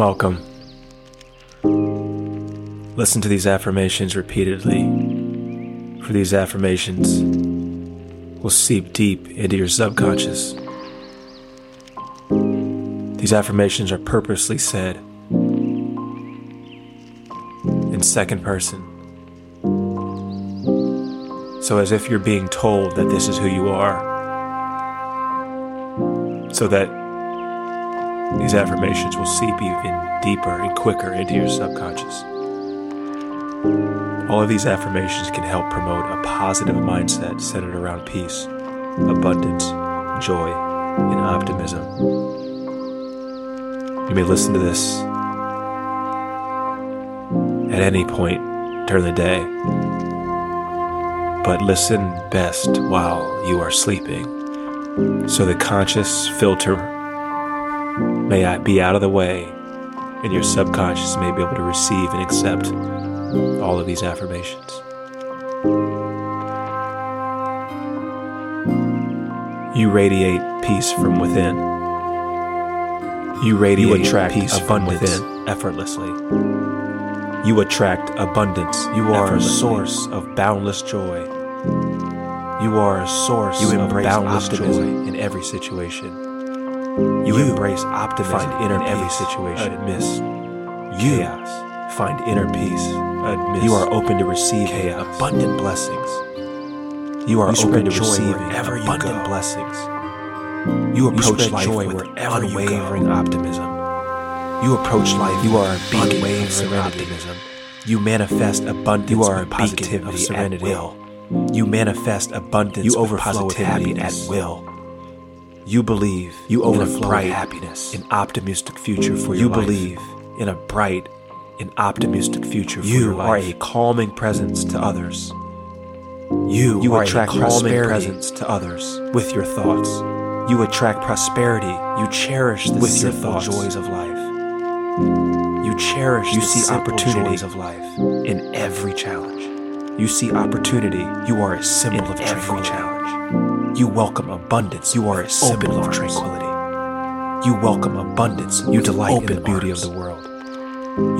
Welcome. Listen to these affirmations repeatedly, for these affirmations will seep deep into your subconscious. These affirmations are purposely said in second person. So, as if you're being told that this is who you are, so that these affirmations will seep even deeper and quicker into your subconscious. All of these affirmations can help promote a positive mindset centered around peace, abundance, joy, and optimism. You may listen to this at any point during the day, but listen best while you are sleeping so the conscious filter may I be out of the way and your subconscious may be able to receive and accept all of these affirmations. You radiate peace from within. You radiate you attract peace abundance from within effortlessly. You attract abundance. You are a source of boundless joy. You are a source you embrace of boundless joy in every situation. You, you embrace optimism find inner in every situation. Amidst you chaos. find inner peace. Amidst you are open to receive abundant blessings. You are you open to receiving abundant go. blessings. You approach you life joy with unwavering optimism. You approach life. You are a beacon of serenity. Optimism. You manifest abundance. You are a beacon of serenity. Will. You manifest abundance. You overflow happiness at will. You believe. You overflow bright happiness. An optimistic future for you. You believe in a bright and optimistic future for you your life. are a calming presence to others. You, you attract calming presence to others with your thoughts. You attract prosperity. You cherish the with your thoughts. joys of life. You cherish you see opportunities of life in every challenge. You see opportunity. You are a symbol in of every challenge. You welcome abundance. You are a symbol of tranquility. You welcome abundance. You delight in the beauty of the world.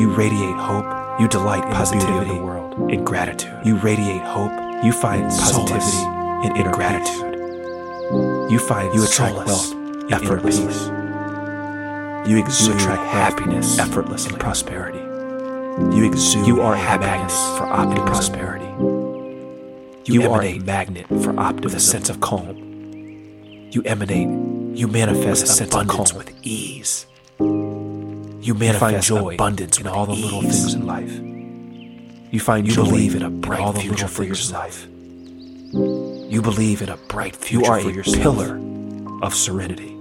You radiate hope. You delight in the beauty of the world. In gratitude. You radiate hope. You find positivity in inner gratitude. You find you attract wealth effortlessly. You exude attract happiness effortlessly and prosperity. You exude you are happiness for optimal prosperity. You, you are a magnet for optimism with a sense of calm. You emanate, you manifest a sense of calm with ease. You manifest joy abundance in all the ease. little things in life. You find you believe in a bright all the future for your life. You believe in a bright future you are for a yourself. pillar of serenity.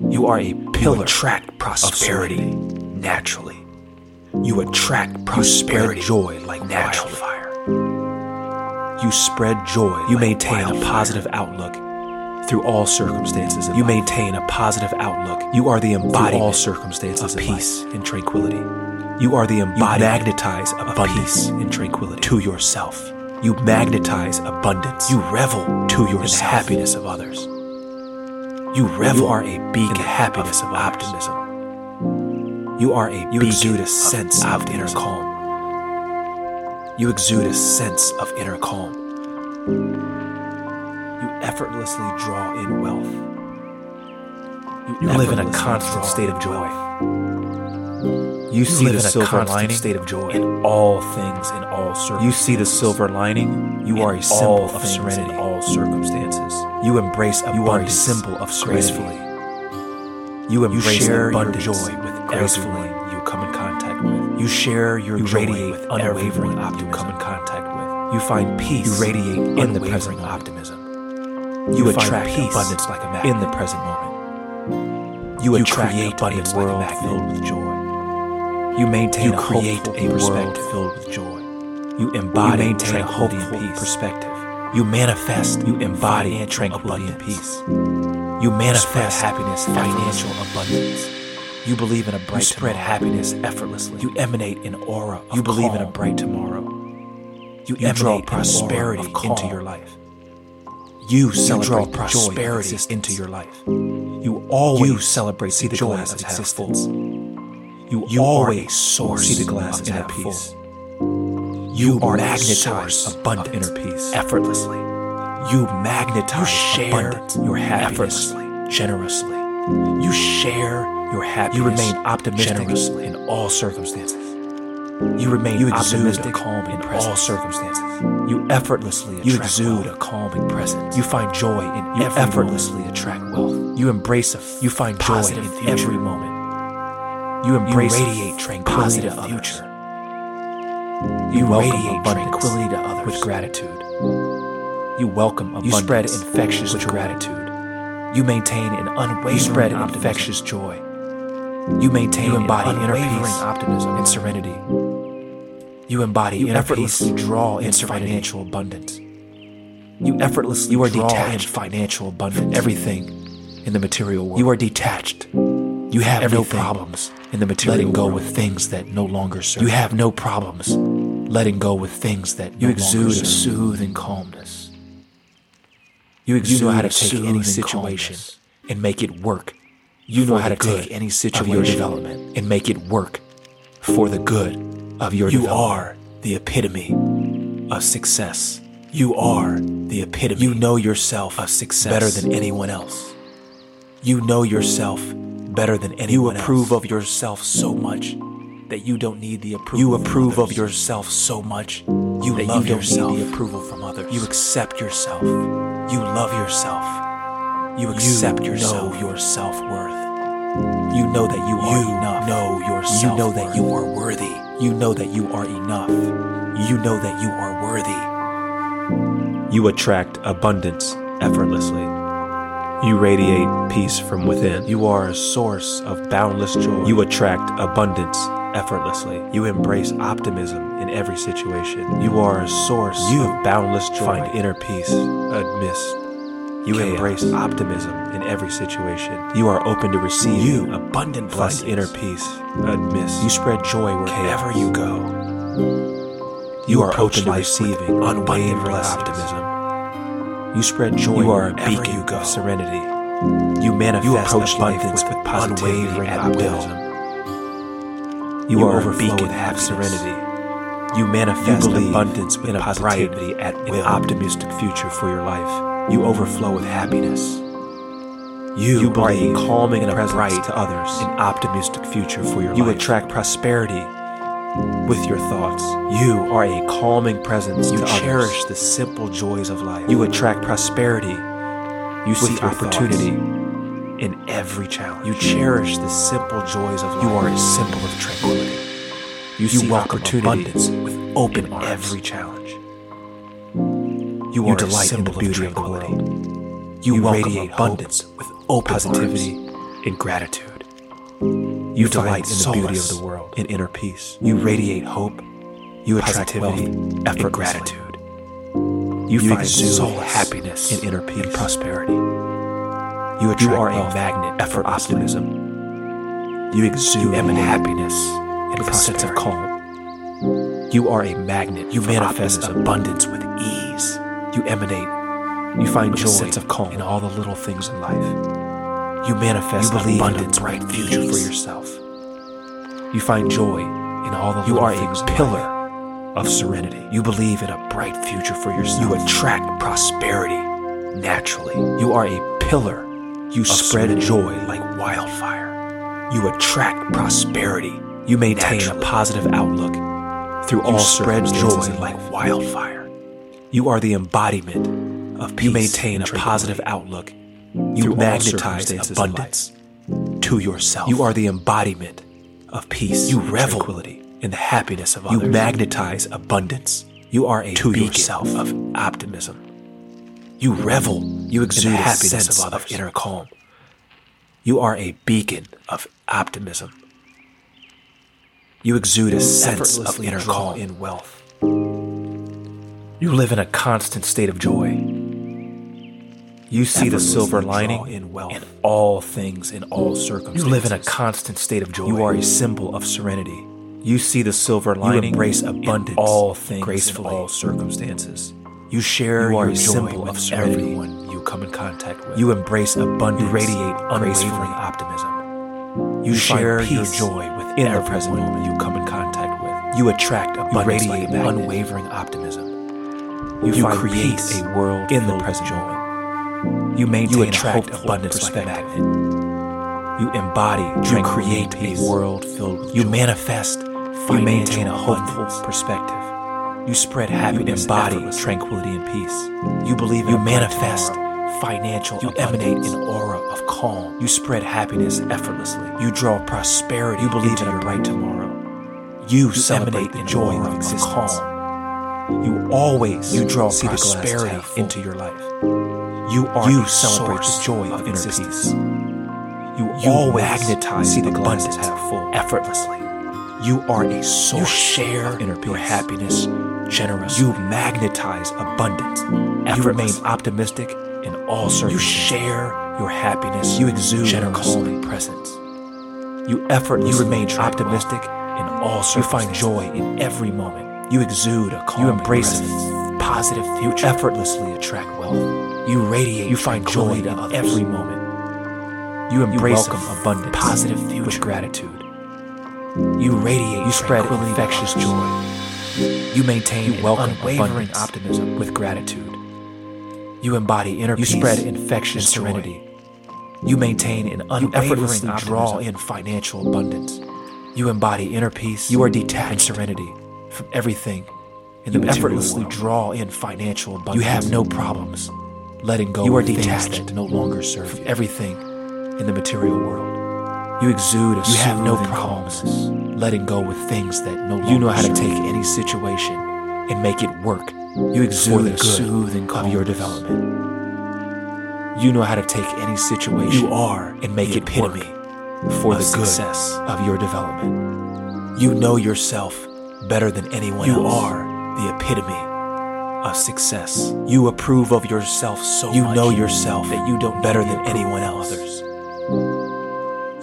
You are a pillar you attract prosperity naturally. You attract prosperity, joy like natural fire. You spread joy. You maintain a positive outlook through all circumstances. You maintain a positive outlook. You are the embodiment all circumstances of peace and tranquility. You are the embodiment. You magnetize abundance peace and tranquility to yourself. You magnetize abundance. You revel to your happiness of others. You revel. You are a beacon in the happiness of, optimism. You are a you exude a sense of inner calm. You exude a sense of inner calm. You effortlessly draw in wealth. You, you live in a constant state of joy. You, you see the silver lining state of joy in all things, in all circumstances. You see the silver lining. You are a symbol of serenity in all circumstances. You embrace abundance. You are a symbol of gracefully. You embrace you share abundance your joy with gracefully. You come in contact with. You share your you joy radiate with unwavering optimism. You come in contact with. You find peace. You radiate in the present optimism. You, you attract peace abundance like a magnet in the present moment. You, you create abundance a world like a filled with joy. You maintain you a create a world filled with joy. You embody you maintain a hopeful peace. perspective. You manifest. You embody and tranquility and peace. You manifest happiness, financial abundance. You believe in a bright you spread tomorrow. happiness effortlessly. You emanate an aura You believe in a bright tomorrow. You, you draw prosperity into your life. You, you draw prosperity into your life. You always you celebrate see the joy of existence. You, You always source see the glass of inner peace. You are a magnetize of inner peace. effortlessly. You magnetize You share abundance your happiness effortlessly, generously. You share your happiness. You remain optimistic generously in all circumstances. You remain You exude optimistic a calming in presence. all circumstances. You effortlessly attract You exude wealth. a calming presence. You find joy in You every effortlessly moment. attract wealth. You embrace a f- You find joy positive in future. every moment. You embrace You radiate tranquility to others. future. You You radiate abundance tranquility to others with gratitude. You welcome You spread infectious with joy. gratitude. You maintain an unwavering You spread infectious joy. You maintain You an embody inner peace optimism and serenity. You embody You effortlessly peace draw in and serenity. financial abundance. You effortlessly You are draw detached financial abundance. from everything in the material world. You are detached. You have no problems in the material letting go world. with things that no longer serve. You have no problems letting go with things that You no exude longer a soothing calmness. You exude You know how to take any situation calmness and make it work. You know how to take any of situation your development and make it work for the good of your You are the epitome of success. You are the epitome. You know yourself of success better than anyone else. You know yourself better than anyone You approve else. of yourself so much that you don't need the approval. You approve of yourself so much. You that love you don't yourself. need the approval from others. You accept yourself. You love yourself. You accept know yourself. your self worth. You know that you are You enough. know your You know that you are worthy. You know that you are enough. You know that you are worthy. You attract abundance effortlessly. You radiate peace from within. You are a source of boundless joy. You attract abundance effortlessly. You embrace optimism in every situation. You are a source You of boundless joy. find Find inner peace amidst. You chaos. embrace optimism in every situation. You are open to receive You abundant plus blessings. inner peace amidst. You spread joy wherever you go. You are approach open to receiving unwavering blessings. optimism. You spread joy You are a beacon you go. of serenity. You manifest You approach life abundance with with unwavering optimism. will. You, You are a beacon with of serenity. You manifest believe abundance in in a positivity at will. an optimistic future for your life. You overflow with happiness. You, You are a calming in a presence bright to others, an optimistic future for your You life. You attract prosperity with your thoughts. You are a calming presence You to cherish the simple joys of life. You attract prosperity. You see opportunity in every challenge. You cherish the simple joys of life. You are a symbol of tranquility. You, You see welcome opportunity abundance with open in arms. every challenge. You You delight in the beauty of the world. You, You radiate abundance with open Positivity arms. and gratitude. You You delight in the beauty of the world and inner peace. You radiate hope. You attract positivity, wealth and gratitude. You, You find soul happiness and inner peace. and prosperity. You attract You are a magnet for for optimism. You exude You emanate happiness and with a sense of calm. You are a magnet. You manifest optimism. abundance with ease. You emanate. You find joy sense of calm in all the little things in life. You manifest You believe abundance bright future for yourself. You find joy in all the You are a pillar of serenity. You believe in a bright future for yourself. You attract prosperity naturally. You are a pillar. You spread serenity. joy like wildfire. You attract prosperity. You maintain Naturally. a positive outlook. through You all spread joy like wildfire. You are the embodiment of peace. You maintain a positive outlook. You magnetize abundance to yourself. You are the embodiment of peace. You revel tranquility. in the happiness of others. You magnetize abundance You are a to beacon yourself. of optimism. You revel. You exude in the a happiness sense of of inner calm. You are a beacon of optimism. You exude a sense of inner calm. in wealth. You live in a constant state of joy. You see the silver lining in wealth. in all things, in all circumstances. You live in a constant state of joy. You are a symbol of serenity. You see the silver You lining. embrace in abundance all things, gracefully. in all circumstances. You share You are your a joy symbol with of serenity. everyone you come in contact with. You embrace abundance. You radiate unwavering optimism. You, share find your joy with in the present moment. you come in contact with. You attract You abundance like radiate magnet. unwavering optimism. You, You find create peace a world in the present joy. You maintain You attract abundance like perspective. magnet. You embody You create and a peace. world filled with You joy. manifest. You maintain a hopeful perspective. You spread happiness, embody embody tranquility and peace. You believe You manifest financial. You abundance. emanate an aura of calm. You spread happiness effortlessly. You draw prosperity. You believe in a bright tomorrow. You, celebrate emanate the joy of of existence. calm. You always You draw see prosperity into your life. You are You celebrate the joy of inner existence. peace. You, You always magnetize see the abundance half full effortlessly. You are a source You share inner your happiness generous. You magnetize abundance. You remain optimistic in all service. You share your happiness. You exude generous. presence. You effortlessly You remain optimistic in all circumstances. You find joy in every moment. You exude a calming You embrace a positive future. You effortlessly attract wealth. You radiate. You find joy in others. every moment. You embrace welcome abundance, positive future, with gratitude. You radiate. You spread infectious joy. You maintain You welcome unwavering optimism with gratitude. You embody inner You peace spread infectious and serenity. You maintain an You unwavering draw in financial abundance. You embody inner peace. You are detached and serenity from everything and the You material effortlessly draw in financial abundance. You have no problems letting go. You are detached that no longer serve from everything in the material world. You exude a You have no problems calmness, letting go with things that no longer You know how to take any situation and make it work. You exude the soothing of your development. You know how to take any situation You are and make it epitome work for the good success. of your development. You know yourself better than anyone You else. are the epitome of success. You approve of yourself so You much know yourself that you don't better than anyone else. Others.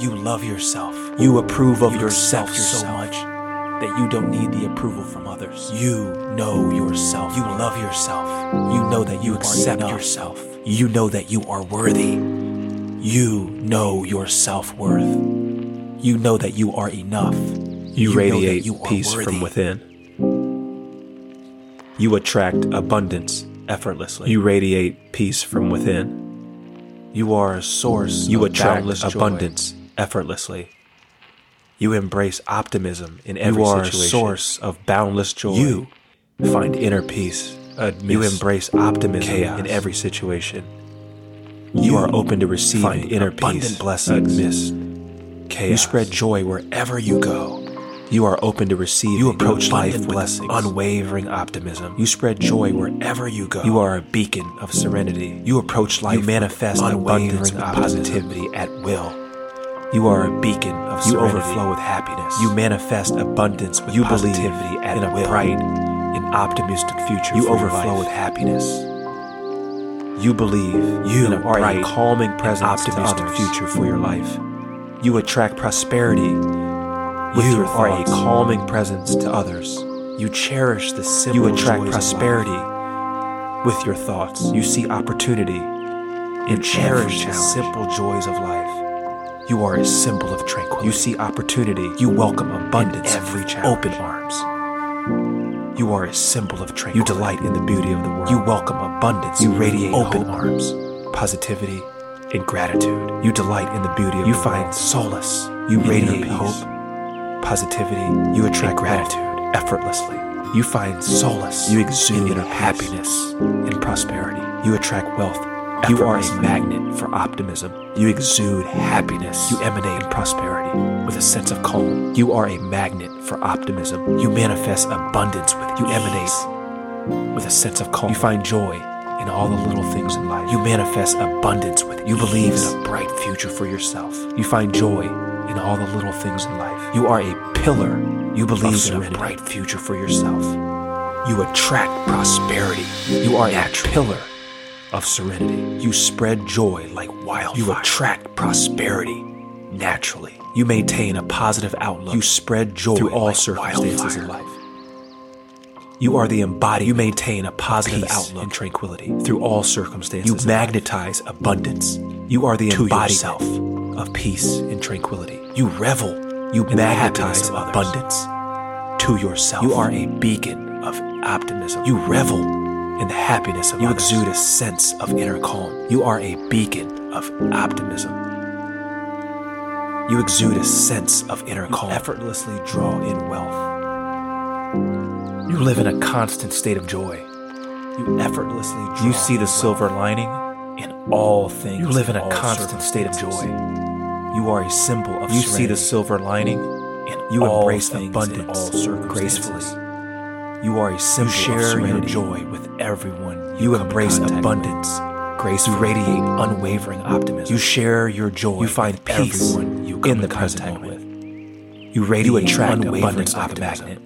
You love yourself. You approve of You yourself, accept so much that you don't need the approval from others. You know yourself. You love yourself. You know that you, You accept accept yourself. You know that you are worthy. You know your self worth. You know that you are enough. You that radiate you peace worthy. from within. You attract abundance effortlessly. You radiate peace from within. You are a source. You of attract boundless joy. abundance effortlessly. You embrace optimism in every situation. You are a source of boundless joy. You find inner peace. amidst You embrace optimism chaos. in every situation. You You are open to receiving inner abundant peace blessings amidst chaos. You spread joy wherever you go. You are open to receiving You approach life with blessings, unwavering optimism. You spread joy wherever you go. You are a beacon of serenity. You approach life. You manifest unwavering abundance and positivity at will. You are a beacon of serenity. You overflow with happiness. You manifest abundance with You positivity at in a will. bright and optimistic future. You overflow with happiness. You believe You in a are a bright, calming presence optimistic future for your life. You attract prosperity You are a calming presence to others. You cherish the simple You attract prosperity with your thoughts. You see opportunity and cherish the simple joys of life. You are a symbol of tranquility. You see opportunity. You welcome abundance In every challenge. open arms. You are a symbol of tranquility. You delight in the beauty of the world. You welcome abundance. You radiate open hope. arms, positivity, and gratitude. You delight in the beauty of you find solace. You in radiate hope, positivity. You attract gratitude effortlessly. You find solace. You exude happiness and prosperity. You attract wealth. You are a magnet for optimism. You exude happiness. You emanate prosperity with a sense of calm. You are a magnet for optimism. You manifest abundance with you emanate with a sense of calm. You find joy in all the little things in life. You manifest abundance with You believe in a bright future for yourself. You find joy in all the little things in life. You are a pillar. You believe in a bright future for yourself. You attract prosperity. You are a pillar of serenity. You spread joy like wildfire. You attract prosperity naturally. You maintain a positive outlook. You spread joy Through all like circumstances in life. You are the embodiment. You maintain a positive outlook and tranquility through all circumstances. You magnetize abundance. You are the embodiment yourself. of peace and tranquility. You revel. You magnetize abundance to yourself. You are a beacon of optimism. You revel in the happiness of you others. exude a sense of inner calm. You are a beacon of optimism. You exude a sense of inner you calm. effortlessly draw in wealth. You live in a constant state of joy. You effortlessly draw You see the silver lining in all things. You live in a constant state of joy. You are a symbol of You serenity. see the silver lining in you all embrace abundance gracefully. You are a symbol you share of your joy with everyone. You, you embrace abundance gracefully. You radiate unwavering optimism. You share your joy. You find peace you in the present moment. With. You radiate you attract abundance like a magnet.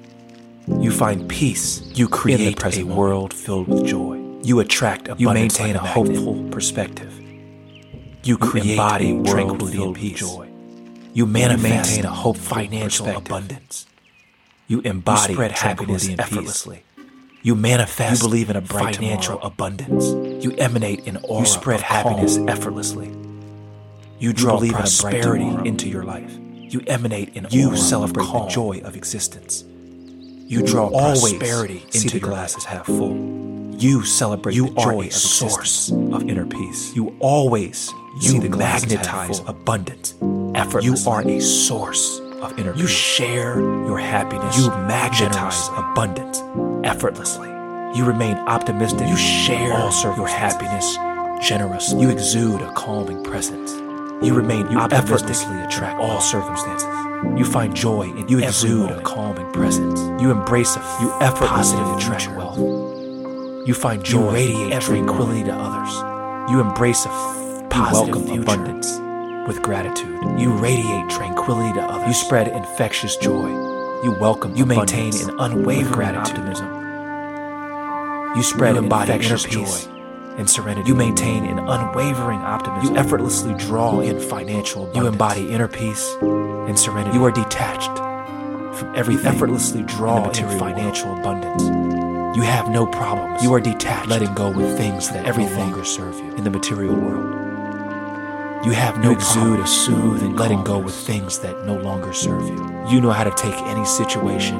You find peace. You create a world filled with joy. You attract abundance. You maintain a hopeful perspective. You create you embody a world filled with joy. You manifest maintain a hope financial abundance. You embody you spread happiness effortlessly. You manifest. You believe in a bright financial tomorrow. abundance. You emanate an aura. You spread happiness calm. effortlessly. You draw you prosperity into your life. You emanate an you celebrate the joy of existence. You draw you prosperity into the glasses half full. You celebrate you the joy of source of inner peace. You always you see the magnetize abundance. Effortlessly. You are a source of inner peace. You share your happiness. You magnetize abundance effortlessly. You remain optimistic. You share all your happiness generously. You exude a calming presence. You remain you effortlessly attract all circumstances. You find joy in you exude a calming presence. You embrace a you effortlessly attract wealth. You find joy, you radiate tranquility to others. You embrace a f- positive welcome future. abundance with gratitude. You radiate tranquility to others. You spread infectious joy. You welcome. You maintain an unwavering gratitude. optimism. You spread you infectious joy and serenity. You maintain an unwavering optimism. You effortlessly draw in financial abundance. You embody inner peace and serenity. You are detached from everything. You effortlessly draw in, in financial world. abundance. You have no problems. You are detached, letting go with things that everything no longer serve you in the material world. You have no you exude a soothe and letting go with things that no longer serve you. You know how to take any situation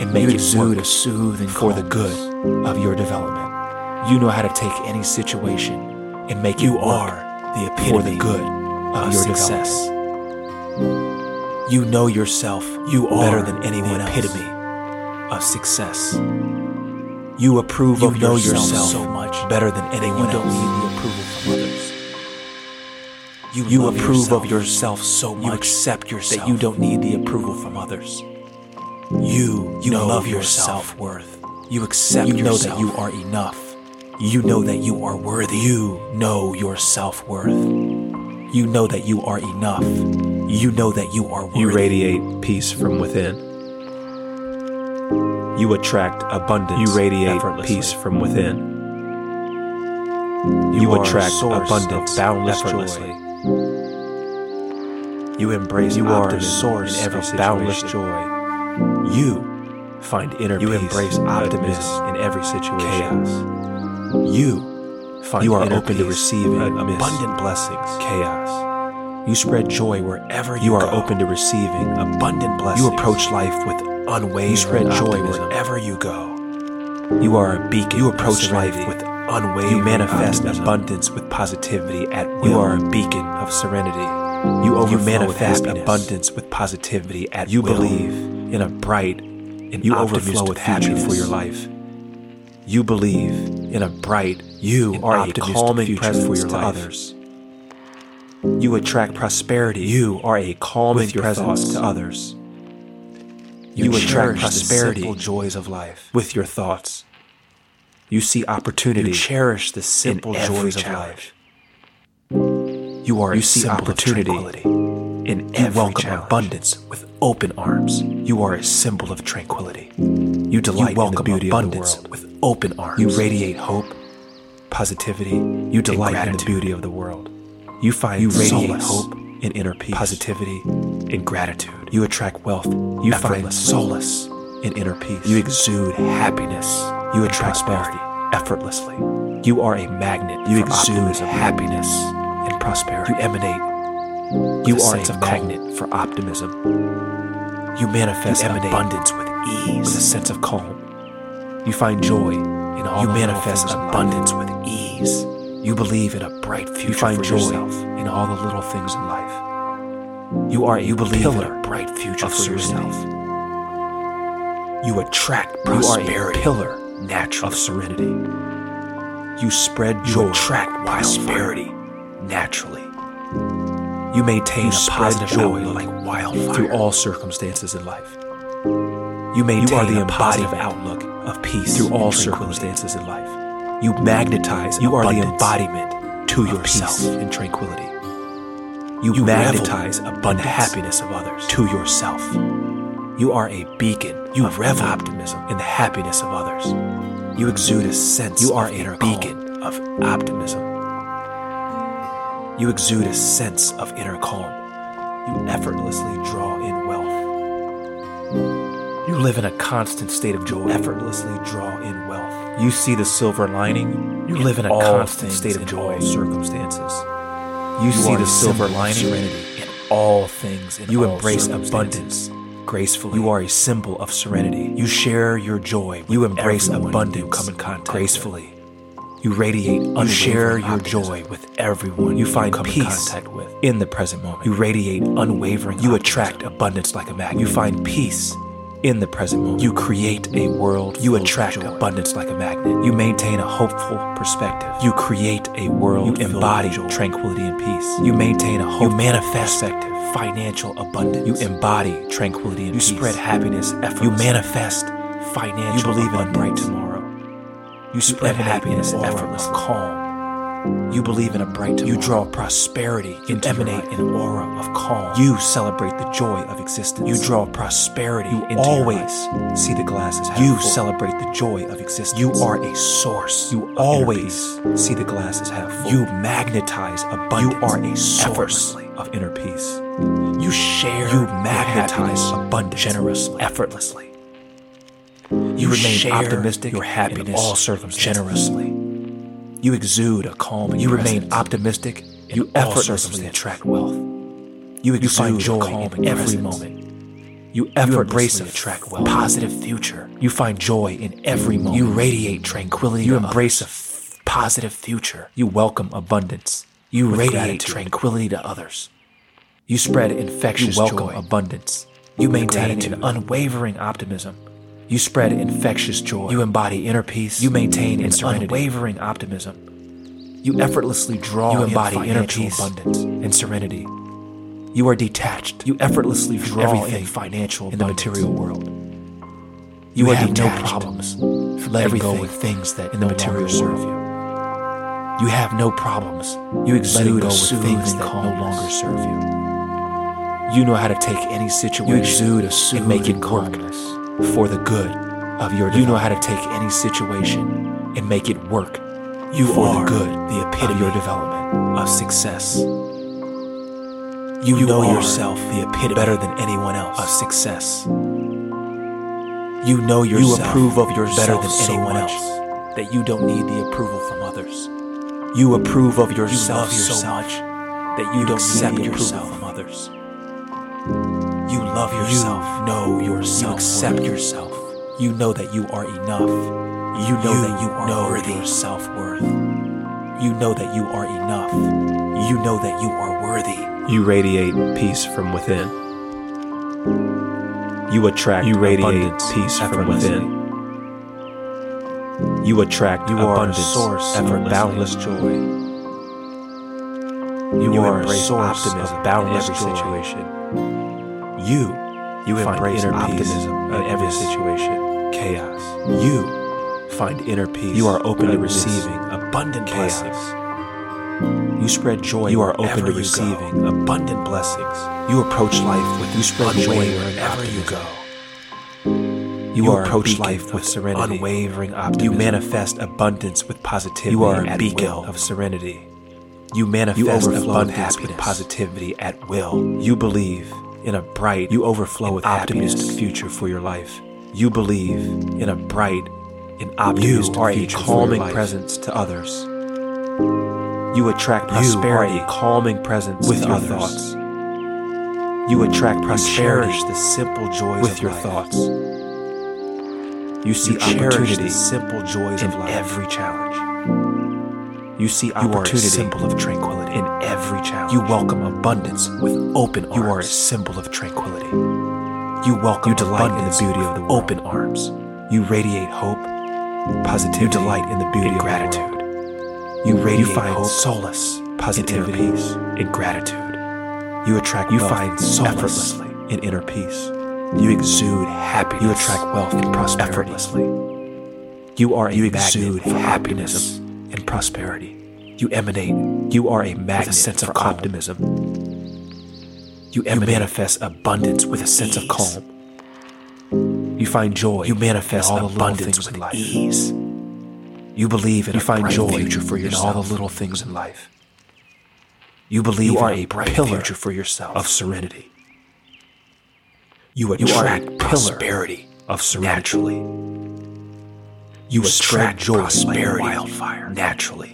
and make you it exude a soothe and for the good of your development. You know how to take any situation and make you are the epitome for the good of, of your success. You know yourself. You are better than anyone the epitome else. of success. You approve you of know yourself, yourself so much better than anyone you else. You don't need the approval from others. You, you approve yourself. of yourself so much. You accept yourself that you don't need the approval from others. You, you know love your self worth. You accept you know that you are enough. You know that you are worthy. You know your self worth. You know that you are enough. You know that you are worthy. You radiate peace from within. You attract abundance. You radiate peace from within. You, you attract abundance boundless. Joy. You embrace you are a source in every of boundless joy. You find inner you peace. You embrace optimism in every situation. Chaos. You find you are open to receiving abundant blessings, chaos. You spread joy wherever you, you are go. open to receiving abundant blessings. You approach life with unwavering You spread joy optimism. wherever you go. You are a beacon. You approach life with unwavering. You manifest optimism. abundance with positivity at will. You are a beacon of serenity. You you manifest with abundance with positivity at you will. believe in a bright and you overflow with happiness for your life. You believe in a bright, you are a calming presence for your to life. others. You attract prosperity. You are a calming presence to others. You, you attract prosperity, the simple joys of life with your thoughts. You see opportunity. You cherish the simple joys of life. You are you see opportunity in you welcome challenge. abundance with open arms. You are a symbol of tranquility. You delight you welcome in the beauty abundance of the world with open arms. You radiate hope, positivity. You delight in the beauty of the world. You find you radiate solace hope and inner peace, positivity and gratitude. You attract wealth. You find solace in inner peace. You exude happiness. You attract prosperity effortlessly. You are a magnet. You exude happiness and prosperity. You emanate You are a magnet calm. for optimism. You manifest You abundance with ease, with a sense of calm. You find joy in all You manifest abundance with ease. You believe in a bright future. You find for joy yourself. in all the little things in life. You are a You believe pillar in a bright future of for yourself. serenity. You attract prosperity. You are a pillar natural of serenity. You spread You joy. attract prosperity naturally. You maintain You a positive joy outlook like wildfire. through all circumstances in life. You maintain you are the a positive outlook of peace through all circumstances in life. You magnetize. You are the embodiment to yourself peace. in tranquility. You, You magnetize the happiness of others to yourself. You are a beacon. You of revel optimism in the happiness of others. You exude a sense. You are of a inner calm. beacon of optimism. You exude a sense of inner calm. You effortlessly draw in wealth. You live in a constant state of joy. Effortlessly draw in wealth. You see the silver lining. You live in a constant state of in joy. circumstances. You, see the silver lining serenity in all things. in you all embrace abundance gracefully. You are a symbol of serenity. You share your joy. You embrace abundance you come in contact gracefully. You radiate. You share your joy with everyone you find come in peace contact with. in the present moment. You radiate unwavering. You attract abundance like a magnet. You find peace in the present moment. You create a world. You attract abundance like a magnet. You maintain a hopeful perspective. You create a world. You embody tranquility and peace. You maintain a hopeful you manifest perspective. Financial abundance. You embody tranquility and You peace. You spread happiness. You manifest financial. You believe in a bright tomorrow. You spread emanate happiness, an aura effortless calm. You believe in a bright tomorrow. You draw prosperity. You emanate an aura of calm. You celebrate the joy of existence. You draw prosperity. You always see the glasses half You full. celebrate the joy of existence. You are a source. You always see the glasses half full. You magnetize abundance. You are a source of inner peace. You share. You magnetize abundance generously, effortlessly. You, remain share optimistic your happiness in all circumstances generously. You exude a calm. You remain optimistic. You effortlessly attract wealth. You exude find joy calm in every presence. moment. You embrace a effortlessly attract wealth. positive future. You find joy in every moment. You radiate tranquility. You embrace a f- positive future. You welcome abundance. You radiate gratitude. tranquility to others. You spread infectious You welcome joy, abundance. You maintain an unwavering optimism. You spread infectious joy. You embody inner peace. You maintain an serenity. unwavering optimism. You effortlessly draw. You embody embody inner peace abundance, and serenity. You are detached. You effortlessly draw everything in financial in the material world. You You, have have no problems from letting everything go with things that in the material material serve you. You have no problems. You exude go with things that no longer serve you. You know how to take any situation You exude a and make it calmness. For the good of your. You know how to take any situation and make it work. You for are the good, the epitome of your development of success. You, You know yourself the epitome better than anyone else of success. You know yourself. You approve of yourself better than so anyone much else. That you don't need the approval from others. You approve of yourself love so much that you, don't accept need the approval yourself. from others. You love yourself. You know yourself. You accept yourself. You know that you are enough. You know that you are know worthy. your self worth. You know that you are enough. You know that you are worthy. You radiate peace from within. You attract You radiate peace from within. You attract You are a abundance, source of boundless joy. You, You are a source optimism of boundless in every joy. situation. You, You find embrace inner optimism in every situation. chaos. You find inner peace. You are open to receiving abundant chaos. blessings. You spread joy. You are open to receiving go. abundant blessings. You approach life with You spread joy wherever you go. You, You are approach life with serenity, unwavering optimism. You manifest abundance with positivity. You are a beacon will. of serenity. You manifest You abundance with positivity at will. You believe in a bright, you overflow with optimistic happiness. future for your life. You believe in a bright and optimistic are a calming your life. presence to others. You You attract prosperity, You are a calming presence with your others. thoughts. You attract prosperity. You cherish the simple joys with of your life. thoughts. You see You opportunity the simple joys in of life. every challenge. You see opportunity. You are a symbol of tranquility. in every challenge. You welcome abundance with open arms. You are a symbol of tranquility. You welcome You delight in the beauty of the world. open arms. You radiate hope, positivity. You delight in the beauty and of gratitude. You radiate You find hope, solace, positivity, and peace. and gratitude. You attract You wealth find solace effortlessly. in inner peace. You exude happiness. You attract wealth and prosperity. effortlessly. You are a You exude happiness and prosperity. You emanate. You are a magnet with a sense of for calm. optimism. You You manifest abundance with a sense of calm. You find joy. You manifest all abundance with in life. ease. You believe in You a find bright joy future for in all the little things in life. You believe You you are a bright pillar future for yourself. of serenity. You You are a pillar prosperity of serenity. naturally. You attract joy like wildfire. naturally.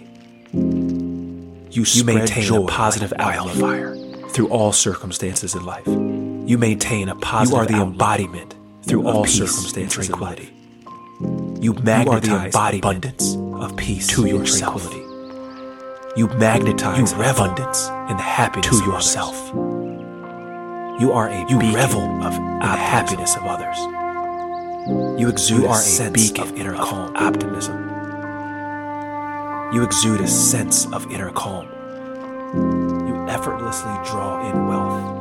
You You, maintain a positive like wildfire through all circumstances in life. You maintain a positive. You are the embodiment through all and circumstances life. tranquility. You You magnetize the embodiment abundance of peace to and yourself. tranquility. You magnetize You abundance and happiness to yourself. You are a You revel of the happiness of others. You exude You are a sense beacon of inner calm, optimism. You exude a sense of inner calm. You effortlessly draw in wealth.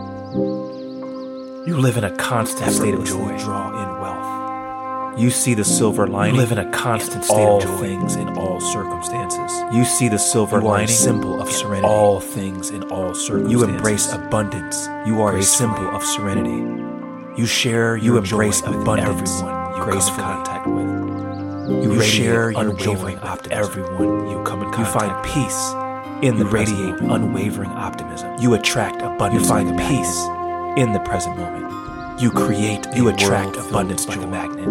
You live in a constant state of joy. Draw in wealth. You see the silver lining. You live in a constant in state all of joy. things in all circumstances. You see the silver You are a lining. symbol of serenity. All things in all circumstances. You embrace abundance. You are gracefully. a symbol of serenity. You share You embrace abundance everyone you gracefully. come in contact with. You You, share your unwavering optimism. everyone you come in You find peace in You the present radiate moment. unwavering optimism. You attract abundance. You find peace in the present moment. You create You attract abundance like joy. a magnet.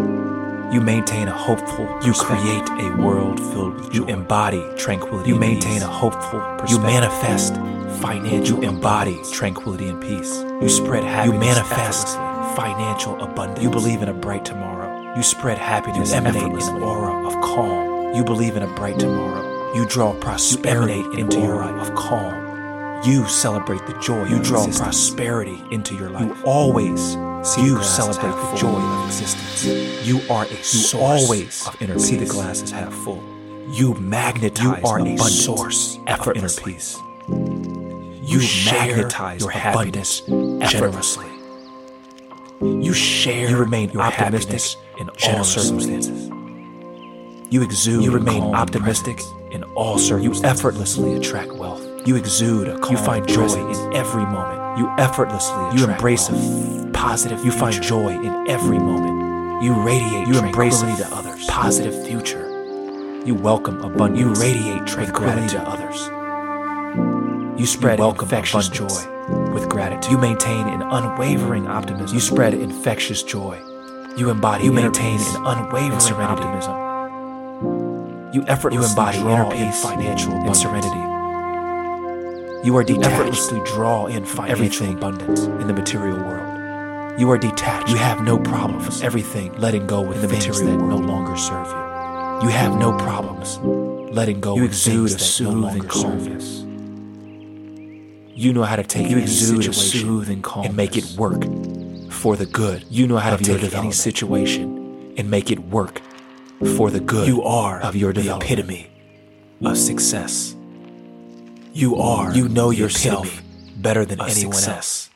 You maintain a hopeful You create a world filled with You embody tranquility. You and maintain peace. a hopeful perspective. You manifest financial You embody tranquility and peace. You spread happiness. You manifest financial abundance. You believe in a bright tomorrow. You spread happiness You emanate an aura of calm. You believe in a bright tomorrow. You draw You prosperity an into your life. of calm. You celebrate the joy. You draw existence. prosperity into your life. You always see You the glass celebrate the joy of existence. You are a You source always of inner peace. see the glass as half full. You magnetize You are a source of inner peace. You share magnetize your happiness generously. You share You remain your optimistic happiness in all circumstances. You exude. You remain optimistic in all circumstances. You effortlessly attract wealth. You exude a calm You find joy presence. in every moment. You effortlessly You embrace a wealth. f- positive. You find joy in every moment. You radiate. You embrace a to others. positive future. You welcome abundance. You radiate with tranquility gratitude. to others. You spread You welcome infectious abundance joy with gratitude. You maintain an unwavering optimism. You spread infectious joy. You embody. You maintain an unwavering serenity. optimism. You effortlessly You embody draw inner in peace financial and serenity. You are You detached effortlessly draw in financial everything abundance. in the material world. You are detached. You have no problems from everything letting go with in the things material that world. no longer serve you. You have no problems letting go You with exude a no soothing you. calmness. You know how to take You any exude a soothing and make it work for the good. You know how to take any situation and make it work for the good. You are of your the epitome of success. You are. You know yourself better than anyone success. else.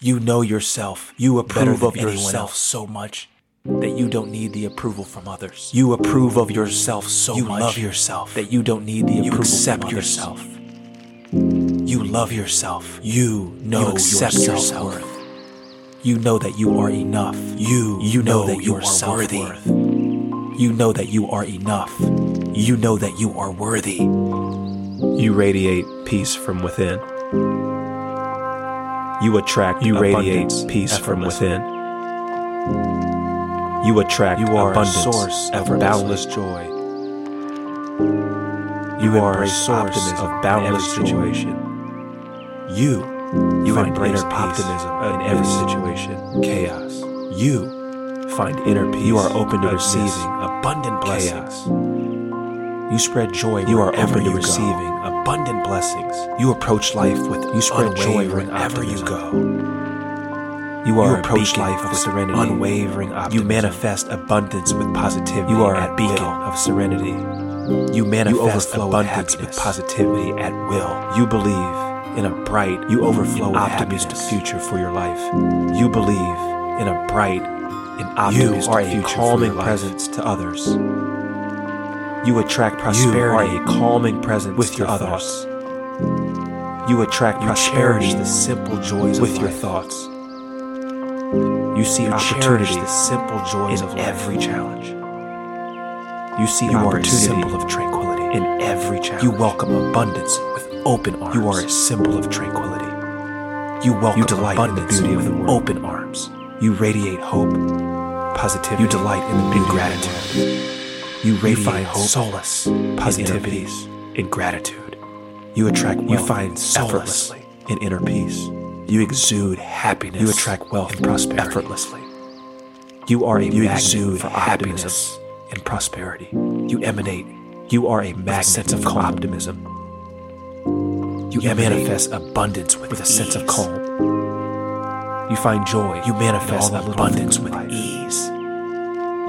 You know yourself. You approve of yourself else. so much that you don't need the approval from others. You approve of yourself so You much love yourself. that you don't need the approval. You accept from yourself. You love yourself. You know You accept your yourself. self-worth. You know that you are enough. You You know, know that you are worthy. self-worth. You know that you are enough. You know that you are worthy. You radiate peace from within. You attract You radiate peace from within. You attract You are a source of boundless joy. You, You are a source of boundless joy. situation. You, You find embrace inner peace optimism in every situation. Chaos. You find inner peace. You are open to receiving abundant blessings. chaos. You spread joy. You are open to receiving go. abundant blessings. You approach life with You spread joy wherever you go. You are You approach life with serenity. unwavering optimism. You manifest abundance with positivity. You are a at beacon will. of serenity. You manifest overflow abundance with positivity at will. You believe in a bright, You overflow with optimistic happiness. future for your life. You believe in a bright and You optimistic are a future for calming your life. presence to others. You attract prosperity. You are a calming presence with your others. thoughts. You attract You prosperity cherish the simple joys with your thoughts. You see You opportunity the simple joys in of life. every challenge. You see You are a opportunity symbol of tranquility. in every challenge. You welcome abundance with open arms. You are a symbol of tranquility. You welcome You delight in the beauty of with the world. open arms. You radiate hope, positivity. You delight in the beauty gratitude. You You radiate find hope, solace, positivity, and gratitude. You attract wealth You find solace effortlessly in inner peace. You exude happiness. You attract wealth and prosperity effortlessly. You are a You magnet exude for happiness and prosperity. You emanate. You are a magnet sense of calm. optimism. You, You manifest abundance with, with a sense of calm. You find joy. You manifest in all the abundance with life. ease.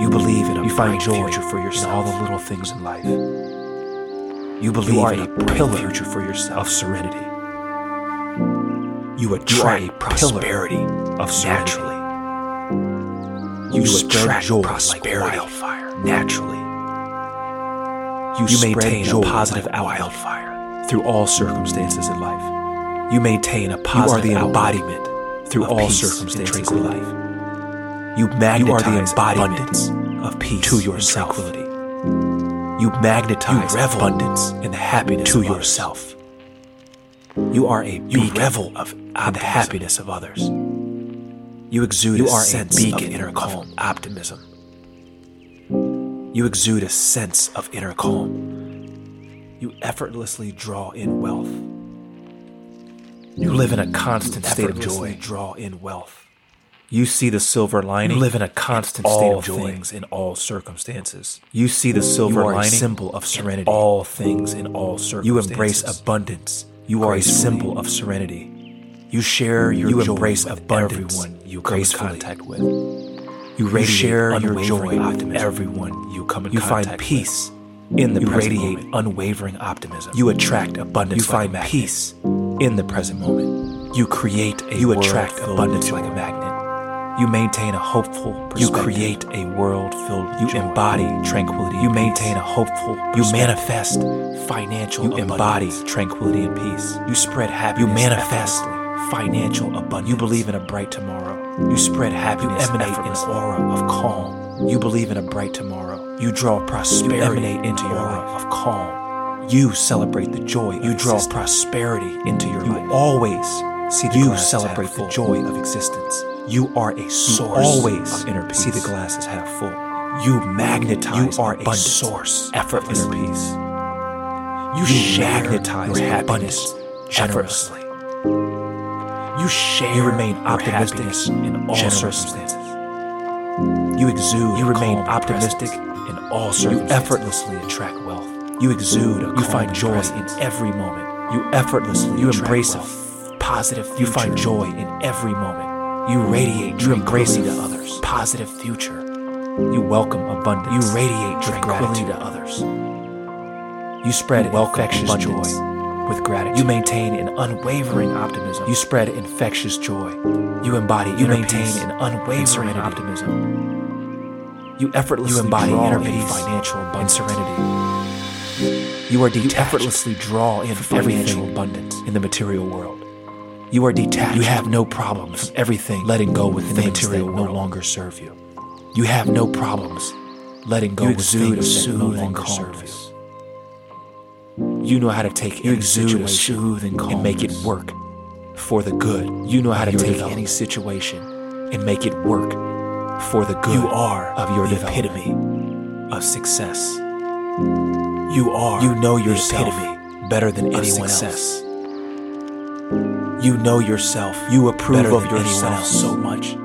You believe in a You find joy future for in yourself. all the little things in life. You believe are in a a pillar future for yourself of serenity. You You attract a prosperity of serenity. naturally. You, You attract joy prosperity like wildfire naturally. You, You maintain a positive like wildfire through all circumstances in life. You maintain a positive You are the embodiment through all circumstances in life. You You are the embodiment abundance of peace to yourself. tranquility. You magnetize You revel abundance the happiness to yourself. You are a You revel of the happiness of others. You exude You a are a sense beacon of inner calm, optimism. You exude a sense of inner calm. You effortlessly draw in wealth. You live in a constant state of joy. Draw in wealth. You see the silver lining. You live in a constant state of joy. things in all circumstances. You see the silver You are a lining. symbol of serenity. In all things in all circumstances. You embrace abundance. You are a symbol of serenity. You share your You joy embrace with abundance everyone you come in contact with. You, You share your joy with everyone you come in You contact with. You find peace in the You radiate moment. unwavering optimism. You attract abundance. You like find magnet. peace in the present moment. You create a You attract abundance like a magnet. You maintain a hopeful You create a world filled You joy. embody tranquility You maintain a hopeful You manifest financial You embody tranquility and peace. You spread happiness. You manifest financial abundance. You believe in a bright tomorrow. You spread happiness. You emanate an aura of calm. You believe in a bright tomorrow. You draw prosperity You emanate into your life of calm. You celebrate the joy. You draw existence. prosperity into your You life. always see the you celebrate the joy of existence. You are a source. always of inner peace. see the glass as half full. You magnetize. You are a abundance, source effortless inner peace. You, You magnetize your happiness generously. You share You remain optimistic in all generously. circumstances. You exude. You remain optimistic all You effortlessly attract wealth. You exude. a you find joy presence. in every moment. You effortlessly. You embrace a wealth. f- positive. You find joy in every moment. You radiate. You embrace to others. Positive future. You welcome abundance. You radiate tranquility gratitude. to others. You spread welcome infectious joy with gratitude. You maintain an unwavering optimism. You spread infectious joy. You embody. You maintain peace an unwavering optimism. You effortlessly You embody draw inner in peace financial and abundance. serenity. You are You effortlessly draw in from financial abundance in the material world. You are detached. You have no problems. Everything letting go with the things material that no longer serve you. You have no problems letting go You with things that no longer serve calmness. you. You know how to take You any situation soothing and make it work for the good. You know how to take any situation and make it work for the good. You are of your the epitome of success. You are. You know yourself epitome better than anyone success. else. You know yourself. You approve of yourself so much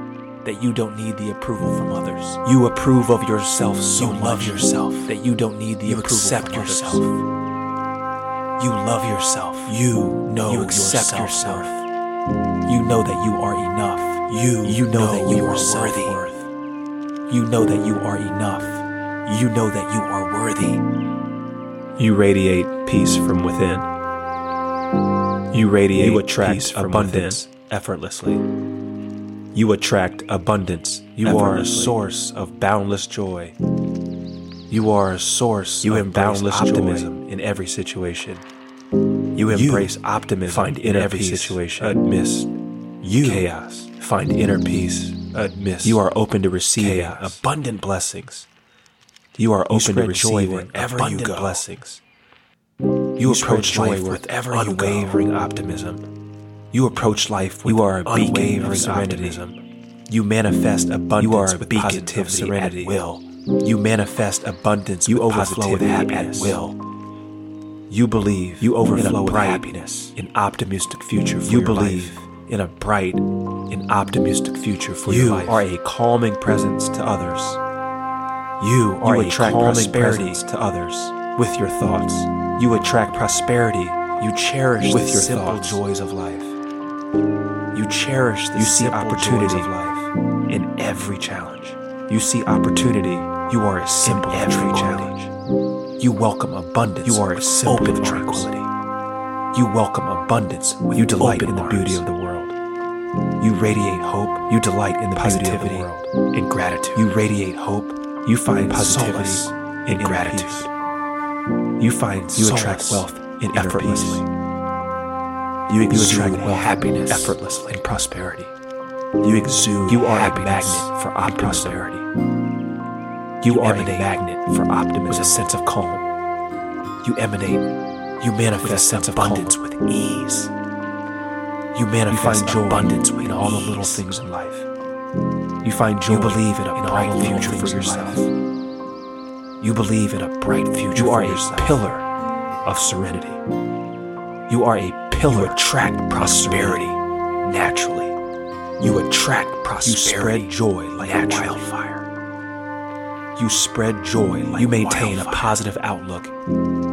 that you don't need the approval from others. You approve of yourself so you much love yourself that you don't need the you approval accept from others. yourself. You love yourself. You know you accept your yourself. You know that you are enough. You You know, know that you your are worthy. self-worth. You know that you are enough. You know that you are worthy. You radiate peace from within. You radiate You attract peace from abundance within effortlessly. You attract abundance. You are a source of boundless joy. You are a source You of boundless optimism optimism in every situation. You You embrace optimism find in inner every peace situation amidst You chaos. Find inner peace amidst You are open to chaos. abundant blessings. You are You open to spread joy receiving wherever you abundant go. blessings. You, You approach joy life with you unwavering optimism. You approach life with You are a beacon of unwavering serenity. optimism. You manifest abundance You are a with beacon positivity serenity. at will. You manifest abundance. You with overflow with happiness. at will. You believe You overflow in a with happiness. an optimistic future for You your believe life. in a bright, an optimistic future for You your life. You are a calming presence to others. You You are a attract calming prosperity presence to others with your thoughts. You attract prosperity. You cherish with the your simple thoughts. joys of life. You cherish the You see simple opportunity joys of life in every challenge. You see opportunity. You are a symbol of every tranquility. You welcome abundance. You are a symbol open tranquility. You welcome abundance. With you delight in the arms. beauty of the world. You radiate hope. You delight in the Positivity beauty of the world. and gratitude. You radiate hope. You find Positivity solace in gratitude. peace. You find you Solace attract wealth in effortlessly. You You exude attract wealth happiness effortlessly. and prosperity. You exude You are a magnet for optimism. prosperity. You, You are a magnet for optimism with a sense of calm. You emanate. You manifest with a sense of abundance calm. with ease. You manifest find joy abundance in all the little things in life. You find joy You believe in a all bright the little future for in yourself. You believe in a bright future You are a pillar of serenity. You are a pillar. You attract prosperity naturally. You attract prosperity. You spread joy like a wildfire. You spread joy like You maintain a positive outlook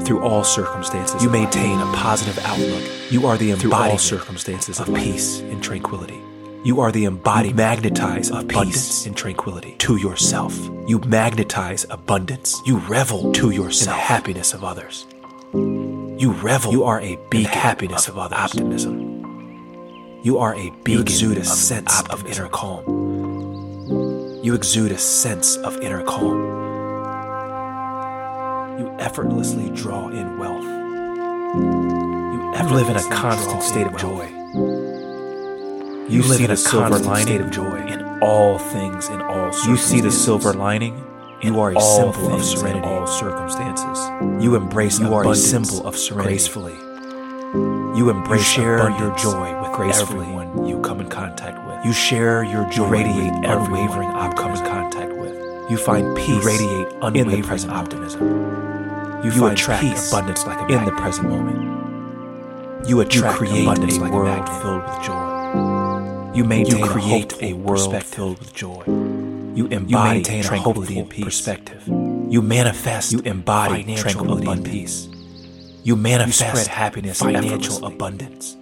through all circumstances. You maintain a positive outlook. You are the embodiment circumstances of peace and tranquility. You are the embodiment. You magnetize abundance and tranquility to yourself. You magnetize abundance. You revel to yourself in the happiness of others. You revel. You are a beacon in happiness of, others. Optimism. You are a beacon. You exude a sense of inner calm. You exude a sense of inner calm. You effortlessly draw in wealth. You, live in a constant state of joy. You, live in a silver lining of joy in all things, in all circumstances. You see the silver lining. You are a symbol of serenity in all circumstances. You embrace you are a symbol of serenity gracefully. You embrace you share your joy with gracefully. everyone you come in contact with. You share your joy, you radiate unwavering you in contact with. You find peace, you radiate unwavering in the present optimism. You, you find attract peace abundance like a in the present moment. You attract you create abundance a like world a filled with joy. You maintain you create a, a world filled with joy. You embody you maintain tranquility and peace. perspective. You manifest. You embody tranquility and peace. You manifest you happiness, financial abundance.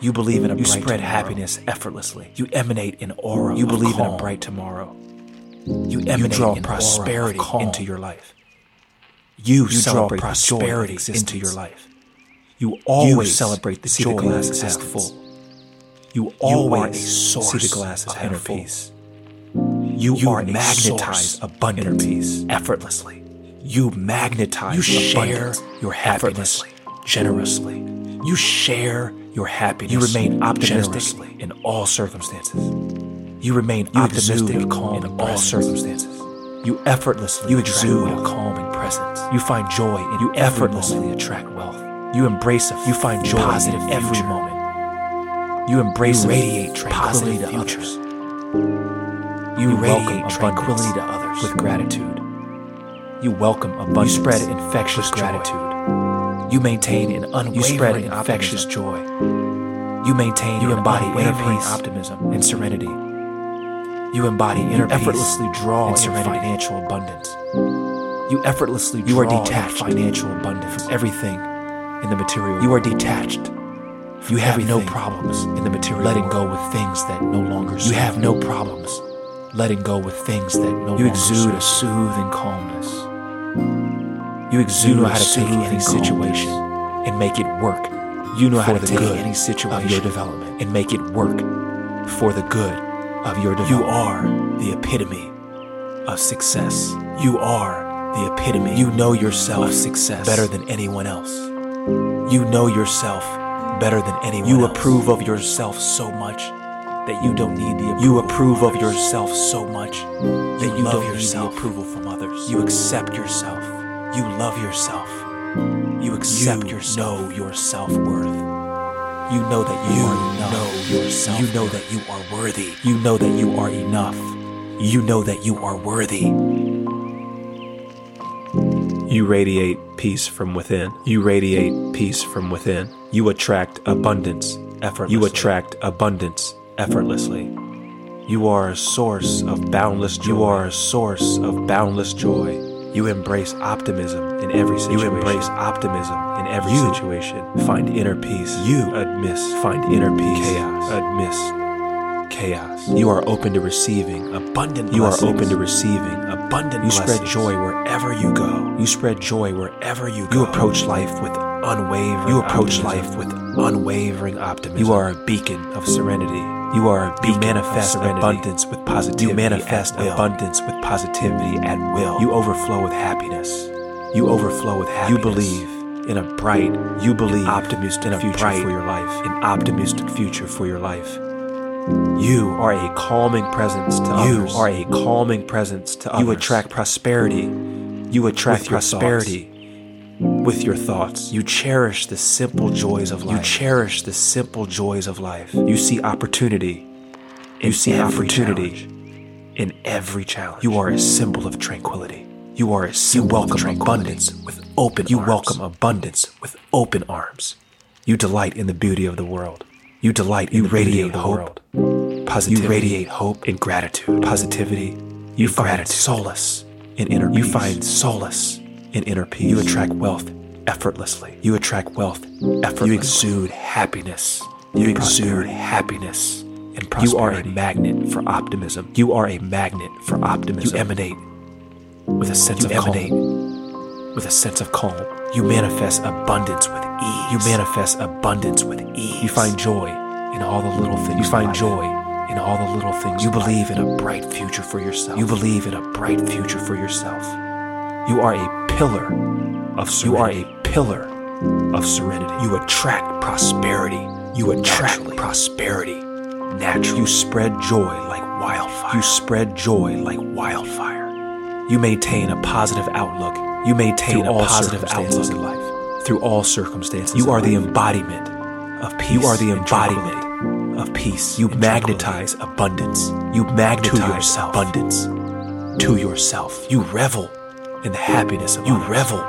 You believe in a you bright spread tomorrow. happiness effortlessly. You emanate an aura. You believe calm. in a bright tomorrow. You emanate you draw prosperity into your life. You, you celebrate draw prosperity into your life. You always you celebrate the joy the glass half full. You always see the glass as half full. Peace. You, you are magnetize abundant peace effortlessly. You magnetize you share your happiness generously. You share your happiness. You remain optimistic in all circumstances. You remain you optimistic calm in all circumstances. You effortlessly you exude a calming presence. You find joy in you effortlessly attract wealth. You embrace a you find joy positive in every moment. You embrace you radiate tranquility to others. You, you radiate tranquility to others with gratitude. You welcome abundance. You spread infectious gratitude. You maintain an unwavering you spread infectious joy. You maintain you embody inner peace, optimism, and serenity. You embody inner you effortlessly draw in financial abundance. You effortlessly you are detached financial abundance from everything in the material. You are detached. You have no problems in the material. Letting go with things that no longer. Serve. You have no problems letting go with things that no you exude a soothing calmness. You exude you know how to take any situation and make it work. You know how to take any situation of your development and make it work for the good of your development. You are the epitome of success. You are the epitome. You know yourself of success better than anyone else. You know yourself better than anyone You else. approve of yourself so much that you don't need the approval. You approve of yourself so much that you, you don't yourself. need the approval from others. You accept yourself. You love yourself. You accept you yourself. know your self-worth. You know that you, you are enough. know yourself. You know that you are worthy. You know that you are enough. You know that you are worthy. You radiate peace from within. You radiate peace from within. You attract abundance effortlessly. You attract abundance effortlessly. You are a source of boundless joy. You are a source of boundless joy. You embrace optimism in every situation. You embrace optimism in every you situation. Find inner peace. You admit. Find inner peace. Chaos. Admit. Chaos. You are open to receiving abundant. You blessings. are open to receiving abundant. You blessings. spread joy wherever you go. You spread joy wherever you go. You approach life with unwavering. You approach optimism. life with unwavering optimism. You are a beacon of serenity you are you manifest abundance with positivity. You manifest abundance with positivity at will. You overflow with happiness. You overflow with happiness. You believe in a bright, you believe optimistic in a future bright, for your life, an optimistic future for your life. You are a calming presence to you others. You are a calming presence to others. You attract prosperity. You attract prosperity with your thoughts. You cherish the simple joys of life. You cherish the simple joys of life. You see opportunity. You see opportunity challenge. in every challenge. You are a symbol of tranquility. You are a symbol you welcome of abundance with open You arms. welcome abundance with open arms. You delight in the beauty of the world. You delight you radiate hope. Positivity. You radiate hope and gratitude. Positivity. You, you find gratitude. solace in inner peace. You find solace in inner peace. You attract wealth effortlessly. You attract wealth effortlessly. You exude happiness. You exude happiness and prosperity. You are a magnet for optimism. You are a magnet for optimism. You emanate with a sense you of emanate calm. with a sense of calm. You manifest abundance with ease. You manifest abundance with ease. You find joy in all the little things. You find joy in all the little things. You believe in a bright future for yourself. You believe in a bright future for yourself. You are a pillar of serenity. You are a pillar of serenity. You attract prosperity. You attract Naturally. prosperity. Naturally. You spread joy like wildfire. You spread joy like wildfire. You maintain a positive outlook. You maintain Through a positive outlook in life. Through all circumstances. You are the embodiment of peace. You are the embodiment of peace. You magnetize abundance. You magnetize abundance to yourself. You revel in the happiness of you others. revel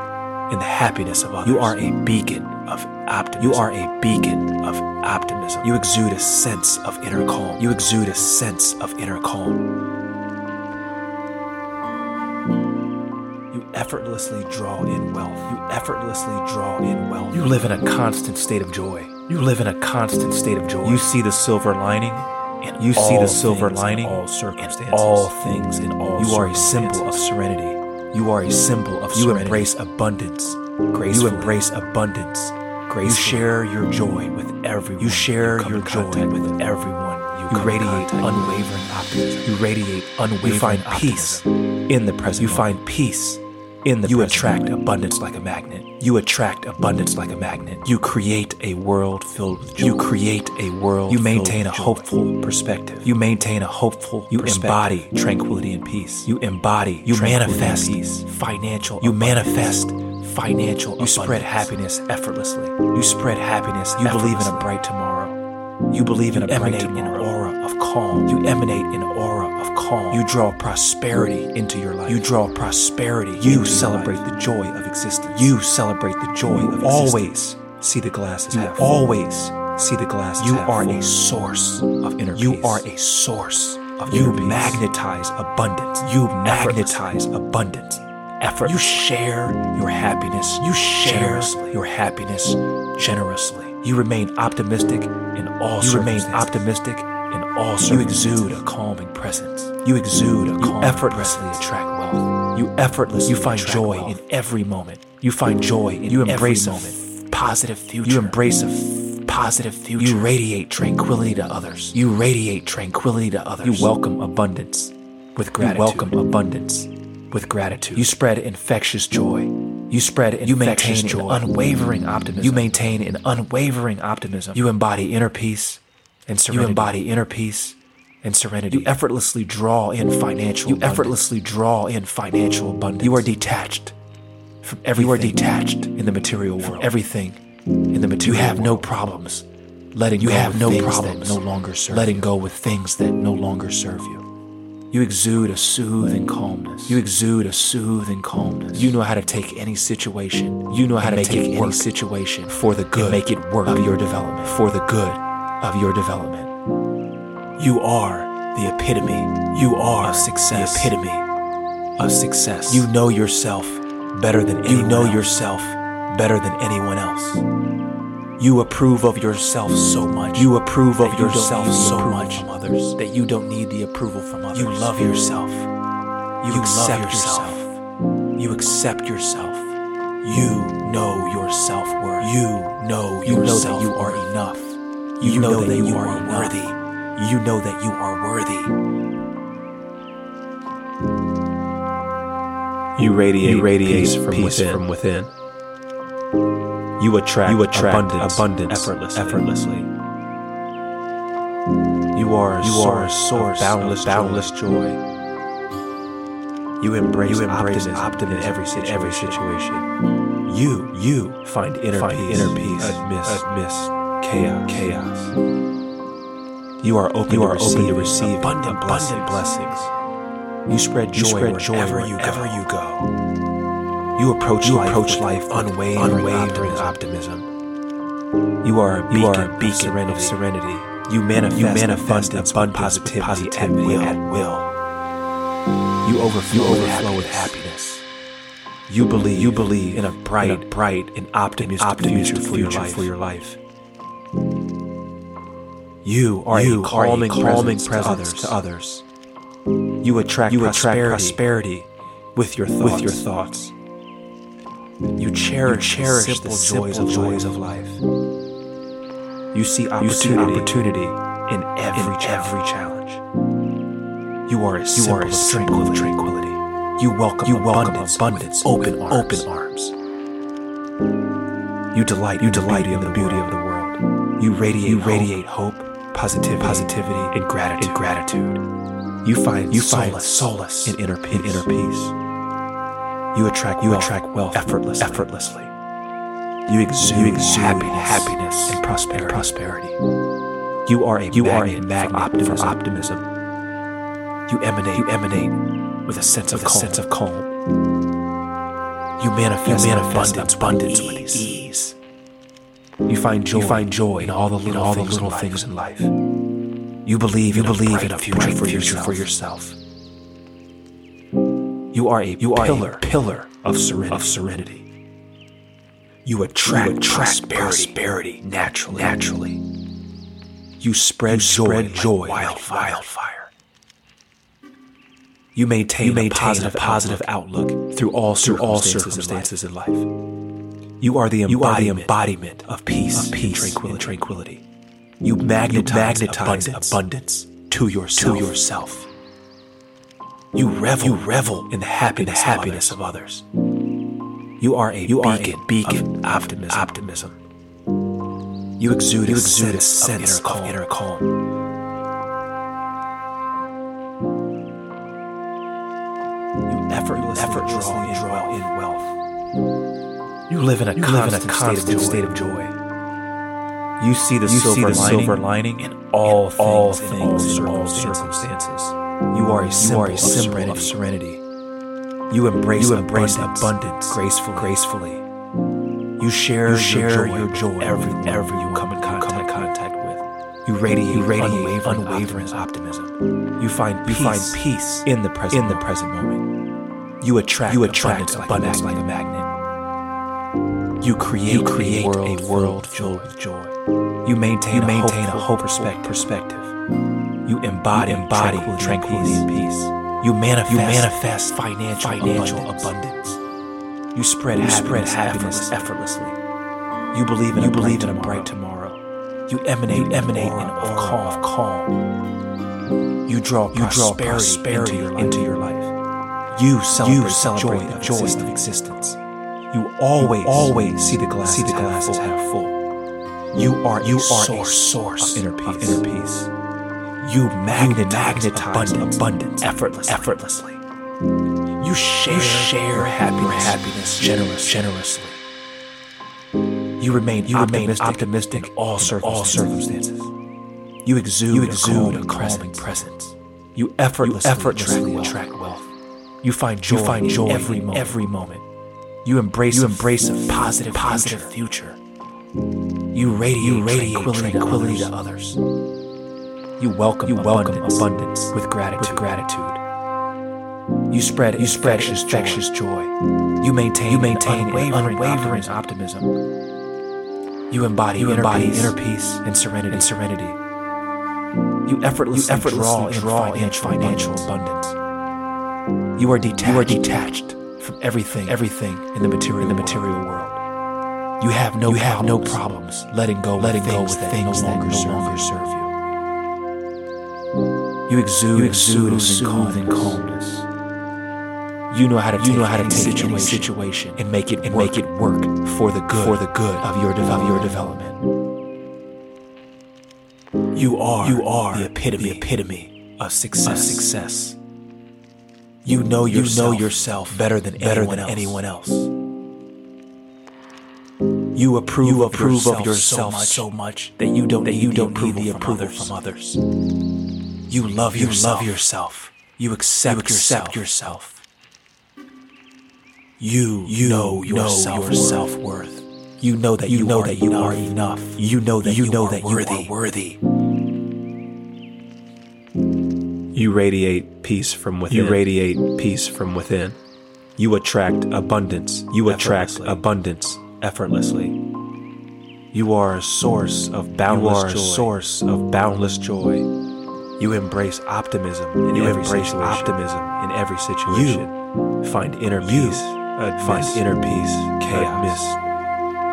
in the happiness of others. You are a beacon of optimism. You are a beacon of optimism. You exude a sense of inner calm. You exude a sense of inner calm. You effortlessly draw in wealth. You effortlessly draw in wealth. You live in a constant state of joy. You live in a constant state of joy. You see the silver lining in you see the silver lining in all circumstances. In all things in all You are a symbol of serenity. You are a symbol of you serenity. embrace abundance. Gracefully. You embrace abundance. Gracefully. You share your joy with everyone. You share you your joy with everyone. You, you radiate unwavering optimism. You radiate unwavering You find optimism. peace in the present. You find peace in the You present. attract abundance like a magnet. You attract abundance like a magnet. You create a world filled with joy. You create a world. You maintain a hopeful perspective. You maintain a hopeful. You embody tranquility and peace. You embody. You manifest peace. Financial. You manifest financial. You spread happiness effortlessly. You spread happiness. You believe in a bright tomorrow. You believe in bright tomorrow. an aura of calm. You emanate an aura of calm. You draw prosperity into your life. You draw prosperity. You celebrate the joy of existence. You celebrate the joy You of existence. always see the glass You half full. always see the glass. as You are full. a source of inner You peace. are a source of You inner peace. magnetize abundance. You magnetize abundance. Effort. You You share your happiness. You share Generously. your happiness generously. You remain optimistic in all You remain optimistic in all You exude a calming presence. You exude a You calm effortlessly presence. attract wealth. You effortlessly You find joy wealth. in every moment. You find joy in You embrace a moment. positive future. You embrace a f- positive future. You radiate tranquility to others. You radiate tranquility to others. You welcome abundance with gratitude. You welcome abundance with gratitude. You spread infectious joy. You spread You infectious maintain an joy. unwavering optimism. You maintain an unwavering optimism. You embody inner peace and You serenity. embody inner peace and serenity. You effortlessly draw in financial You abundance. effortlessly draw in financial abundance. You are detached from everything. You are detached in the material from world. everything in the material. you have no problems letting You have no problems no longer serve letting you. go with things that no longer serve you. You exude a soothing calmness. You exude a soothing calmness. You know how to take any situation. You know how to make take any situation for the good make it work of your development. for the good of your development. You are the epitome. You are Of success. The epitome of success. You know yourself better than You know else. yourself better than anyone else. You approve of yourself so much. You approve of that you yourself so much from others. that you don't need the approval from others. You love yourself. You, You accept love yourself. yourself. You accept yourself. You know your self worth. You know You know that you are enough. You, know, that, you, are are worthy. You know that you are worthy. You radiate, You radiate peace, from, peace within. from within. You attract, You attract abundance, abundance effortlessly. effortlessly. You are a You source, are a source of boundless, boundless joy. You embrace, You embrace optimism, optimism in every situation. every situation. You, you Find inner find peace, inner peace amidst, amidst chaos. chaos. You are open, You to, are receive open to receive abundant, abundant blessings. You spread joy, You spread joy wherever, you, wherever you go. You approach You life, approach with life with unwavering, unwavering optimism. You are a beacon, You are a of beacon serenity. of serenity. You manifest, You manifest abundance, abundance, positivity, positivity at will. at will. You overflow, You with, overflow happiness. with happiness. You believe, You believe in a bright, in a bright, and optimistic, optimistic future, for, your future life. for your life. You are You a are a calming, calming presence, presence to to others. You attract, You attract prosperity, prosperity with your thoughts. with your thoughts. You cherish, You cherish the the simple joys, simple of, joys life. of life. You see opportunity, You see opportunity in every, in challenge. every challenge. You are a You are a of, symbol of tranquility. You welcome You welcome abundance, abundance with open arms. open arms. You delight, you delight in the beauty of the world. You radiate, you hope, radiate hope, positivity, positivity, and gratitude. and gratitude. You find, You solace, find solace in inner peace. in inner peace. You attract, You wealth attract wealth effortlessly. effortlessly. You exude, You exude happiness, happiness and prosperity. and prosperity. You are a You are magnet, a magnet for optimism. for optimism. You emanate, you emanate with a sense of a calm. sense of calm. You manifest, You manifest abundance, abundance with with ease. You find joy, You find joy in all the little, all the things, little in life. things in life. You believe, You in a believe in a future, bright for, future yourself. for yourself. You are a You are pillar, a pillar of serenity. of serenity. You attract, You attract prosperity, prosperity naturally. naturally. You spread You joy, spread joy like wildfire. wildfire. You maintain, You a positive, a positive outlook, through all through all circumstances, circumstances in life. You are the You are the embodiment, embodiment of peace, of peace and tranquility. and tranquility. You magnetize, magnetize abundance, abundance to yourself. to yourself. You revel, You revel in the happiness, in the happiness of, others. You are a You are a beacon, beacon of optimism. optimism. You exude, You a exude a sense, sense of, of inner inner calm. You effortlessly, effortlessly draw, in, draw wealth. in wealth. You live in a You live in a constant, constant state, of joy. You see the You see silver the lining, silver lining in all in all things, things, in all in all circumstances. You are a symbol, are a symbol of, serenity. You embrace, you embrace abundance, abundance gracefully. gracefully. You share, you share your joy, your joy every, every you come in contact, come in contact with. You radiate, you radiate unwavering, unwavering optimism. optimism. You find peace, you find peace in the present in the present moment. You attract you attract abundance, abundance like a magnet. You create, you create a world, a world filled with joy. You maintain, you a, maintain a hope perspective. perspective. You embody, you embody tranquility, tranquility and, peace. You manifest, you manifest financial, financial abundance. abundance. You spread, you happiness, spread happiness effortlessly. You believe in, you a, believe bright in a bright tomorrow. You emanate, you emanate an of calm, of calm. You draw, you draw prosperity, into, your into your life. You celebrate, you celebrate joy, the joy of existence. You always, you always see the glass, see the glasses half full. You are, you are source, a source of inner peace. Of inner peace. You magnetize, you magnetize abundance, abundance effortlessly. effortlessly. You share, you share happiness, happiness generous, generously. You remain, you optimistic, remain optimistic in all circumstances. all circumstances. You exude, you exude a, calming, a calming presence. presence. You effortlessly, you effortlessly attract, wealth. You find joy, you find joy in every moment. Every moment. You embrace, you embrace a positive, positive future. You radiate, you radiate tranquility, tranquility to, others. to others. You welcome, you welcome abundance, abundance with gratitude. With gratitude. You spread, you spread infectious joy. You maintain, you maintain unwavering, unwavering optimism. You embody, you inner embody peace, inner peace and serenity, and serenity. You effortlessly, you effortlessly draw, draw in financial abundance. abundance. You are detached. You are detached from everything, everything in the material, in the material world. You have no, you have no problems letting go, letting go with things that no longer, no longer serve you. You exude, you exude a soothing calmness. You know how to, you know how to take situation, any situation and make it and work, make it work for the good, for the good of your, of your development. You are, you are the epitome, the epitome of success. Of success. You know yourself, you know yourself better than better anyone than else. anyone else. You approve, you approve of yourself, of yourself so, much, so much that you don't that you don't need the approval from others. You love you yourself. love yourself. You accept, you accept yourself. You you know your self worth. You know that you, you know that you are enough. You know that you, you know that worthy. you are worthy. You radiate peace from within. You radiate peace from within. You attract abundance. You attract abundance effortlessly. You are a source of boundless joy. a source of boundless joy. You embrace optimism in you every embrace situation. optimism in every situation. You find inner peace. You find inner peace. Chaos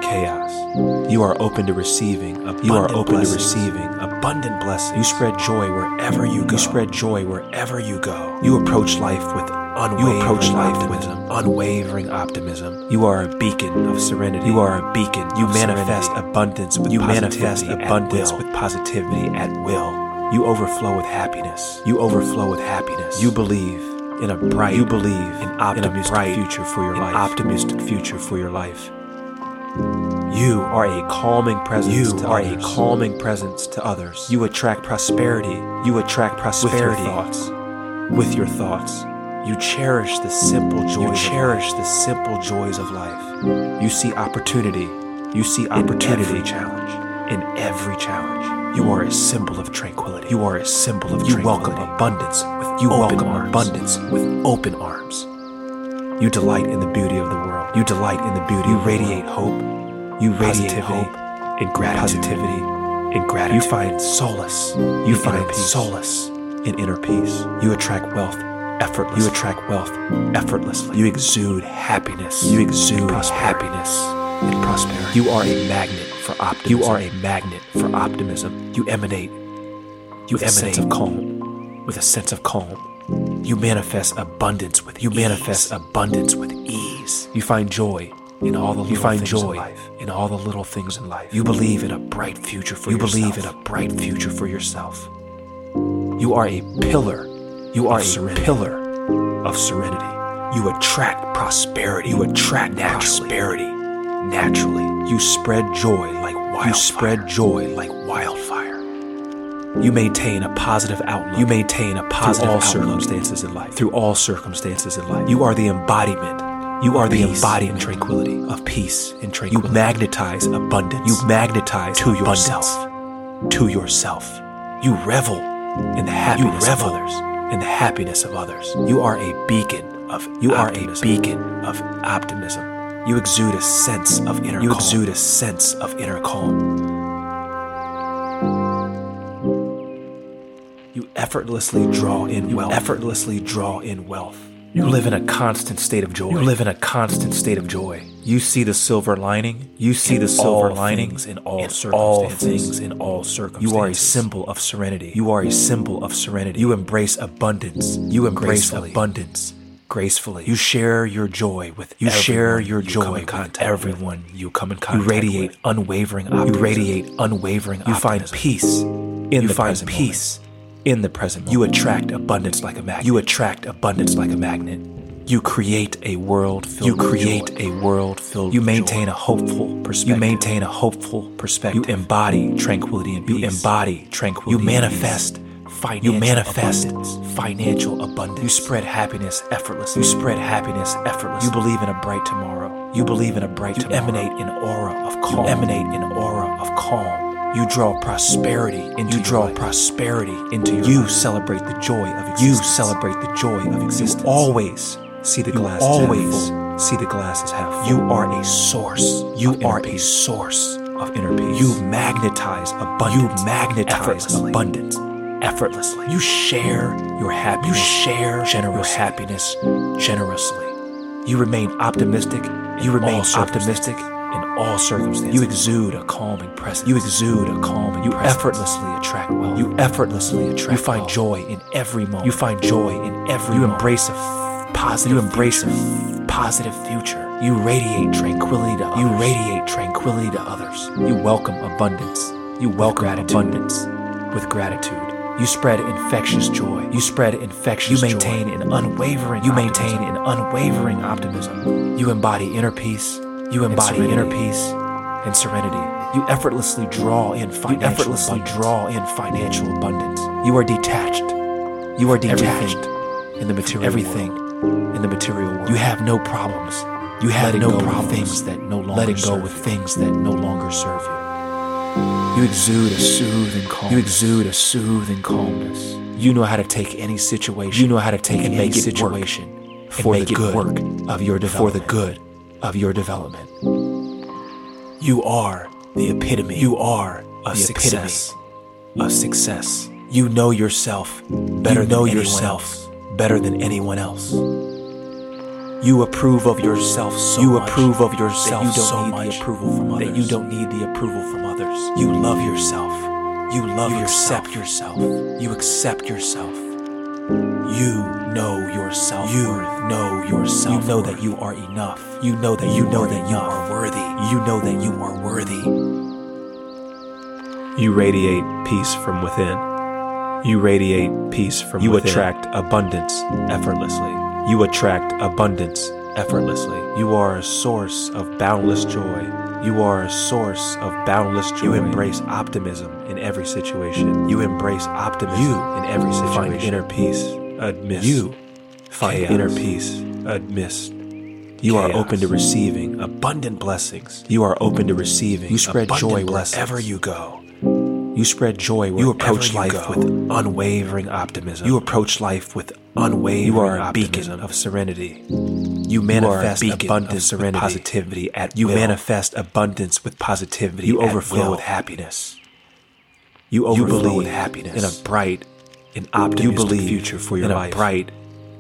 chaos. You are open to receiving. You are open blessings. to receiving abundant blessings. You spread joy wherever you go. You spread joy wherever you go. You approach life with unwavering you approach life optimism. with unwavering optimism. You are a beacon of serenity. You are a beacon. You manifest serenity. abundance with you manifest abundance with positivity at will. You overflow with happiness. You overflow with happiness. You believe in a bright. You believe in, optimistic in a bright future for your life. Optimistic future for your life. You are a calming presence. You are others. a calming presence to others. You attract prosperity. You attract prosperity with your thoughts. With your thoughts. You cherish the simple joys. You cherish the simple joys of life. You see opportunity. You see opportunity. In every challenge. In every challenge. You are a symbol of tranquility. You are a symbol of you welcome abundance with you open welcome arms. abundance with open arms. You delight in the beauty of the world. You delight in the beauty. You radiate hope. You radiate hope and gratitude. Positivity and gratitude. You find solace. You find solace in inner peace. You attract wealth effortlessly. You attract wealth effortlessly. You exude happiness. You exude happiness and prosperity. You are a magnet for optimism. You are a magnet for optimism. You emanate. You emanate a sense of calm. With a sense of calm you manifest abundance with you ease. manifest abundance with ease. You find joy in all the you find joy in, life. in all the little things in life. You believe in a bright future for you yourself. believe in a bright future for yourself. You are a pillar. You are a serenity. pillar of serenity. You attract prosperity. You attract naturally. prosperity naturally. You spread joy like wildfire. You spread joy like wildfire. You maintain a positive outlook. You maintain a positive through all outlook circumstances in life. Through all circumstances in life. You are the embodiment. You are the embodiment and tranquility. of peace and tranquility. You magnetize abundance. You magnetize To abundance yourself. to yourself. You revel in the happiness revel of others. In the happiness of others. You are a beacon of you are a beacon of optimism. You exude a sense of inner you calm. exude a sense of inner calm. You effortlessly draw in wealth. effortlessly draw in wealth. You live in a constant state of joy. You live in a constant state of joy. You see the silver lining. You see In the silver linings in all in circumstances. all things in all circumstances. You are a symbol of serenity. You are a symbol of serenity. You embrace abundance. You embrace abundance gracefully. You share your joy with you share your you joy with contact everyone you come in contact You radiate with. unwavering optimism. You radiate unwavering You find peace in You the find present peace in the present. You attract abundance like a magnet. You attract abundance like a magnet. You create a world filled. You create a world filled. You maintain a hopeful perspective. You maintain a hopeful perspective. You embody tranquility and peace. You embody tranquility. You manifest financial you manifest abundance. financial abundance. You spread happiness effortlessly. You spread happiness effortlessly. You believe in a bright tomorrow. You believe in a bright you tomorrow. emanate an aura of calm. You emanate an aura of calm. You draw prosperity into you draw life. prosperity into your You life. celebrate the joy of existence. You celebrate the joy of existence. You always see the glass always see the glass as half full. You are a source. You are a source of inner peace. You magnetize abundance. You magnetize abundance effortlessly. You share your happiness. You share generous happiness generously. You remain optimistic. You remain optimistic in all circumstances. You exude a calming presence. You exude a calming You presence. effortlessly attract wealth. You effortlessly attract You find wealth. joy in every moment. You find joy in every You moment. embrace a f- positive You embrace future. a f- positive future. You radiate tranquility to others. You radiate tranquility to others. You welcome abundance. You welcome abundance with gratitude. You spread infectious joy. You spread infectious You maintain joy. an unwavering You maintain an unwavering optimism. You embody inner peace. You embody inner peace and serenity. You effortlessly draw in financial you effortlessly abundance. draw in financial abundance. You are detached. You are detached everything in the material everything world. in the material world. You have no problems. You have letting no problems that no longer letting go with things that no longer serve you. You exude a soothing calmness. You exude a soothing calmness. You know how to take any situation. You know how to take and any situation for the good work of your development. For the good of your development. You are the epitome. You are a the success of success. You know yourself better you know than yourself else. better than anyone else. You approve of yourself so You much approve of yourself that you don't so need much the approval from others. That you don't need the approval from others. You love yourself. You love you yourself. accept yourself. You accept yourself. You know yourself. You know yourself. You know that you are enough. You know that you, you know that you are worthy. You know that you are worthy. You radiate peace from within. You radiate peace from you within. You attract abundance effortlessly. You attract abundance effortlessly. You are a source of boundless joy. You are a source of boundless joy. You embrace optimism in every situation. You embrace optimism you in every situation. Find inner peace amidst you find chaos. inner peace amidst you chaos. are open to receiving abundant blessings. You are open to receiving. You spread joy blessings. wherever you go. You spread joy wherever you approach life with unwavering optimism. You approach life with unwavering You are a optimism. beacon of serenity. You manifest you abundance, serenity, positivity at You will. manifest abundance with positivity. You overflow with happiness. You overflow you with happiness in a bright and optimistic future for your in life. a bright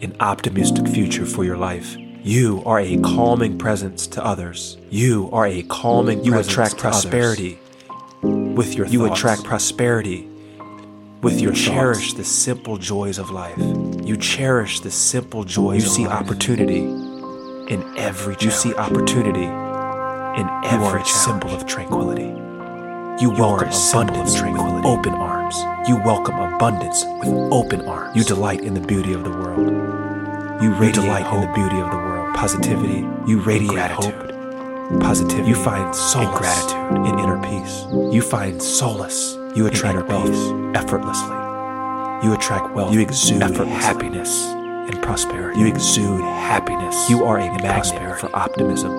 and optimistic future for your life. You are a calming presence to others. You are a calming. You attract prosperity with your. You thoughts. attract prosperity with your. You cherish the simple joys of life. You cherish the simple joys. You see life. opportunity in every. Challenge. You see opportunity in every symbol of tranquility. You, you welcome abundance of tranquility with open arms. You welcome abundance with open arms. You delight in the beauty of the world. You radiate delight hope. in the beauty of the world. Positivity. You radiate gratitude. hope. Positivity. You find solace in gratitude in inner peace. You find solace. You attract wealth peace. effortlessly. You attract wealth. You exude happiness and prosperity. You exude happiness. You are a magnet for optimism.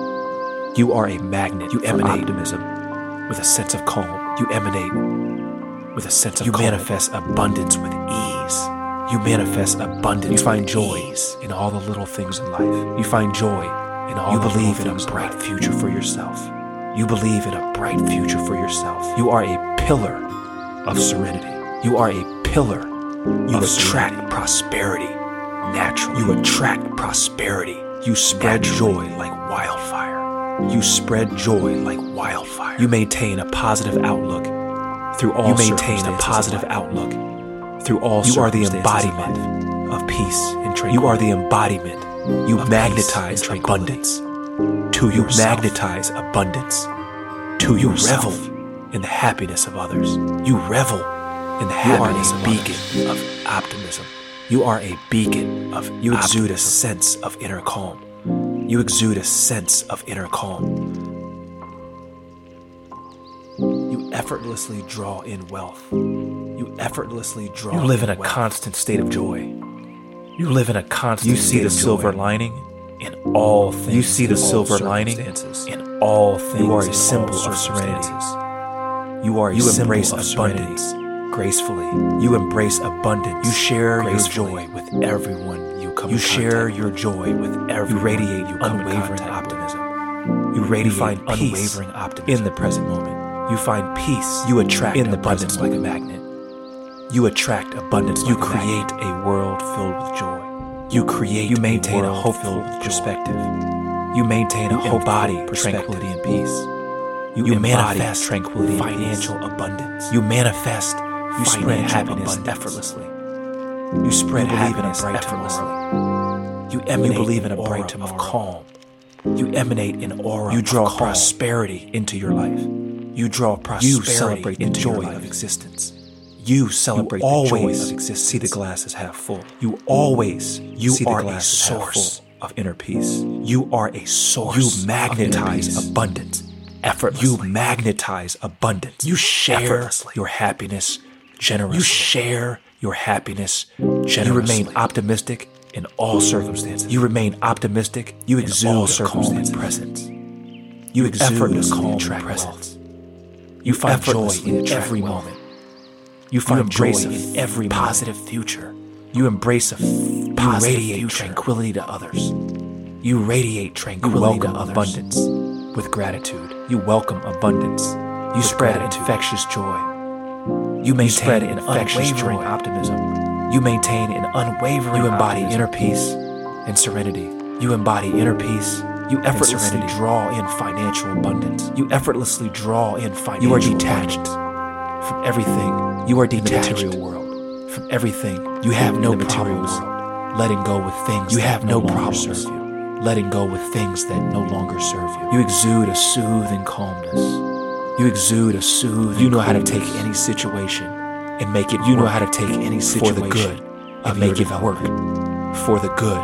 You are a magnet You emanate optimism with a sense of calm. You emanate. With a sense of You calm. manifest abundance with ease. You manifest abundance. You find joy in all the little things in life. You find joy in all You believe in a bright future for yourself. You believe in a bright future for yourself. You are a pillar of serenity. You are a pillar. You attract serenity. prosperity naturally. You attract prosperity. You spread Naturally. joy like wildfire. You spread joy like wildfire. You maintain a positive outlook through all You maintain a positive outlook through all You are the embodiment of peace and tranquility. You are the embodiment. You magnetize abundance to You magnetize abundance to you revel in the happiness of others. You revel in the You are happiness a of beacon of optimism. You are a beacon of you exude a sense of inner calm. You exude a sense of inner calm. You effortlessly draw in wealth. You effortlessly draw. In wealth. You live in a wealth. constant state of joy. You live in a constant. You see the silver lining in all things. You see the silver lining in all things. You are a symbol of serenity. You are a You embrace abundance gracefully. You embrace abundance. You share your joy with everyone you come. You share your joy with everyone You radiate you unwavering optimism. You radiate find peace unwavering optimism in the present moment. You find peace. You attract in the abundance present like a magnet. You attract abundance. You like a create a world filled with joy. You create. You maintain a world hopeful filled with joy. perspective. You maintain a You hopeful embody perspective. tranquility and peace. You, You manifest tranquility and financial peace. abundance. You manifest. You spread happiness abundance. effortlessly. You spread You believe in a happiness bright effortlessly. tomorrow. You emanate You believe in a bright of tomorrow. calm. You emanate an aura. You draw of calm. prosperity into your life. You draw prosperity You celebrate the into joy of existence. You celebrate You the always joy of existence. see the glass as half full. You always you see the are a glass as half source full of inner peace. You are a source. You of magnetize abundance effortlessly. You magnetize abundance. You share your happiness Generously. You share your happiness generously. You remain optimistic in all circumstances. You remain optimistic. You exude all a calm presence. You exude effortlessly a calm attract presence. You find joy in every moment. You find embrace joy a in every positive future. You embrace a f- positive you radiate future. tranquility to others. You radiate tranquility welcome to others. abundance with gratitude. You welcome abundance. You with spread gratitude. infectious joy. You maintain spread an infectious unwavering joy. optimism. You maintain an unwavering. You embody optimism. inner peace and serenity. You embody inner peace. You effortlessly draw in financial abundance. You effortlessly draw in financial. You are detached abundance from everything. You are the detached material world. from everything. You have no the problems world. letting go with things. You have no no problems problems serve you. Letting go with things that no longer serve you. You exude a soothing calmness. You exude a soothing. You know how to take any situation and make it. You know how to take any situation for the good and of make it work for the good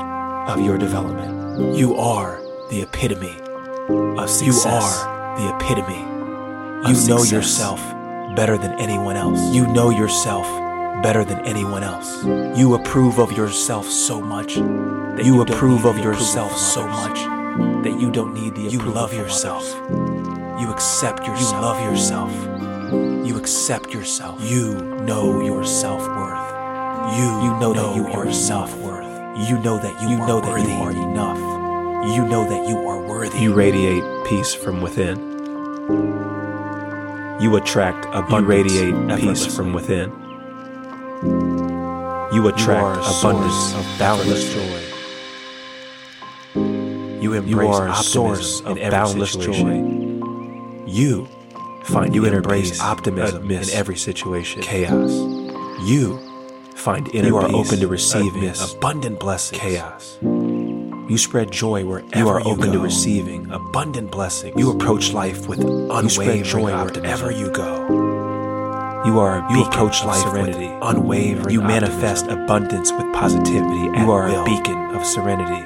of your development. You are the epitome of success. You are the epitome. You know yourself better than anyone else. You know yourself better than anyone else. You approve of yourself so much that you, you approve of yourself so much that you don't need the you love yourself. You accept yourself. You love yourself. You accept yourself. You know your self-worth. You you know, that you are self-worth. You know that you, know that you are enough. You know that you are worthy. You radiate peace from within. You attract abundance. You radiate peace from within. You attract are a abundance source of boundless joy. You embrace You are a optimism source in of every boundless situation. You find You inner embrace peace optimism in every situation. chaos. You find inner You are peace open to receiving abundant blessings. Chaos. You spread joy wherever You are open to receiving abundant blessings. You approach life with unwavering spread joy optimism. wherever you go. You are a You beacon approach of life serenity, with unwavering. You optimism. manifest abundance with positivity. You at are will. a beacon of serenity.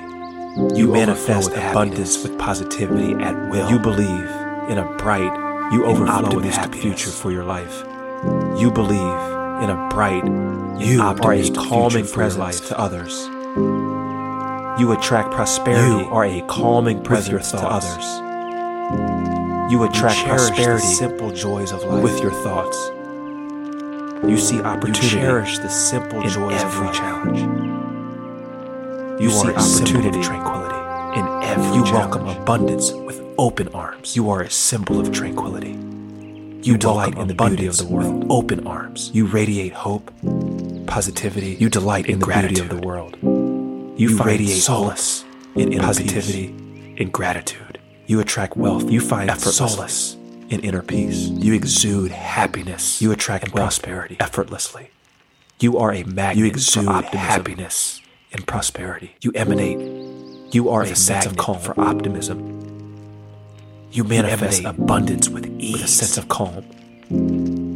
You, You manifest with abundance happiness. with positivity at will. You believe in a bright, You overflow with optimistic happiness. future for your life. You believe in a bright, you are a calming presence to others. You attract prosperity. You are a calming presence to others. You attract you prosperity, simple joys of life with your thoughts. You see opportunity. You cherish the simple joys of every challenge. You, you see opportunity, tranquility in every. You challenge. welcome abundance with open arms. You are a symbol of tranquility. You, you delight in the beauty of the world. Open arms. You radiate hope, positivity. You delight in the gratitude. beauty of the world. You, you radiate solace in positivity, in gratitude. You attract wealth. You find solace in inner peace. You exude happiness. You attract and prosperity effortlessly. You are a magnet. You exude happiness and prosperity. You emanate. You are a sense of calm for optimism. You manifest you abundance with ease, with a sense of calm.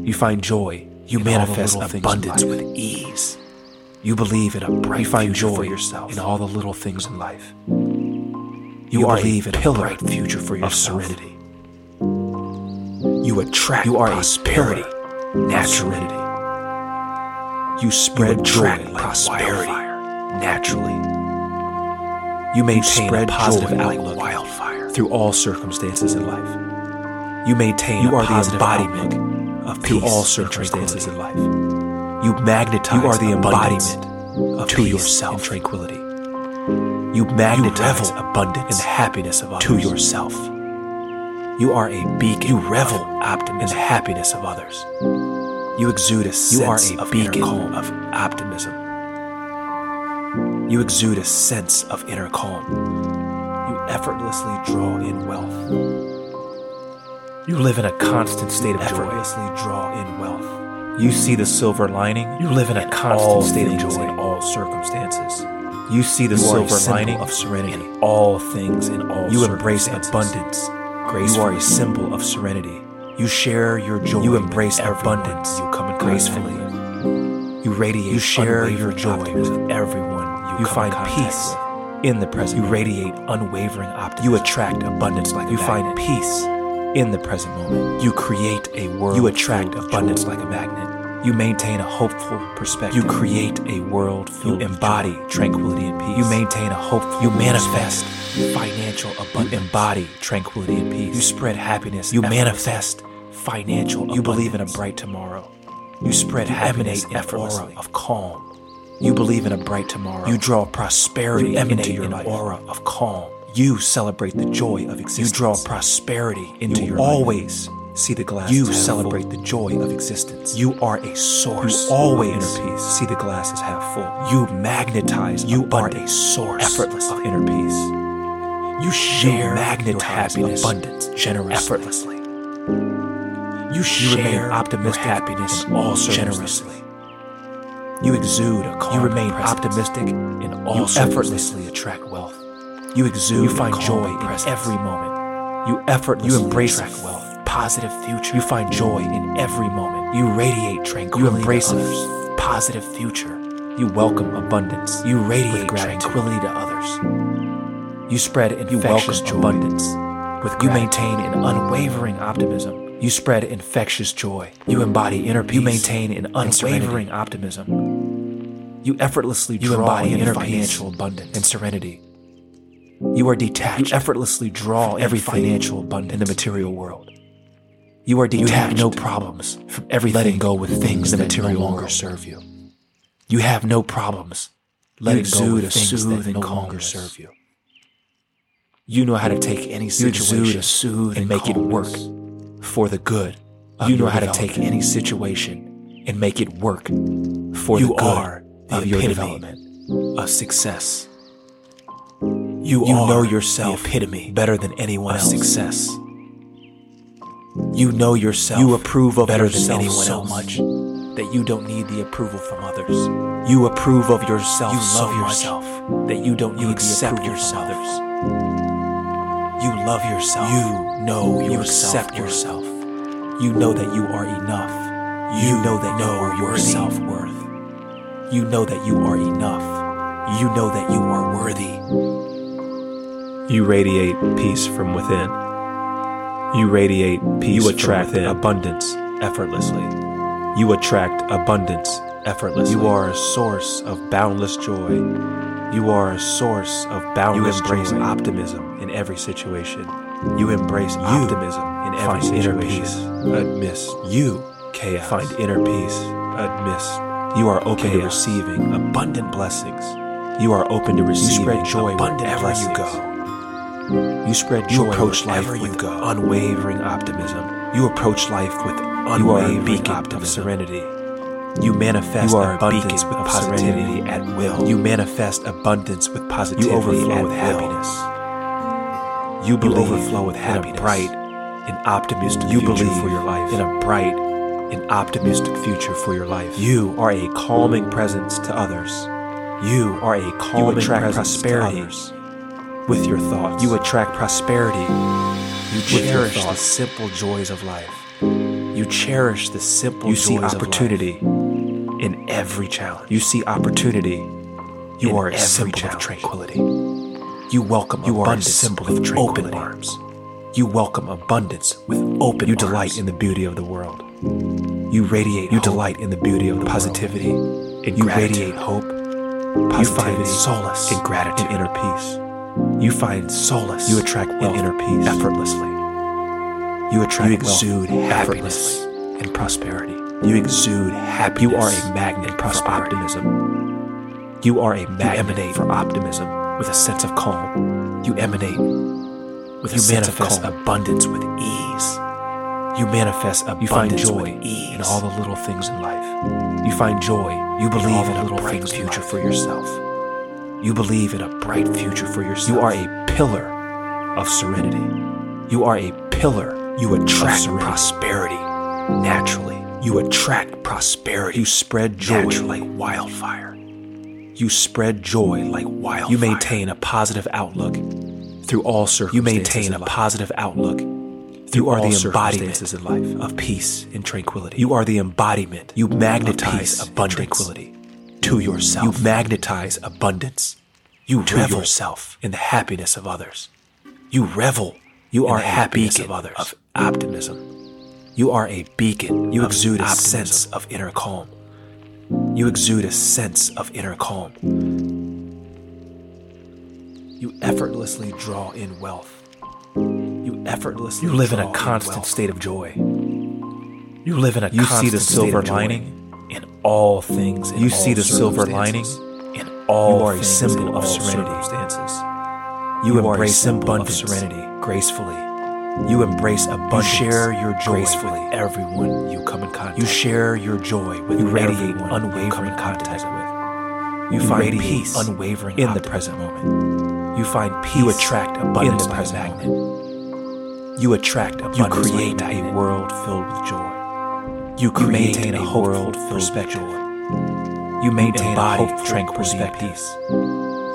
You find joy. You manifest abundance with ease. You believe in a bright find future joy for yourself in all the little things in life. You, you believe in a bright future for yourself. Of serenity. You attract you are prosperity, naturally. You spread you joy like prosperity wildfire. naturally. You maintain you spread a positive outlook like wildfire through all circumstances in life. You maintain you are the embodiment of peace all circumstances in life. You magnetize you are the embodiment of to yourself and tranquility. You magnetize you abundance and happiness of others to yourself. You are a beacon. You revel optimism in the happiness of others. You exude a sense you are a of beacon calm of optimism. You exude a sense of inner calm. You effortlessly draw in wealth. You live in a constant state of effortlessly joy. Effortlessly draw in wealth. You see the silver lining. You live in a constant state of joy in all circumstances. You see the you silver lining of serenity in all things in all You embrace abundance gracefully. You are a symbol of serenity. You share your joy. You embrace abundance. You come in gracefully. You radiate. You share your joy with everyone. You, you find peace in the present. You radiate unwavering optimism. You attract abundance like you find peace in the present moment. You create a world. You attract abundance like a magnet. You maintain a hopeful perspective. You create a world filled. You embody tranquility and peace. You maintain a hopeful. You manifest financial abundance. You embody tranquility and peace. You spread happiness. You manifest financial. Abundance. You believe in a bright tomorrow. You spread you happiness in aura of calm. You believe in a bright tomorrow. You draw prosperity you into your life. aura of calm. You celebrate the joy of existence. You draw prosperity into your life. you your always life see the glass. You celebrate full. the joy of existence. You are a source. You always inner peace. See the glass is half full. You magnetize. You abundance. are a source. Effortless of inner peace. You share magnetize happiness, abundance, generously, effortlessly. You share you remain optimistic happiness in all generously. You exude a calm You remain presence. optimistic in all You effortlessly attract wealth. You exude You find joy in every moment. You effortlessly you embrace attract wealth. Positive future. You find joy in every moment. You radiate tranquility. You embrace a positive future. You welcome abundance. You radiate tranquility to others. You spread infectious you abundance. With you maintain an unwavering optimism. You spread infectious joy. You embody inner peace. You maintain an unwavering optimism. You effortlessly you embody inner financial peace abundance and serenity. You are detached. You effortlessly draw every financial abundance in the material world. You are detached. You have no problems from everything letting go with things that material no longer serve you. You have no problems letting go with things that no longer serve you. You know how to take any situation soothe and make it work for the good. You know how to take any situation and make it work for you the good are the of your development of success. You, you know yourself the epitome better than anyone else. Success. You know yourself. You approve of better than anyone so else. much that you don't need the approval from others. You approve of yourself. You love so yourself that you don't you need accept the approval yourself. from others. You love yourself. You know you accept yourself. You know that you are enough. You, you know that know you are your self worth. You know that you are enough. You know that you are worthy. You radiate peace from within. You radiate peace. You attract abundance effortlessly. You attract abundance effortlessly. You are a source of boundless joy. You are a source of boundless You embrace joy. optimism in every situation. You embrace you optimism in every find situation. inner peace amidst you chaos. Find inner peace amidst you are open chaos. to receiving abundant blessings. You are open to receiving you spread joy abundant wherever you go. You spread joy you approach life with go. unwavering optimism. You approach life with unwavering beacon optimism. of serenity. You manifest you abundance with positivity at will. You manifest abundance with positivity you overflow with happiness. You believe you overflow with happiness. In a bright and optimistic you future believe for your life. In a bright and optimistic future for your life. You are a calming presence to others. You are a calming you attract prosperity with your thoughts. You attract prosperity. You cherish the simple joys of life. You cherish the simple you see opportunity in every challenge. You see opportunity. You are a symbol of tranquility. You welcome you abundance are a symbol with of open arms. You welcome abundance with open You arms. delight in the beauty of the world. You radiate You hope. delight in the beauty of the positivity. And you gratitude. radiate hope. Positivity, you find solace in gratitude and inner peace. You find solace. You attract wealth inner peace effortlessly. You attract you exude happiness and prosperity. You exude happiness. You are a magnet for optimism. You are a magnet you emanate for optimism with a sense of calm. You emanate with you manifest abundance with ease. You manifest abundance you find joy in all the little things in life. You find joy. You believe in a bright future for yourself. You believe in a bright future for yourself. You are a pillar of serenity. You are a pillar. You attract prosperity naturally. You attract prosperity. You spread joy Naturally. like wildfire. You spread joy like wildfire. You maintain a positive outlook through all circumstances. You maintain a positive outlook through all the embodiments in life of peace and tranquility. You are the embodiment. You magnetize abundance tranquility to yourself. You magnetize abundance. You to revel yourself in the happiness of others. You revel. You are happiness of others of optimism. You are a beacon. You exude a optimism. sense of inner calm. You exude a sense of inner calm. You effortlessly draw in wealth. You effortlessly You live in a constant state of joy. You live in a you see the silver lining in all things. In you all see the silver lining in all. You are a symbol of serenity. Circumstances. You, you embrace of serenity gracefully you embrace abundance. You share your joy gracefully. with everyone you come in contact. You share your joy with you radiate unwavering contact with. You, you find peace, unwavering in the present moment. You find peace. You attract abundance in the present magnet. moment. You attract abundance. You create a world filled with joy. You, you maintain a, world joy. You maintain a hope, tranquility, peace.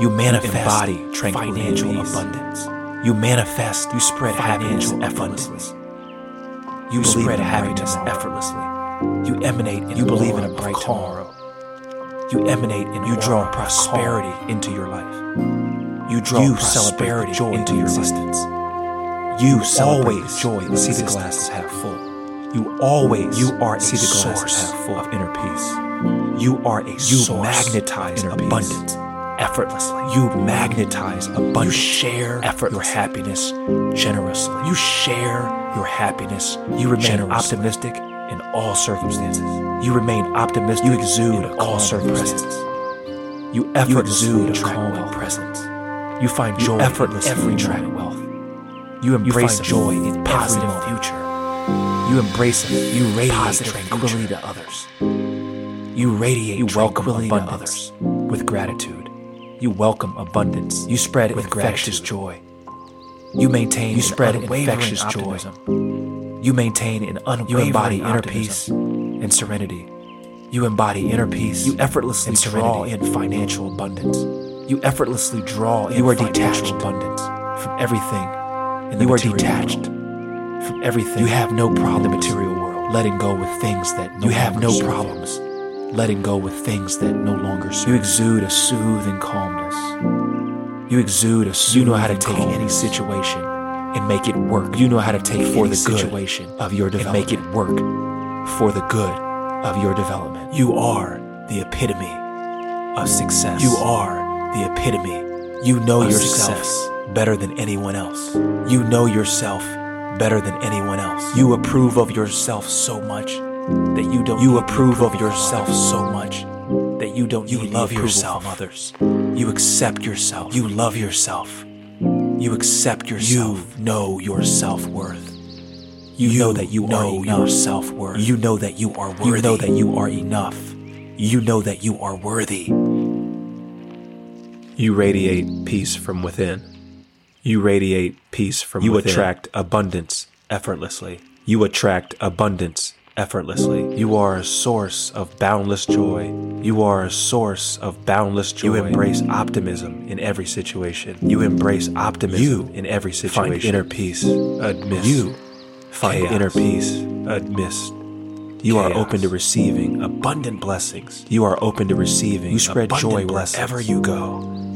You manifest embody financial abundance. You manifest, you spread happiness effortlessly. You spread happiness effortlessly. You emanate and you believe in a bright tomorrow. You emanate and you draw prosperity into your life. You draw you prosperity joy into your existence. You always joy and see the glasses half full. You always you are see the full of inner peace. You are a you magnetize abundance effortlessly. You magnetize abundance. You share effort your happiness generously. You share your happiness. You remain optimistic in all circumstances. You remain optimistic. You exude in all circumstances. You effortlessly you exude a calm presence. You find joy you effortlessly every track wealth. You embrace you joy in positive future. You embrace it. You radiate tranquility to others. You radiate you tranquility to others with gratitude. You welcome abundance. You spread it with infectious joy. You maintain you spread infectious optimism. joy. You maintain an unwavering you embody inner peace and serenity. You embody inner peace. You effortlessly and draw in financial abundance. You effortlessly draw in you are detached abundance from everything. In the you are detached. From everything. You have no problem in the material world. Letting go with things that no you have no problems letting go with things that no longer serve. You exude a soothing calmness. You exude a You know how to take calmness. any situation and make it work. You know how to take for the situation of your development and make it work for the good of your development. You are the epitome of success. You are the epitome. You know yourself success. better than anyone else. You know yourself better than anyone else. You approve of yourself so much that you don't. You approve of yourself so much that you don't You love yourself. others. You accept yourself. You love yourself. You accept yourself. You know your self-worth. You, You know that you know are your self-worth. You know that you are worthy. You know that you are enough. You know that you are worthy. You radiate peace from within. You radiate peace from you within. attract abundance effortlessly. You attract abundance effortlessly. You are a source of boundless joy. You are a source of boundless joy. You embrace optimism in every situation. You embrace optimism You in every situation. find inner peace amidst You find chaos. inner peace amidst you are open to receiving abundant blessings. You are open to receiving. You spread joy blessings. wherever you go.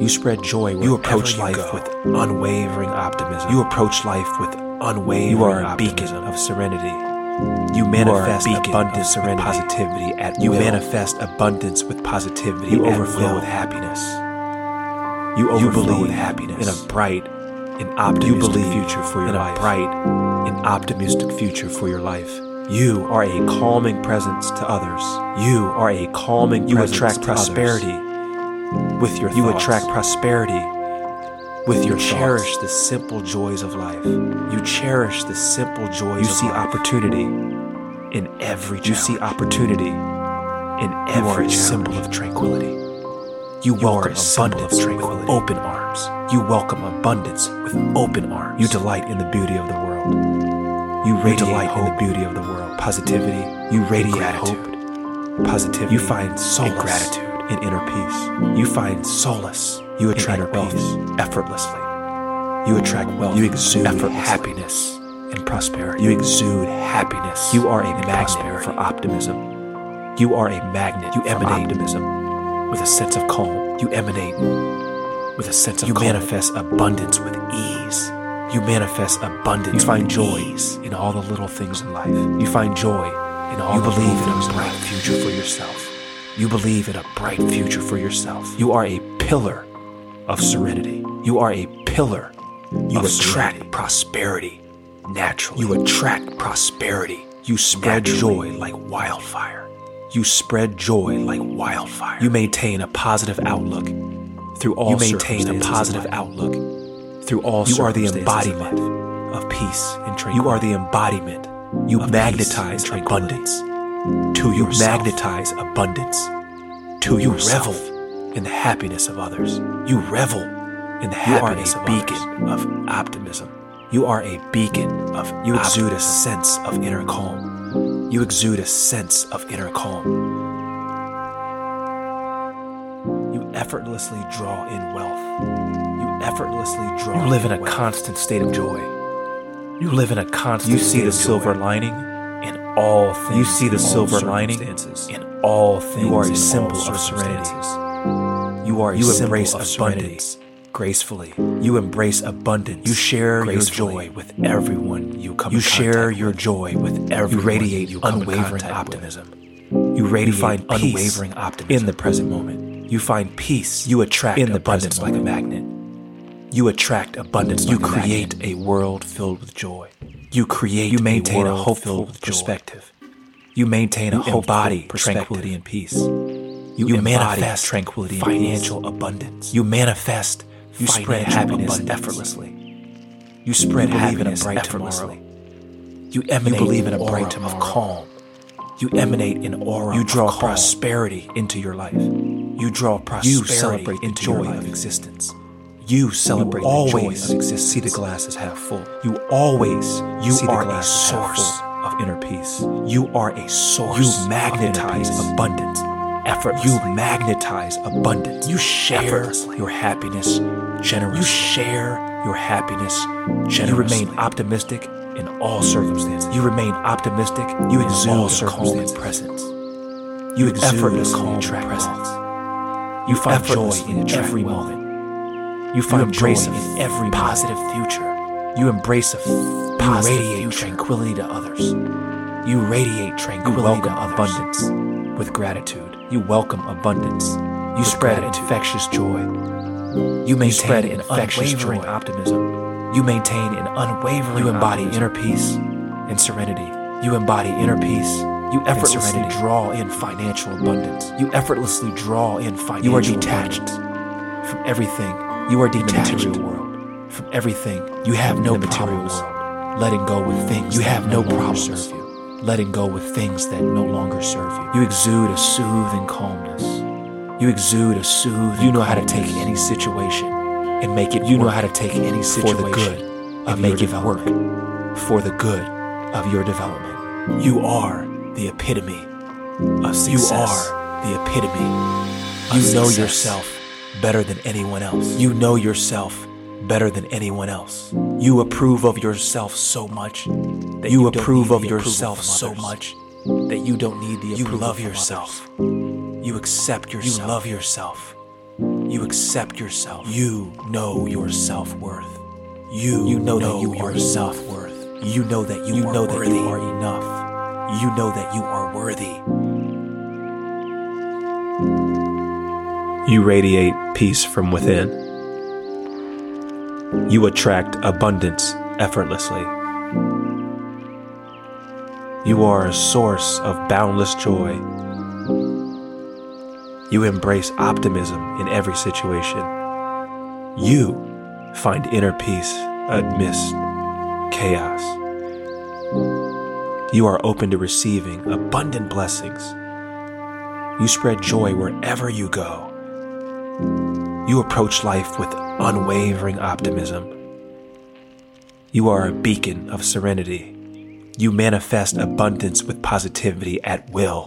You spread joy. You approach life go. with unwavering optimism. You approach life with unwavering. You are a beacon of serenity. You You a manifest of abundance serenity. and positivity at You will. manifest abundance with positivity. You overflow with happiness. You You overflow believe with happiness in a bright and optimistic believe future for your in a life. bright and optimistic future for your life. You are a calming presence to others. You are a calming You presence attract to others. With your You thoughts. attract prosperity with your thoughts. cherish the simple joys of life. You cherish the simple joys. You of see life. opportunity in every. You see opportunity in are a every symbol of tranquility. You You are welcome a symbol of abundance with open arms. You welcome abundance with open arms. You delight in the beauty of the world. You radiate delight in the beauty of the world. Positivity. You radiate gratitude. hope. Positivity. You find solace gratitude. In inner peace. You find solace. You attract wealth peace. effortlessly. You attract wealth. You exude happiness and prosperity. You exude happiness. You are a magnet for optimism. You are a magnet. You emanate optimism. with a sense of calm. You emanate with a sense of You calm. manifest abundance with ease. You manifest abundance. You find joy in all the little things in life. You find joy in all You the believe in a bright future for yourself. You believe in a bright future for yourself. You are a pillar of serenity. You are a pillar You of attract serenity. prosperity naturally. You attract prosperity. You spread Naturally. joy like wildfire. You spread joy like wildfire. You maintain a positive outlook through all You maintain a positive outlook through all You are the embodiment life. of peace and tranquility. You are the embodiment. You of magnetize peace and tranquility. abundance to you. yourself. Magnetize abundance to You yourself. revel in the happiness of others. You revel in the You are happiness a of beacon others. of optimism. You are a beacon of you exude a sense of inner calm. You exude a sense of inner calm. You effortlessly draw in wealth. You effortlessly draw. You live in a wealth. constant state of joy. You live in a constant. You see the silver joy lining in all things. You see the silver lining in all things. You are a symbol of serenity. You are You embrace abundance gracefully. You embrace abundance. You share your joy with everyone you come. You share your joy with everyone. You radiate you come in unwavering optimism. You radiate find peace unwavering optimism in the present moment. You find peace. You attract in the abundance like a magnet. You attract abundance. You like create a world filled with joy. You create. You maintain a, world hopeful filled with joy. perspective. You maintain a You hopeful embody perspective. tranquility and peace. You, You manifest tranquility and financial abundance. You manifest. You spread happiness abundance. effortlessly. You spread You believe in a bright effortlessly. tomorrow. You emanate believe in a bright tomorrow. of calm. You emanate an aura. You draw prosperity into your life. You draw prosperity You celebrate into the joy of existence. You celebrate You always the joy of existence. see the glass as half full. You always you See are a source of inner peace. You are a source. You of magnetize inner peace. abundance effortlessly. You magnetize abundance. You share your happiness generously. You share your happiness generously. You remain optimistic in all circumstances. You remain optimistic. You exude a calm circumstances. presence. You exude a calm presence. You find joy in every moment. You find embrace joy in every positive future. You embrace a You positive radiate future. tranquility to others. You radiate tranquility. You welcome to abundance with gratitude. You welcome abundance. You spread gratitude. infectious joy. You maintain You spread an infectious unwavering joy. optimism. You maintain an unwavering. You embody optimism. inner peace and serenity. You embody inner peace. You effortlessly draw in financial abundance. You effortlessly draw in financial. You are detached from everything. You are detached. From everything. You have no problems. world. Letting go with things. You have no problems. serve you. Letting go with things that no longer serve you. You exude a soothing calmness. You exude a soothing. You know how to take any situation and make it. You know how to take any situation for the good and of make your it work for the good of your development. You are the epitome of success. you are the epitome. Of You know yourself better than anyone else. You know yourself better than anyone else. You approve of yourself so much that you, you approve of yourself so much that you don't need the approval. You love yourself. others. You accept yourself. You love yourself. You accept yourself. You know your self worth. You you know, that you are self worth. You know that you, know that you are enough. You know that you are worthy. You radiate peace from within. You attract abundance effortlessly. You are a source of boundless joy. You embrace optimism in every situation. You find inner peace amidst chaos. You are open to receiving abundant blessings. You spread joy wherever you go. You approach life with unwavering optimism. You are a beacon of serenity. You manifest abundance with positivity at will.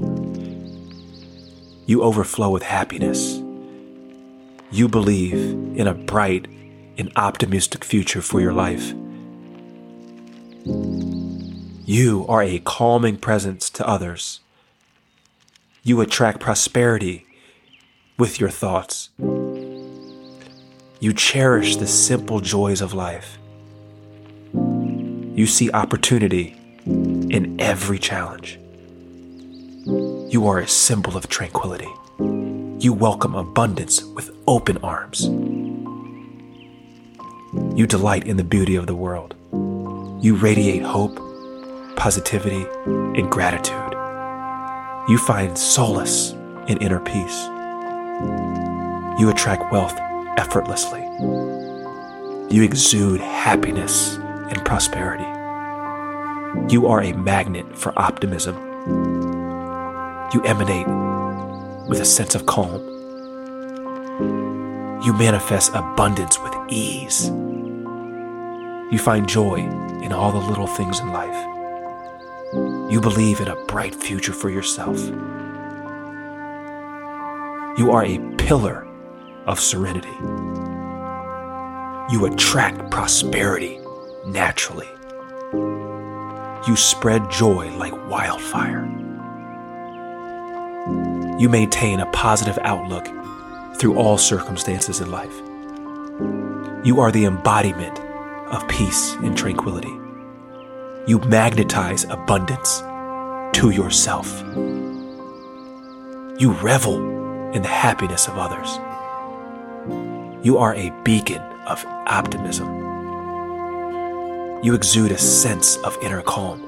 You overflow with happiness. You believe in a bright and optimistic future for your life. You are a calming presence to others. You attract prosperity with your thoughts. You cherish the simple joys of life. You see opportunity in every challenge. You are a symbol of tranquility. You welcome abundance with open arms. You delight in the beauty of the world. You radiate hope, positivity, and gratitude. You find solace in inner peace. You attract wealth effortlessly. You exude happiness and prosperity. You are a magnet for optimism. You emanate with a sense of calm. You manifest abundance with ease. You find joy in all the little things in life. You believe in a bright future for yourself. You are a pillar of serenity. You attract prosperity naturally. You spread joy like wildfire. You maintain a positive outlook through all circumstances in life. You are the embodiment of peace and tranquility. You magnetize abundance to yourself. You revel in the happiness of others. You are a beacon of optimism. You exude a sense of inner calm.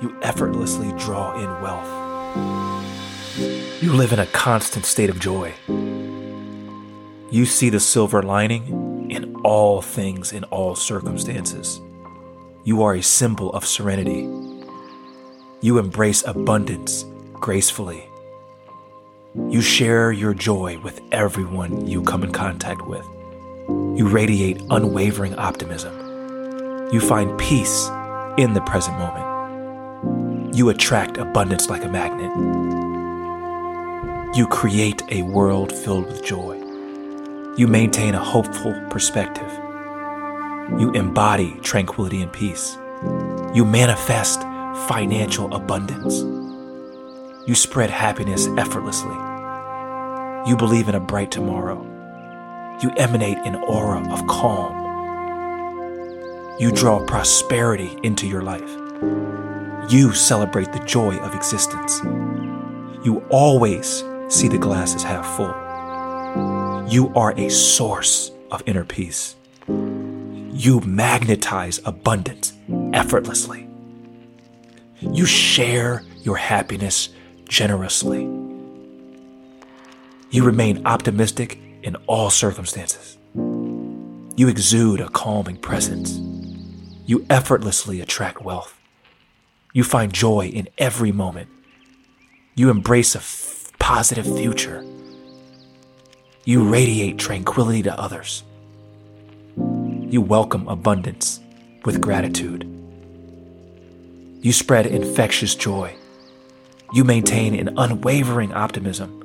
You effortlessly draw in wealth. You live in a constant state of joy. You see the silver lining in all things, in all circumstances. You are a symbol of serenity. You embrace abundance gracefully. You share your joy with everyone you come in contact with. You radiate unwavering optimism. You find peace in the present moment. You attract abundance like a magnet. You create a world filled with joy. You maintain a hopeful perspective. You embody tranquility and peace. You manifest financial abundance. You spread happiness effortlessly. You believe in a bright tomorrow. You emanate an aura of calm. You draw prosperity into your life. You celebrate the joy of existence. You always see the glass as half full. You are a source of inner peace. You magnetize abundance effortlessly. You share your happiness generously. You remain optimistic in all circumstances. You exude a calming presence. You effortlessly attract wealth. You find joy in every moment. You embrace a f- positive future. You radiate tranquility to others. You welcome abundance with gratitude. You spread infectious joy. You maintain an unwavering optimism.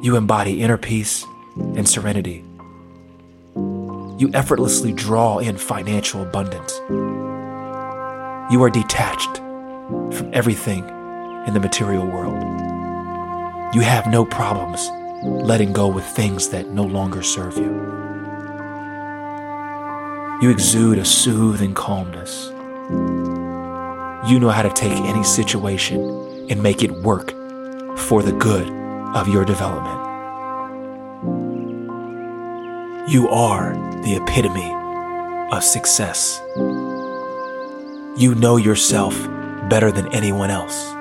You embody inner peace and serenity. You effortlessly draw in financial abundance. You are detached from everything in the material world. You have no problems letting go with things that no longer serve you. You exude a soothing calmness. You know how to take any situation and make it work for the good of your development. You are the epitome of success. You know yourself better than anyone else.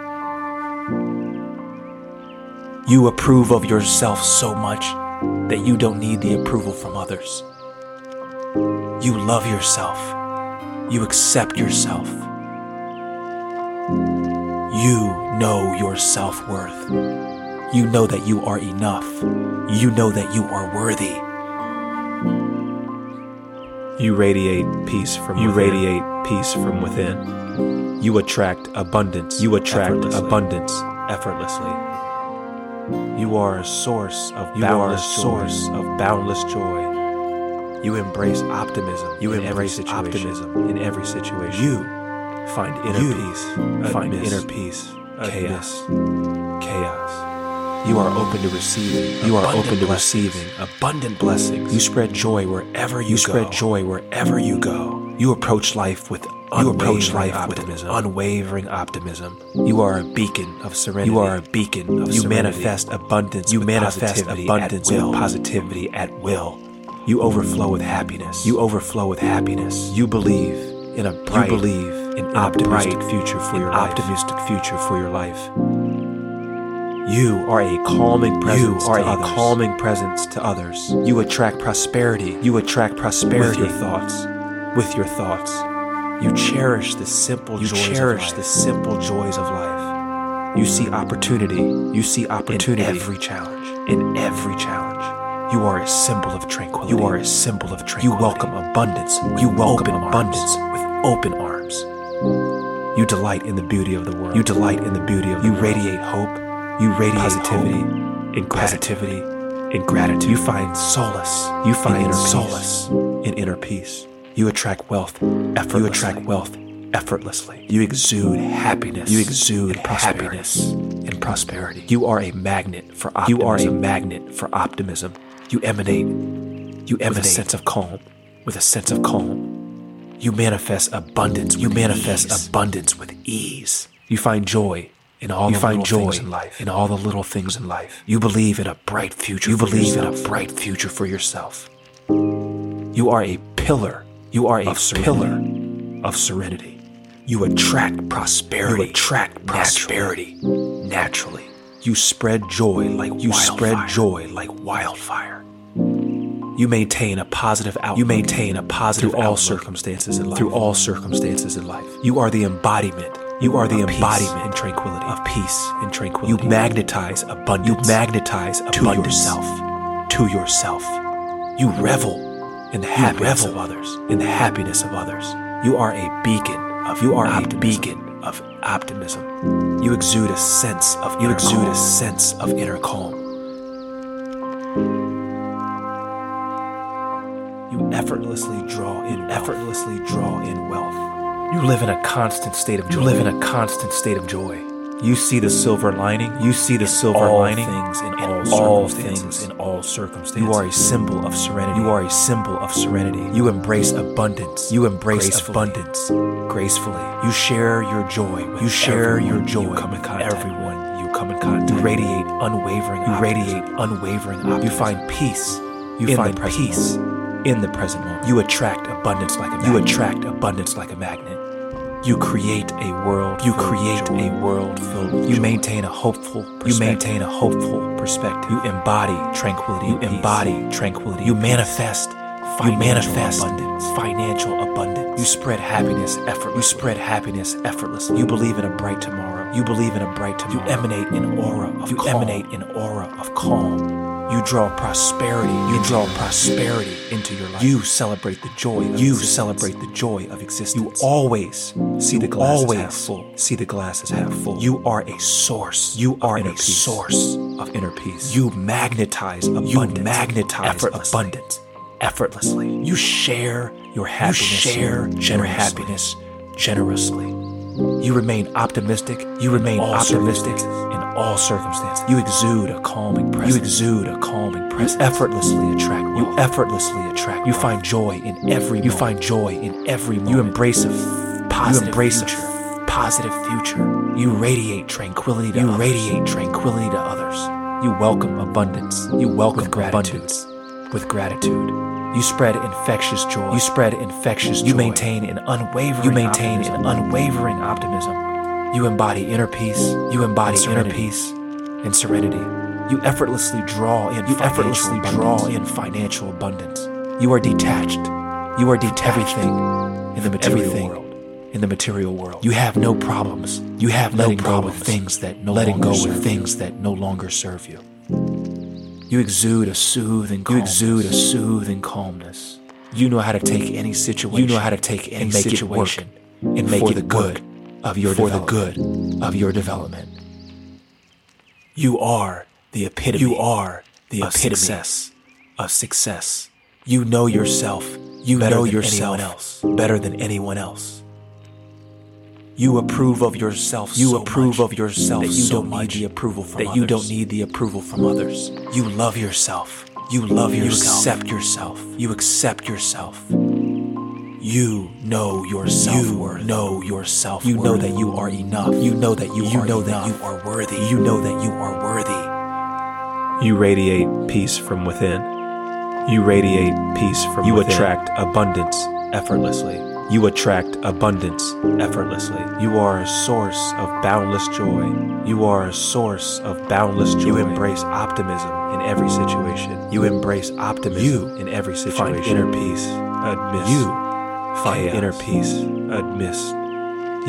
You approve of yourself so much that you don't need the approval from others. You love yourself. You accept yourself. You know your self worth. You know that you are enough. You know that you are worthy. You radiate peace from You within. radiate peace from within. You attract abundance. You attract effortlessly. abundance effortlessly. You are a source of You are a boundless source joy. of boundless joy. You embrace optimism. You in every embrace situation. optimism in every situation. You find inner You peace. find inner peace, chaos. chaos. You are open to receiving. You are open to blessings. receiving abundant blessings. You spread joy wherever you, You go. spread joy wherever you go. You approach life with You approach unwavering life with optimism. unwavering optimism. you are a beacon of serenity. You are a beacon of You serenity. manifest abundance. You with manifest positivity abundance with positivity at will. You overflow with happiness. You overflow with happiness. You believe in a bright, you believe an optimistic bright, future for your life. optimistic future for your life. You are a calming presence. You are to a others. calming presence to others. You attract prosperity. You attract prosperity with your thoughts. With your thoughts. You cherish the simple You joys cherish of the simple joys of life. You see opportunity. You see opportunity in every challenge. in every challenge. You are a symbol of tranquility. You are a symbol of tranquility. You welcome abundance. You welcome abundance with open arms. You delight in the beauty of the world. You delight in the beauty of the You world. radiate hope. You radiate positivity, hope, and positivity, and gratitude. You find solace. You find in inner solace peace. in inner peace. You attract wealth. You Effortlessly. attract wealth effortlessly. You exude happiness. You exude and happiness and prosperity. You are a magnet for optimism. You are a magnet for optimism. You emanate. You with a sense of calm. with a sense of calm. You manifest abundance. You manifest ease. abundance with ease. You find joy in all You the find little joy things in life. in all the little things in life. You believe in a bright future. You for believe in a bright future for yourself. You are a pillar. You are a Of pillar of serenity. You attract prosperity. You attract prosperity naturally. You spread joy like You wildfire. spread joy like wildfire. You maintain a positive outlook. You maintain a positive through all circumstances in life. through all circumstances in life. You are the embodiment. You are the of peace embodiment and tranquility. of peace and tranquility. You magnetize abundance. You abundance. magnetize to yourself. To yourself. You revel in the You happiness revel of others. in the happiness of others. You are a beacon of You are optimism. a beacon of optimism. You exude a sense of You exude calm. a sense of inner calm. You effortlessly draw in effortlessly draw in wealth. You live in a constant state of joy. You live in a constant state of joy. You see the silver lining. You see the silver all lining things in in all all things in all circumstances. You are a symbol of serenity. You are a symbol of serenity. You embrace abundance. You embrace gracefully. abundance gracefully. You share your joy. With You share your joy You come in contact. everyone you come in contact. You radiate unwavering. You optimism. radiate unwavering optimism. You find peace. You in find peace. In the present moment. You attract abundance like a magnet. You attract abundance like a magnet. You create a world. You create joy. a world filled with You joy. maintain a hopeful. You maintain a hopeful perspective. You embody tranquility. You peace. embody tranquility. You manifest. You manifest abundance. financial abundance. You spread happiness effortlessly. You spread happiness effortlessly. You believe in a bright tomorrow. You believe in a bright tomorrow. You emanate an aura of You calm. emanate an aura of calm. You draw prosperity. You draw prosperity into your life. You celebrate the joy. Of You existence. celebrate the joy of existence. You always see You the glasses always half full. see the glasses half full. You are a source. You are a peace. source of inner peace. You magnetize abundance. You magnetize effortlessly. abundance effortlessly. You share your happiness. You share your generously. happiness generously. You remain optimistic. You remain all optimistic in all circumstances. You exude a calming presence. You exude a calming You presence. effortlessly attract. You effortlessly attract. You find joy in every. You moment. find joy in every moment. You embrace a f- positive you embrace future. a f- positive future. You radiate tranquility to You others. radiate tranquility to others. You welcome abundance. You welcome With gratitude. abundance. with gratitude. You spread infectious joy. You spread infectious joy. You maintain an unwavering. You maintain optimism. an unwavering optimism. You embody inner peace. You embody inner peace and serenity. You effortlessly draw in. You effortlessly abundance. draw in financial abundance. You are detached. You are detached. Everything in the material Everything world. in the material world. You have no problems. You have letting no go problems. with things that no letting go with things that no longer serve you. You exude a soothing. You Calmness. exude a soothing calmness. You know how to take any situation. You know how to take any and make situation it work and make for it the good of your for the development. good of your development. You are the epitome. You are the of epitome success. of success. You know yourself. You better know than yourself anyone else. better than anyone else. You approve of yourself. You so approve much of yourself that you so don't much need the approval from that others. you don't need the approval from others. You love yourself. You love yourself. You yourself. accept yourself. You accept yourself. You know your self worth. You know your self. You know that you are enough. You know that you, You are know enough. that you are worthy. You know that you are worthy. You radiate peace from within. You radiate peace from within. you within. attract abundance effortlessly. You attract abundance effortlessly. You are a source of boundless joy. You are a source of boundless joy. You embrace optimism in every situation. You embrace optimism You in every situation. find inner peace amidst You find chaos. inner peace. amidst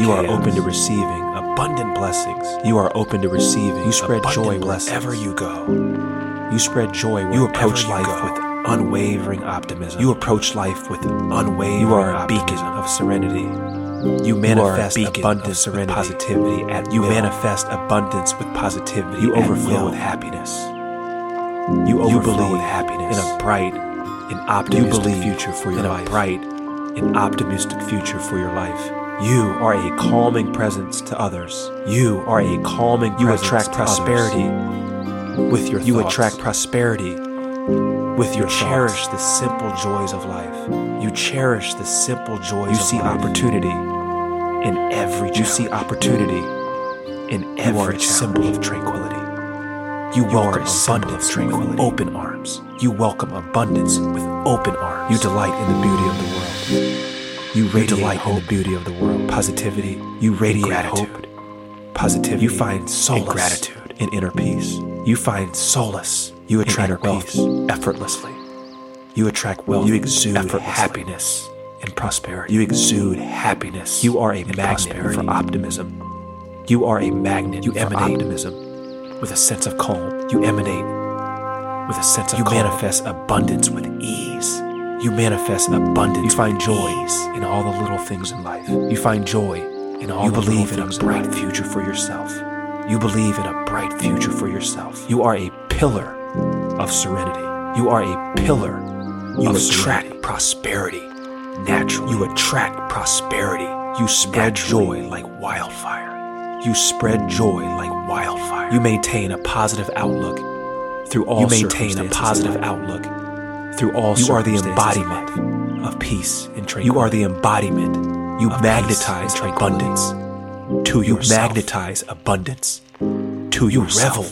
You are open to receiving abundant blessings. You are open to receiving. You spread joy blessings. wherever you go. You spread joy. You wherever approach you life go. with unwavering optimism. You approach life with unwavering You are a beacon of serenity. You manifest of abundance serenity. with positivity at You will. manifest abundance with positivity. You overflow with happiness. You You overflow believe with happiness. in a bright and optimistic future for your in a bright and optimistic future for your life. You are a calming presence to others. You are a calming You presence attract prosperity others. with your You thoughts. attract prosperity with your You cherish thoughts. the simple joys of life. You cherish the simple joys You of see life. opportunity in every You see opportunity in You are every a symbol of tranquility. You, You welcome a symbol of abundance tranquility. with open arms. You welcome abundance with open arms. You delight in the beauty of the world. You radiate delight in in the beauty of the world. positivity. You radiate gratitude. hope, positivity. You find solace and gratitude and inner peace. You find solace. You attract wealth peace. effortlessly. You attract wealth. You exude happiness and prosperity. You exude happiness. You are a magnet prosperity. for optimism. You are a magnet You for emanate optimism. with a sense of calm. You emanate with a sense of You calm. manifest abundance with ease. You manifest abundance. You find joy ease. in all the little things in life. You find joy In all You the believe little in a in bright life. future for yourself. You believe in a bright future for yourself. You are a pillar of serenity. You are a pillar You of attract serenity. prosperity naturally. You attract prosperity. You spread Naturally. joy like wildfire. You spread joy like wildfire. You maintain a positive outlook through all. You maintain a positive outlook through all. You are the embodiment of peace and tranquility. You are the embodiment. You magnetize abundance to you magnetize abundance to you revel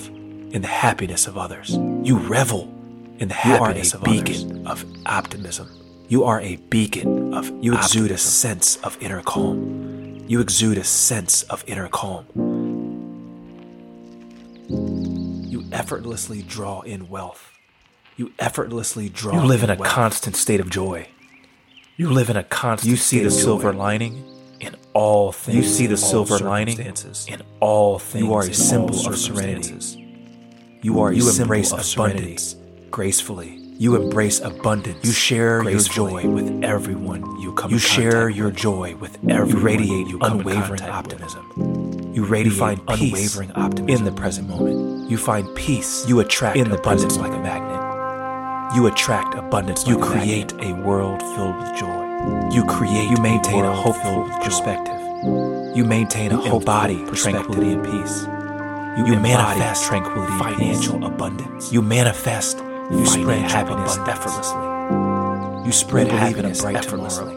in the happiness of others. You revel in the happiness of others. You are a beacon of optimism. You are a beacon of you exude optimism. a sense of inner calm. You exude a sense of inner calm. You effortlessly draw in wealth. You effortlessly draw. In. You live in, in a wealth. constant state of joy. You live in a constant. You see the silver lining in all things. You see the silver lining in all things. You are a symbol of serenity. You are you embrace abundance gracefully. You embrace abundance. You share your joy with everyone you come. You share your joy with everyone. You radiate you unwavering optimism. You radiate you find unwavering optimism in the present moment. You find peace. You attract in abundance like a magnet. You attract abundance. You like create a, a world filled with joy. You create, you maintain a hopeful perspective. You maintain a whole body tranquility and peace. You, you manifest tranquility, financial abundance. You manifest, you spread happiness effortlessly. You spread you happiness in a effortlessly.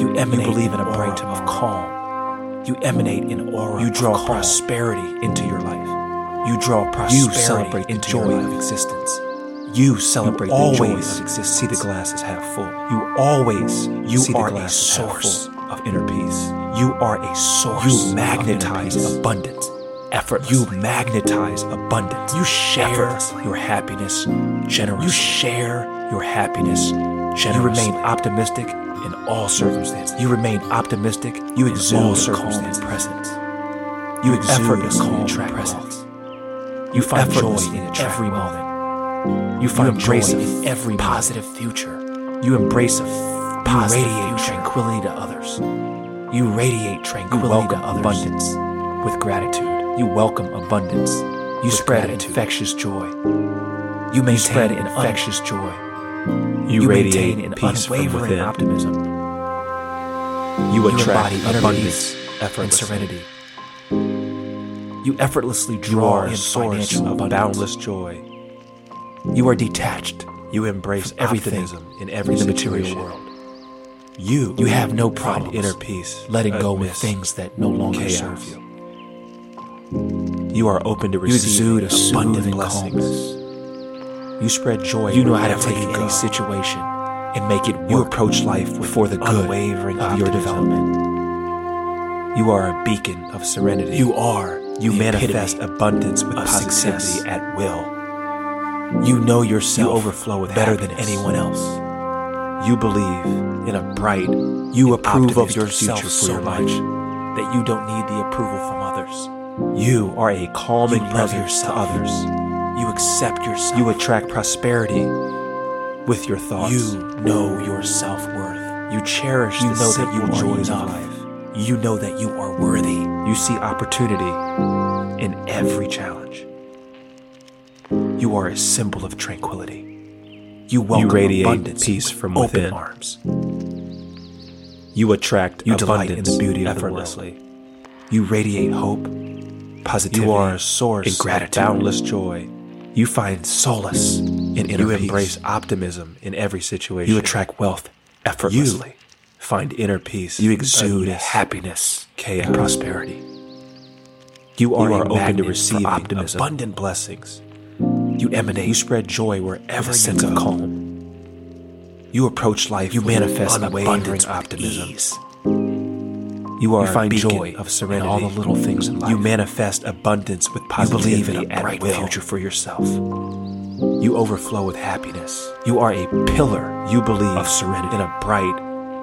You emanate you believe in a bright of calm. You emanate in aura. You draw prosperity into your life. You draw prosperity you celebrate into joy of existence. You celebrate you always exist. See the glass is half full. You always you see are a source of inner peace. You are a source. You magnetize abundance. Effort. You magnetize abundance. You share your happiness generously. You share your happiness generously. You remain optimistic in all circumstances. You remain optimistic. You exude circumstance presence. You exude a calm presence. You find joy in every moment. You find you embrace joy in every positive future. You embrace a f- positive you radiate future. tranquility to others. You radiate tranquility you welcome to others. abundance with gratitude. You welcome abundance. You spread gratitude. infectious joy. You maintain you spread infectious joy. You, you radiate an peace unwavering optimism. You attract you abundance, effort, and serenity. You effortlessly draw you a source of boundless joy you are detached. You embrace everything in every in the material world. You, you have no problem inner peace, letting go with things that no longer chaos. serve you. You are open to receive abundant blessings. Calmness. You spread joy. You know how to take any situation and make it work. You approach life for the good unwavering of your development. You are a beacon of serenity. You are. You manifest abundance with positivity at will. You know yourself you overflow with better happiness. than anyone else. You believe in a bright, you approve of yourself future for so your life that you don't need the approval from others. You are a calming you presence to others. You accept yourself. You attract prosperity with your thoughts. You know your self worth. You cherish you the know that you joys of life. You know that you are worthy. You see opportunity in every challenge. You are a symbol of tranquility. You welcome you radiate abundance peace from open within. arms. You attract you delight in the beauty effortlessly. Of the world. You radiate hope, positivity. You are a source in gratitude, boundless joy. You find solace in inner You peace. embrace optimism in every situation. You attract wealth effortlessly. You find inner peace. You exude happiness, chaos, and prosperity. You are, you are open to receiving optimism, abundant blessings you emanate. You spread joy wherever a sense of calm. You approach life. You manifest unwavering optimism. Ease. You are you find joy of serenity in all the little things in life. You manifest abundance with positivity. You believe in a bright future for yourself. You overflow with happiness. You are a pillar. You believe of serenity in a bright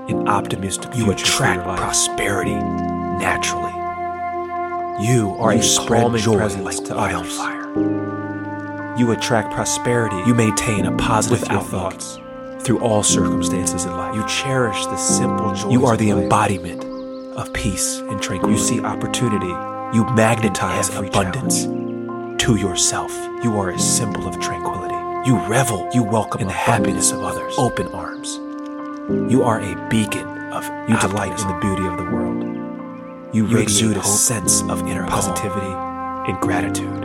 and optimistic You attract prosperity naturally. You are you a spread joy like to wildfire. You attract prosperity. You maintain a positive outlook through all circumstances in life. You cherish the simple joys. You are the embodiment of peace and tranquility. You see opportunity. You magnetize abundance challenge. to yourself. You are a symbol of tranquility. You revel. You welcome in the happiness of others. Open arms. You are a beacon of. You delight in the beauty of the world. You, You radiate exude a sense of inner positivity, calm. and gratitude.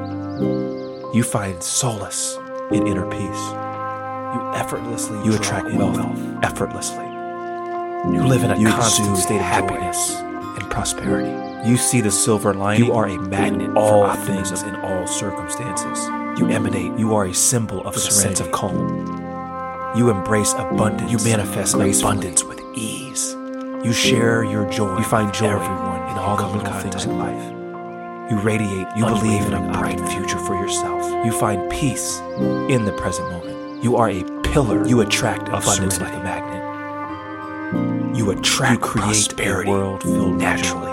You find solace in inner peace. You effortlessly You attract wealth, wealth. effortlessly. You live in a You constant state of happiness joy and prosperity. You see the silver lining. You are a magnet in for all optimism. things in all circumstances. You emanate You are a symbol of a sense of calm. You embrace abundance. You manifest gracefully. abundance with ease. You share your joy. You find joy everyone in all the little contact things in life. You radiate. You believe in a bright future for yourself. You find peace in the present moment. You are a pillar You attract abundance like a magnet. You attract You create prosperity a world filled naturally.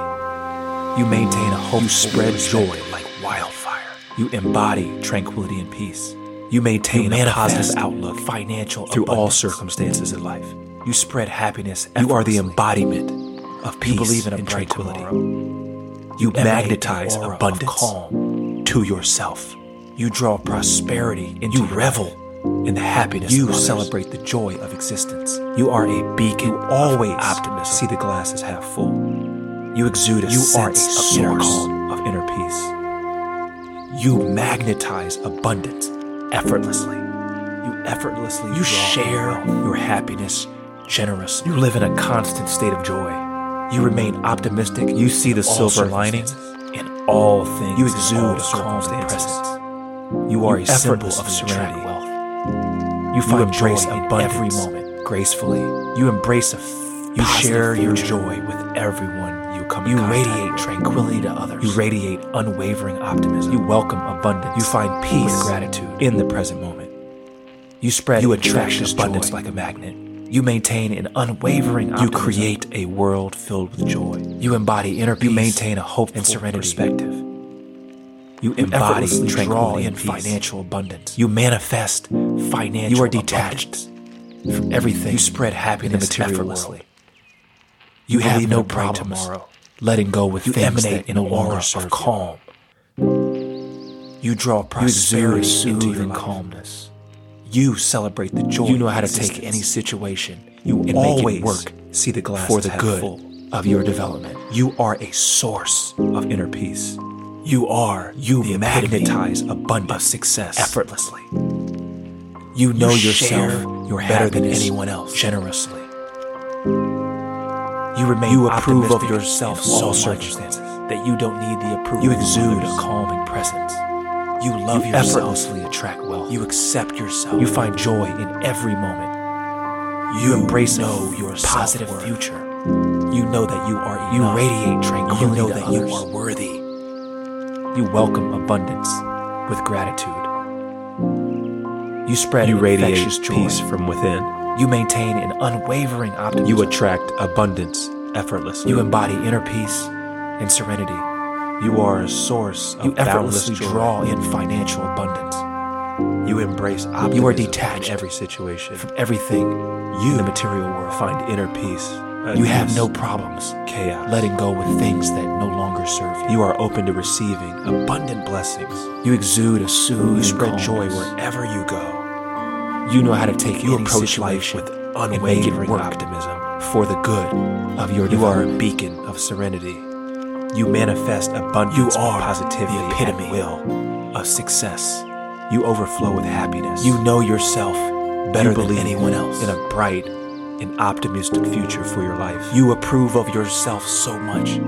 You maintain a hopeful You spread joy like wildfire. You embody tranquility and peace. You maintain You a positive outlook financial through all circumstances in life. You spread happiness. You are the embodiment of peace You believe in a tranquility. tomorrow. You magnetize an aura of abundance calm. to yourself. You draw prosperity into You your revel in the happiness. You celebrate the joy of existence. You are a beacon. You always optimism. see the glass as half full. You exude a You are a sense of inner source calm, of inner peace. You magnetize abundance effortlessly. You effortlessly You share your happiness generously. You live in a constant state of joy. You remain optimistic. You see the silver lining in all things. You exude a calm presence. You are You a symbol of serenity. You find embrace joy in abundance every moment gracefully. You embrace a. F- you share your joy with everyone you come. in You radiate with. tranquility to others. You radiate unwavering optimism. You welcome abundance. You find peace With gratitude in the present moment. You spread You attract abundance joy. like a magnet. You maintain an unwavering optimism. You create a world filled with joy. You embody inner peace You maintain a hopeful and serenity. perspective. You You embody draw tranquility in and financial abundance. You manifest financial You are detached abundance. from everything. You spread happiness in the material world. You, have no problems. tomorrow. Letting go with You things emanate no longer aura of calm. You draw You prosperity into soothing your life. calmness. You celebrate the joy. You know how to take any situation You and always make it work see the glass for the half good full. of your development. You are a source of inner peace. You are You the magnetize of abundance success effortlessly. You know You yourself your better than anyone else. generously. You remain You approve of yourself in so all circumstances. that you don't need the approval. You exude others. a calming presence. You love you yourself. effortlessly attract wealth. You accept yourself. You find joy in every moment. You embrace know your positive future. You know that you are You enough. radiate You know that you are worthy. You welcome abundance with gratitude. You spread You radiate peace from within. You maintain an unwavering optimism. You attract abundance effortlessly. You embody inner peace and serenity. You are a source of You effortlessly joy. draw in financial abundance You embrace optimism You are detached in every situation. from everything You in the material world. find inner peace. You have no problems chaos. letting go with things that no longer serve you. You are open to receiving abundant blessings. You exude a soothing You spread joy wherever you go. You know how to take You approach life with and make it unwavering optimism. for the good of your You are a beacon of serenity. You manifest abundance You are positivity the epitome will. of success. You overflow with happiness. You know yourself better You than anyone else. in a bright and optimistic future for your life. you approve of yourself so much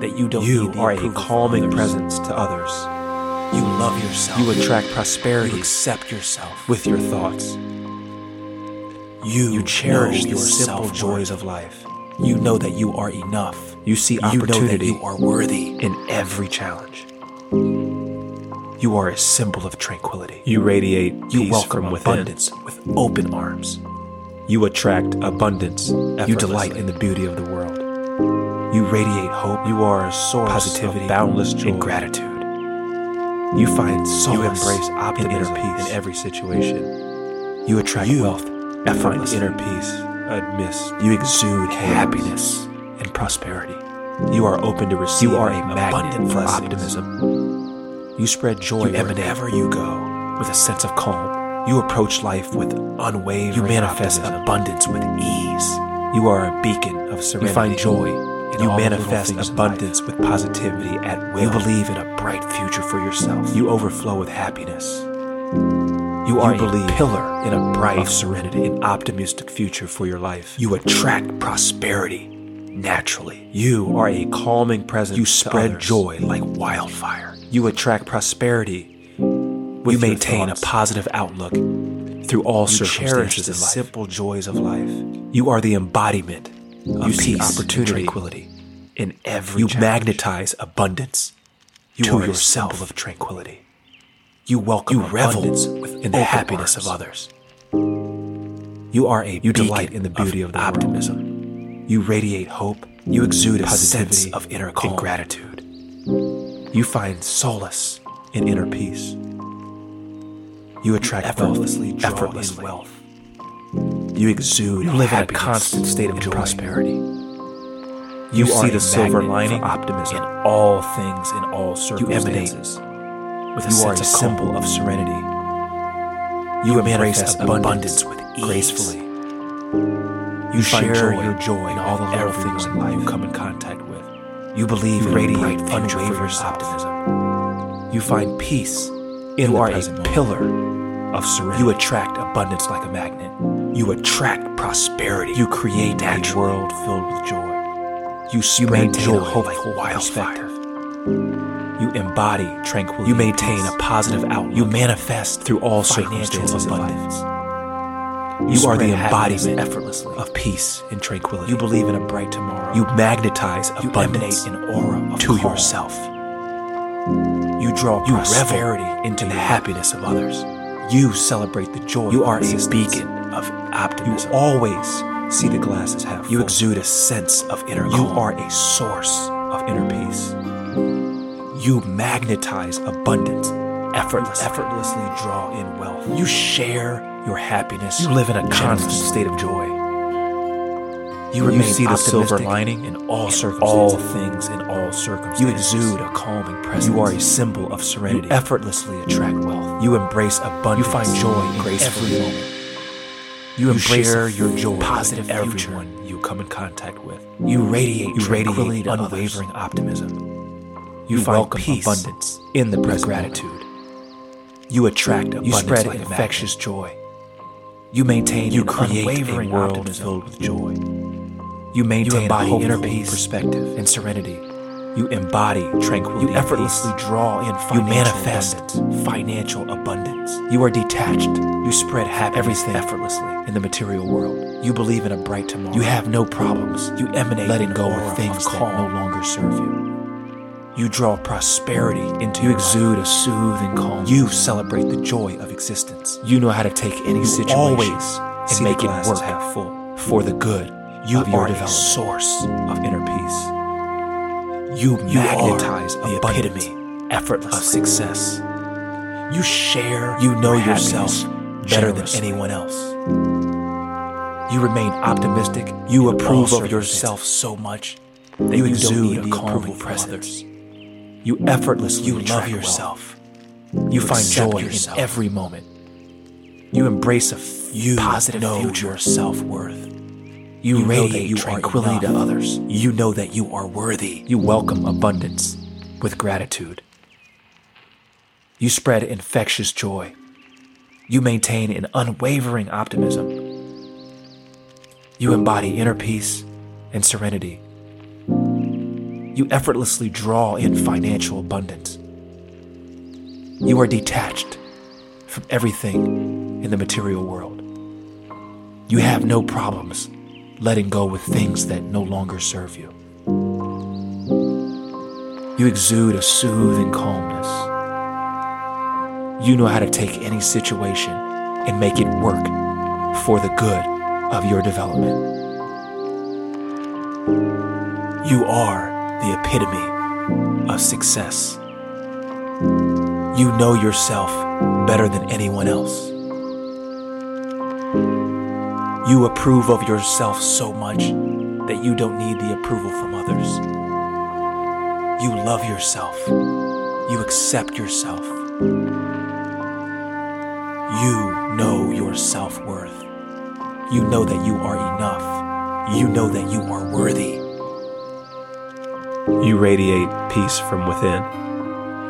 that you don't You are a calming presence to others. You love yourself. You attract prosperity. You accept yourself. with your thoughts. You, You cherish the your simple joys of life. You know that you are enough. You see opportunity. You know that you are worthy. in every challenge. You are a symbol of tranquility. You radiate You peace welcome abundance with open arms. You attract abundance. You delight in the beauty of the world. You radiate hope. You are a source Positivity of boundless joy and gratitude. You find solace. You embrace and optimism inner peace. in every situation. You attract You wealth find inner peace amidst You exude happiness and prosperity. You are open to receive. You are a magnet abundant for blessings. optimism. You spread joy You wherever you go. with a sense of calm. You approach life with unwavering You manifest optimism. abundance with ease. You are a beacon of serenity. You find joy in You all the little manifest abundance with positivity at will. You believe in a bright future for yourself. You overflow with happiness. You are You a pillar in a bright of serenity, an optimistic future for your life. You attract prosperity naturally. You are a calming presence. You spread joy like wildfire. You attract prosperity. You maintain a positive outlook. through all You circumstances the in life. simple joys of life. You are the embodiment of You see peace opportunity and tranquility in every You challenge. magnetize abundance You to yourself. of tranquility. You welcome You revel in the happiness arms. of others. You are a You delight in the beauty of, the optimism. optimism. You radiate hope. You exude a sense of inner calm and gratitude. You find solace in inner peace. You attract effortlessly wealth effortlessly. wealth. You exude You live in a constant state of prosperity. You, You see the silver lining optimism. in all things, in all circumstances. You emanate with a You are a of symbol of serenity. You You embrace abundance, abundance with with gracefully. You find share joy your joy in all the little things in life. you come in contact with. You believe You in radiate unwavering optimism. You find peace in You are a moment. pillar of serenity. You attract abundance like a magnet. You attract prosperity. You create a world filled with joy. You You spread maintain joy a hopeful like wildfire. You embody tranquility. You maintain a positive outlook. You manifest through all circumstances abundance. You, You are the embodiment effortlessly. of peace and tranquility. you believe in a bright tomorrow. You magnetize You abundance emanate an aura of to calm. yourself. You draw You prosperity revel into the happiness of others. You celebrate the joy. You are a beacon of optimism. You always see the glasses half full. You exude a sense of inner You calm. are a source of inner peace. You magnetize abundance effortlessly. effortlessly draw in wealth. You share your happiness. You live in a constant state of joy. You You remain see the silver lining in all all circumstances. things in all circumstances. You exude a calming presence. You are a symbol of serenity. You effortlessly attract wealth. You embrace abundance. You find joy in gracefully. every moment. You You embrace share your joy positive with future. everyone you come in contact with. You radiate You radiate unwavering others. optimism. You, You find peace abundance in the present gratitude. moment. You attract abundance You spread like infectious joy. You maintain You create unwavering a world optimism. filled with joy. You maintain You embody a inner peace perspective and serenity. You embody tranquility. You effortlessly draw in financial You manifest abundance. financial abundance. You are detached You spread happiness Everything effortlessly. in the material world. You believe in a bright tomorrow. You have no problems You emanate letting go of things of that no longer serve you. You draw prosperity into You exude a soothing calm. You celebrate the joy of existence. You know how to take any You situation always and make it work half full. for the good You of your are a source of inner peace. You, You magnetize the epitome effortless of success. You share You know yourself better than anyone else. You remain optimistic. You approve of yourself so much that You you, exude don't need a calming presence. others. You effortlessly You love yourself. You, You find joy yourself. in every moment. You embrace a f- You positive know future. your self-worth. You, You radiate you tranquility to others. You know that you are worthy. You welcome abundance with gratitude. You spread infectious joy. You maintain an unwavering optimism. You embody inner peace and serenity. You effortlessly draw in financial abundance. You are detached from everything in the material world. You have no problems letting go with things that no longer serve you. You exude a soothing calmness. You know how to take any situation and make it work for the good of your development. You are the epitome of success. You know yourself better than anyone else. You approve of yourself so much that you don't need the approval from others. You love yourself. You accept yourself. You know your self worth. You know that you are enough. You know that you are worthy. You radiate peace from within.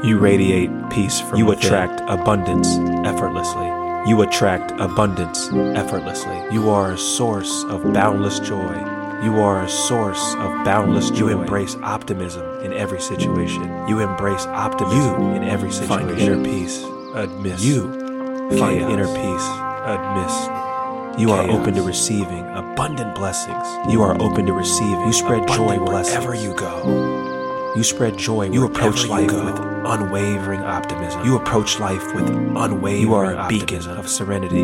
You radiate peace from You within. attract abundance effortlessly. You attract abundance effortlessly. You are a source of boundless joy. You are a source of boundless joy. You embrace optimism in every situation. You embrace optimism You in every situation. find inner peace amidst You find chaos. inner peace amidst. You are open to receiving abundant blessings. You are open to receiving. You spread joy wherever blessings. you go. You spread joy. You approach life with unwavering optimism. You approach life with unwavering. You are a beacon of serenity.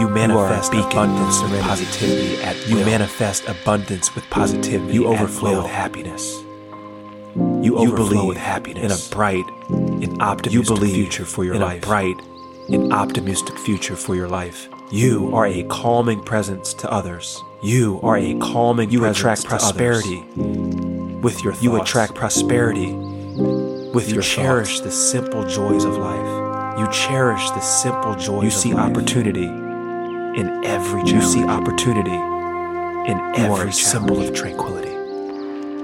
You manifest beacon abundance and serenity positivity at You You will. manifest abundance with positivity. You overflow will. with happiness. You You overflow with happiness. in a bright, an optimistic You believe future for your in a life. bright, an optimistic future for your life. You are a calming presence to others. You are a calming. You attract prosperity with your. You attract prosperity with You your. cherish Cherish the simple joys of life. You cherish the simple joys. You of see life. You see opportunity in every. You see opportunity in are every a symbol of tranquility.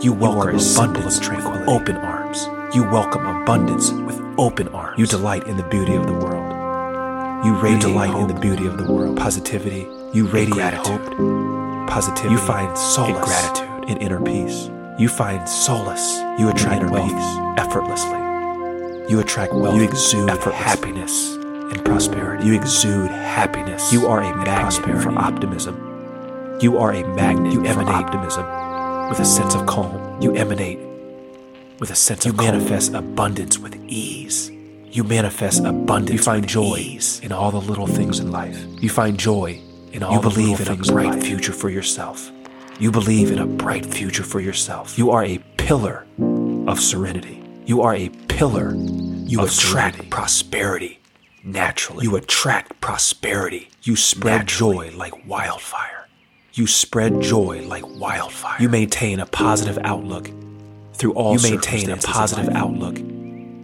You welcome symbol abundance of with tranquility. open arms. You welcome abundance with open arms. You delight in the beauty of the world. You radiate delight hope, in the beauty of the world. positivity. You radiate hope, positivity. You find solace in gratitude, in inner peace. You find solace. You attract wealth effortlessly. You attract wealth. You exude happiness and prosperity. You exude happiness. You are a magnet for optimism. You are a magnet. You for emanate optimism with a sense of calm. You emanate with a sense You of calm. You manifest abundance with ease. You manifest abundance. You find joy in all the little things in life. You find joy in all You the believe little in a things in bright life. future for yourself. You believe in a bright future for yourself. You are a pillar of serenity. You are a pillar you of attract serenity. prosperity naturally. You attract prosperity. You spread joy like wildfire. You spread joy like wildfire. You maintain a positive outlook through all You maintain a positive outlook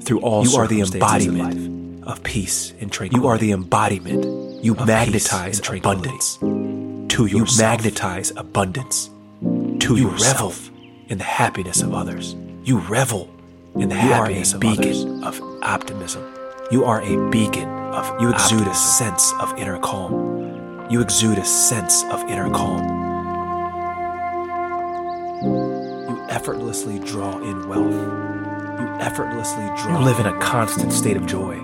through all You are the embodiment life of peace and tranquility. You are the embodiment. You Of magnetize peace and tranquility. abundance to yourself. You magnetize abundance to You yourself in the happiness of others. You revel in the You are happiness a of beacon others. of optimism. You are a beacon of you exude a sense of inner calm. You exude a sense of inner calm. You effortlessly draw in wealth. You effortlessly draw. You live in a constant state of joy.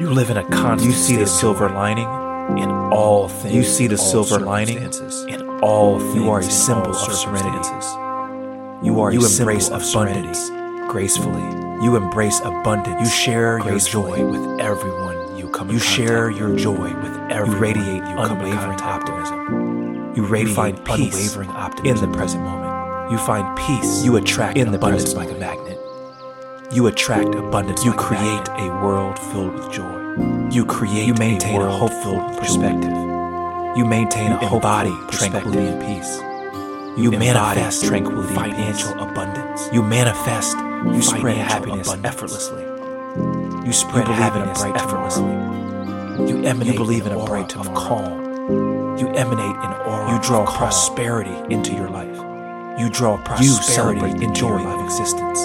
You live in a constant. You see the silver lining in all things. You see the silver lining in all things. You are a symbol of serenity. You are You a embrace of abundance gracefully. You embrace abundance. You share your joy with everyone you come. You share your joy with everyone. You radiate unwavering optimism. You radiate find peace unwavering optimism in the present moment. You find peace. You attract in the abundance like a magnet. You attract abundance. You create a world filled with joy. You create. You maintain a, hopeful perspective. You maintain a whole body tranquility and peace. You, embody manifest tranquility and financial peace. abundance. You manifest. You spread happiness abundance. effortlessly. You spread believe in a happiness bright effortlessly. You emanate You believe in a bright of tomorrow. calm. You emanate an aura. You draw prosperity into your life. You draw prosperity celebrate into joy your life existence.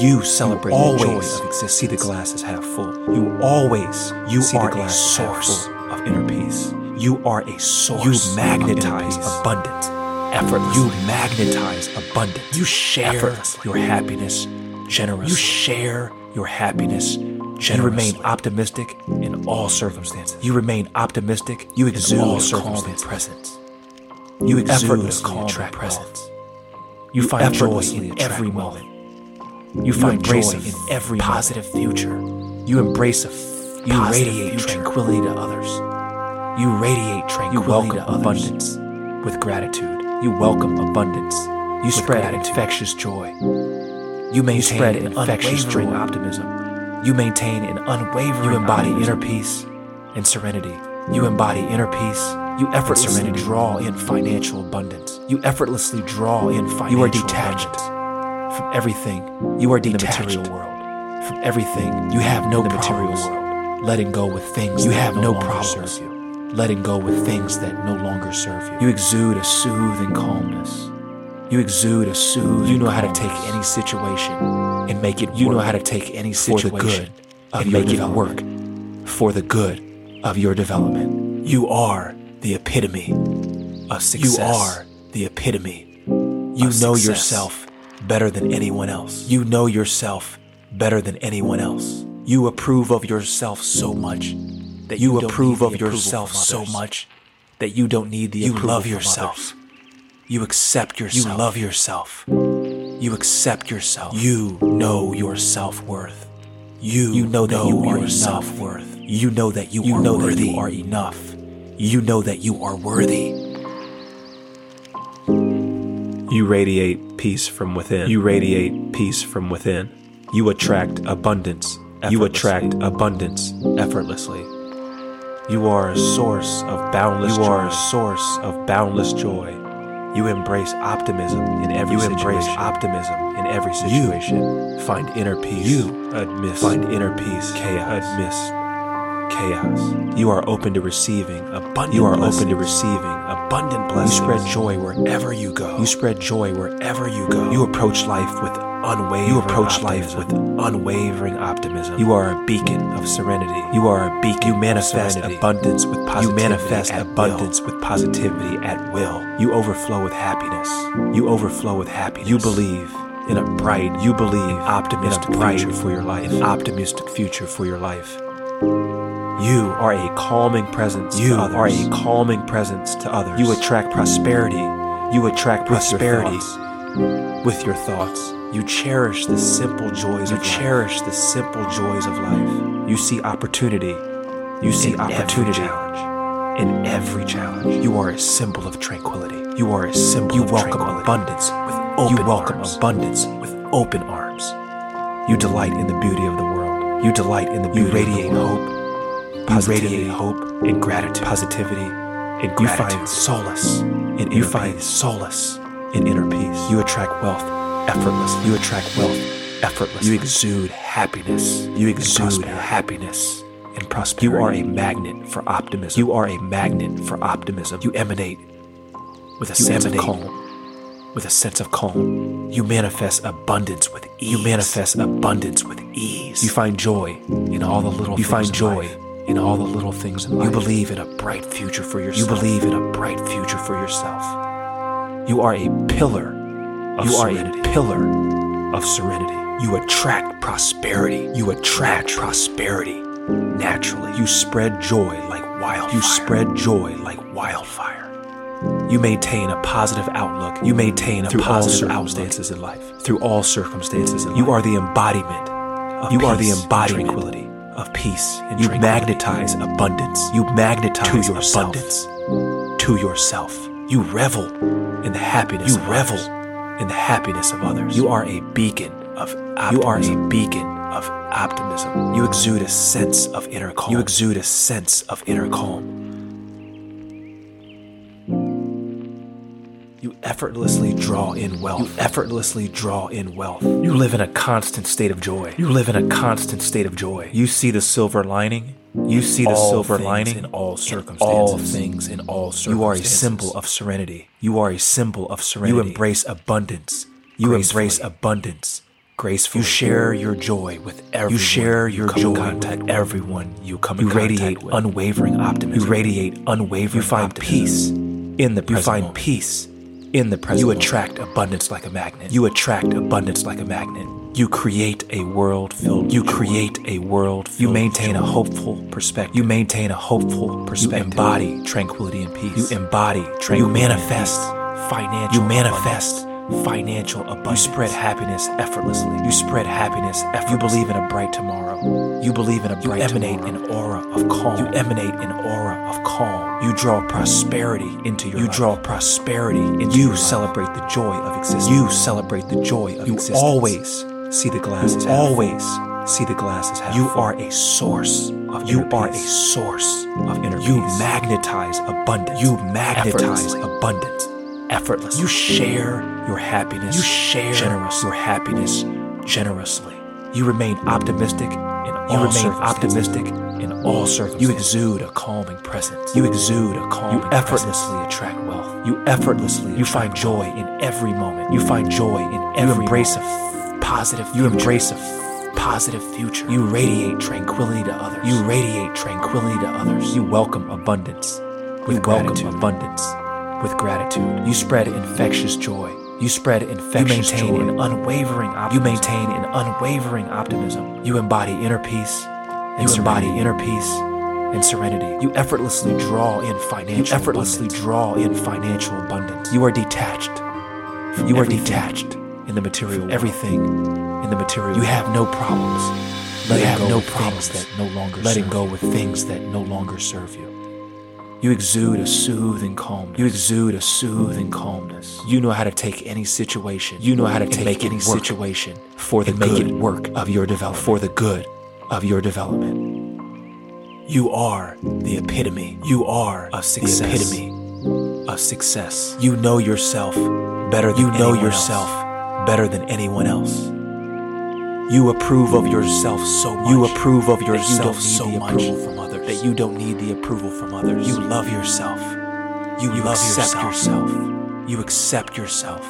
You celebrate always the joy of existence. See the glass is half full. You always you See are a glass half source of inner peace. You are a source. You of magnetize inner peace. abundance. Effortlessly. You magnetize abundance. You share Effortlessly. your happiness generously. You share your happiness generously. You remain optimistic in all circumstances. You remain optimistic. You exude all a circumstances. calm presence. You exude a calm presence. You, You find joy in every moment. You find joy a in every positive future. You embrace a f- you radiate future. tranquility to others. You radiate tranquility to abundance with gratitude. You welcome abundance. You spread an infectious joy. You maintain spread an infectious joy. optimism. You maintain an unwavering. You embody optimism. inner peace and serenity. You embody inner peace. You effortlessly serenity. draw in financial abundance. You effortlessly draw in financial You are detached abundance from everything. You are the detached material world. From everything. You have no the material problems. world. Letting go with things You have no no problems. serve you. Letting go with things that no longer serve you. You exude a soothing calmness. You exude a soothe. You know how to take any situation and make it. You know how to take any situation for the good and make it work for the good of your development. You are the epitome of success. You are the epitome. You know yourself better than anyone else. You know yourself better than anyone else. You approve of yourself so much that you, you approve of yourself so much that you don't need the you love yourself. You accept yourself. You love yourself. You accept yourself. You know your self worth. You, you know that you are your self worth. You know that you, you are know worthy. that you are enough. You know that you are worthy. You radiate peace from within. You radiate peace from within. You attract abundance. You attract abundance effortlessly. You are a source of boundless you joy. are a source of boundless joy. You embrace optimism in every you situation. embrace optimism in every situation. You find inner peace. You amidst find inner peace. Chaos amidst chaos. You are open to receiving abundant. You are blessings. open to receiving abundant blessings. You spread joy wherever you go. You spread joy wherever you go. You approach life with unwavering. You approach optimism. life with unwavering optimism. You are a beacon of serenity. You are a beacon. You manifest abundance with positivity. You manifest abundance will. with positivity at will. You overflow with happiness. You overflow with happiness. You believe in a bright. You believe optimistic future for your life. An optimistic future for your life. You are a calming presence. You are a calming presence to others. You attract prosperity. You attract prosperity with your thoughts. You cherish the simple joys. You cherish life. the simple joys of life. You see opportunity. You see in opportunity. Every challenge. In every challenge, you are a symbol of tranquility. You are a symbol. You welcome abundance with open You welcome arms. abundance with open arms. You delight in the beauty of the world. You delight in the beauty. You radiate hope. Positivity, you radiate hope and gratitude. Positivity and gratitude. You find solace. And you find solace in inner peace. You attract wealth effortlessly. You attract wealth effortlessly. You exude happiness. You exude happiness and prosperity. You are a magnet for optimism. You are a magnet for optimism. You emanate with a you sense emanate of calm. With a sense of calm. You manifest abundance with ease. You manifest abundance with ease. You find joy in all the little you find joy in, in all the little things in life. You believe in a bright future for yourself. You believe in a bright future for yourself. You are a pillar you serenity. You are a pillar of serenity. You attract prosperity. You attract prosperity naturally. You spread joy like wildfire. You spread joy like wildfire. You maintain a positive outlook. You maintain a through positive all circumstances in life. Through all circumstances in you life. You are the embodiment of you peace are the embodiment tranquility of peace and you magnetize abundance. You magnetize to yourself. abundance to yourself. You revel in the happiness. You revel in the happiness of others. You are a beacon of optimism. You are a beacon of optimism. You exude a sense of inner calm. You exude a sense of inner calm. Effortlessly draw in wealth. You effortlessly draw in wealth. You live in a constant state of joy. You live in a constant state of joy. You see the silver lining. You see the all silver lining in all circumstances. In all things in all circumstances. You are a symbol of serenity. You are a symbol of serenity. You embrace abundance. You embrace abundance gracefully. You share your joy with everyone. You share your you joy contact with everyone you come. You radiate with. unwavering optimism. You radiate unwavering. You find optimism. peace in the present. You find moment. peace in the present. You attract abundance like a magnet. You attract abundance like a magnet. You create a world filled. You create a world. Filled. You maintain a hopeful perspective. You maintain a hopeful perspective. You embody tranquility and peace. You embody tranquility. You manifest financial. You manifest financial abundance. You spread happiness effortlessly. You spread happiness effortlessly. You believe in a bright tomorrow. You believe in a bright You emanate tomorrow. an aura of calm. You emanate an aura of calm. You draw prosperity into your You life. draw prosperity into You celebrate life. the joy of existence. You celebrate the joy of you existence. You always see the glass you always see the glass as half You full. are a source of You are peace. a source of inner You peace. magnetize abundance. You magnetize abundance effortlessly. You share your happiness. You share generous your happiness generously. You remain optimistic in all you remain optimistic in all circumstances. You exude a calming presence. You exude a calming. You effortlessly presence. attract wealth. You effortlessly. You find joy in every moment. You find joy in every. You embrace a f- positive. You embrace a f- positive future. You radiate tranquility to others. You radiate tranquility to others. You welcome abundance. With you welcome abundance with gratitude. You spread infectious joy. You spread infectious you maintain joy. an unwavering optimism. You maintain an unwavering optimism. You embody inner peace. you serenity. embody inner peace and serenity. You effortlessly draw in financial. You effortlessly abundance. draw in financial abundance. You are detached. From you are detached in the material. World. Everything in the material. You have no problems. Letting you have no problems that no longer. Letting go with things that no longer serve you. You exude a soothing calmness. You exude a soothing calmness. You know how to take any situation. You know how to take make any situation for the make it work of your development. For the good of your development. You are the epitome. You are of success. The epitome of success. You know yourself better than you know yourself else. better than anyone else. You approve of yourself so much. You approve of yourself so much from others that you don't need the approval from others. You love yourself. You, you love accept yourself. yourself. You accept yourself.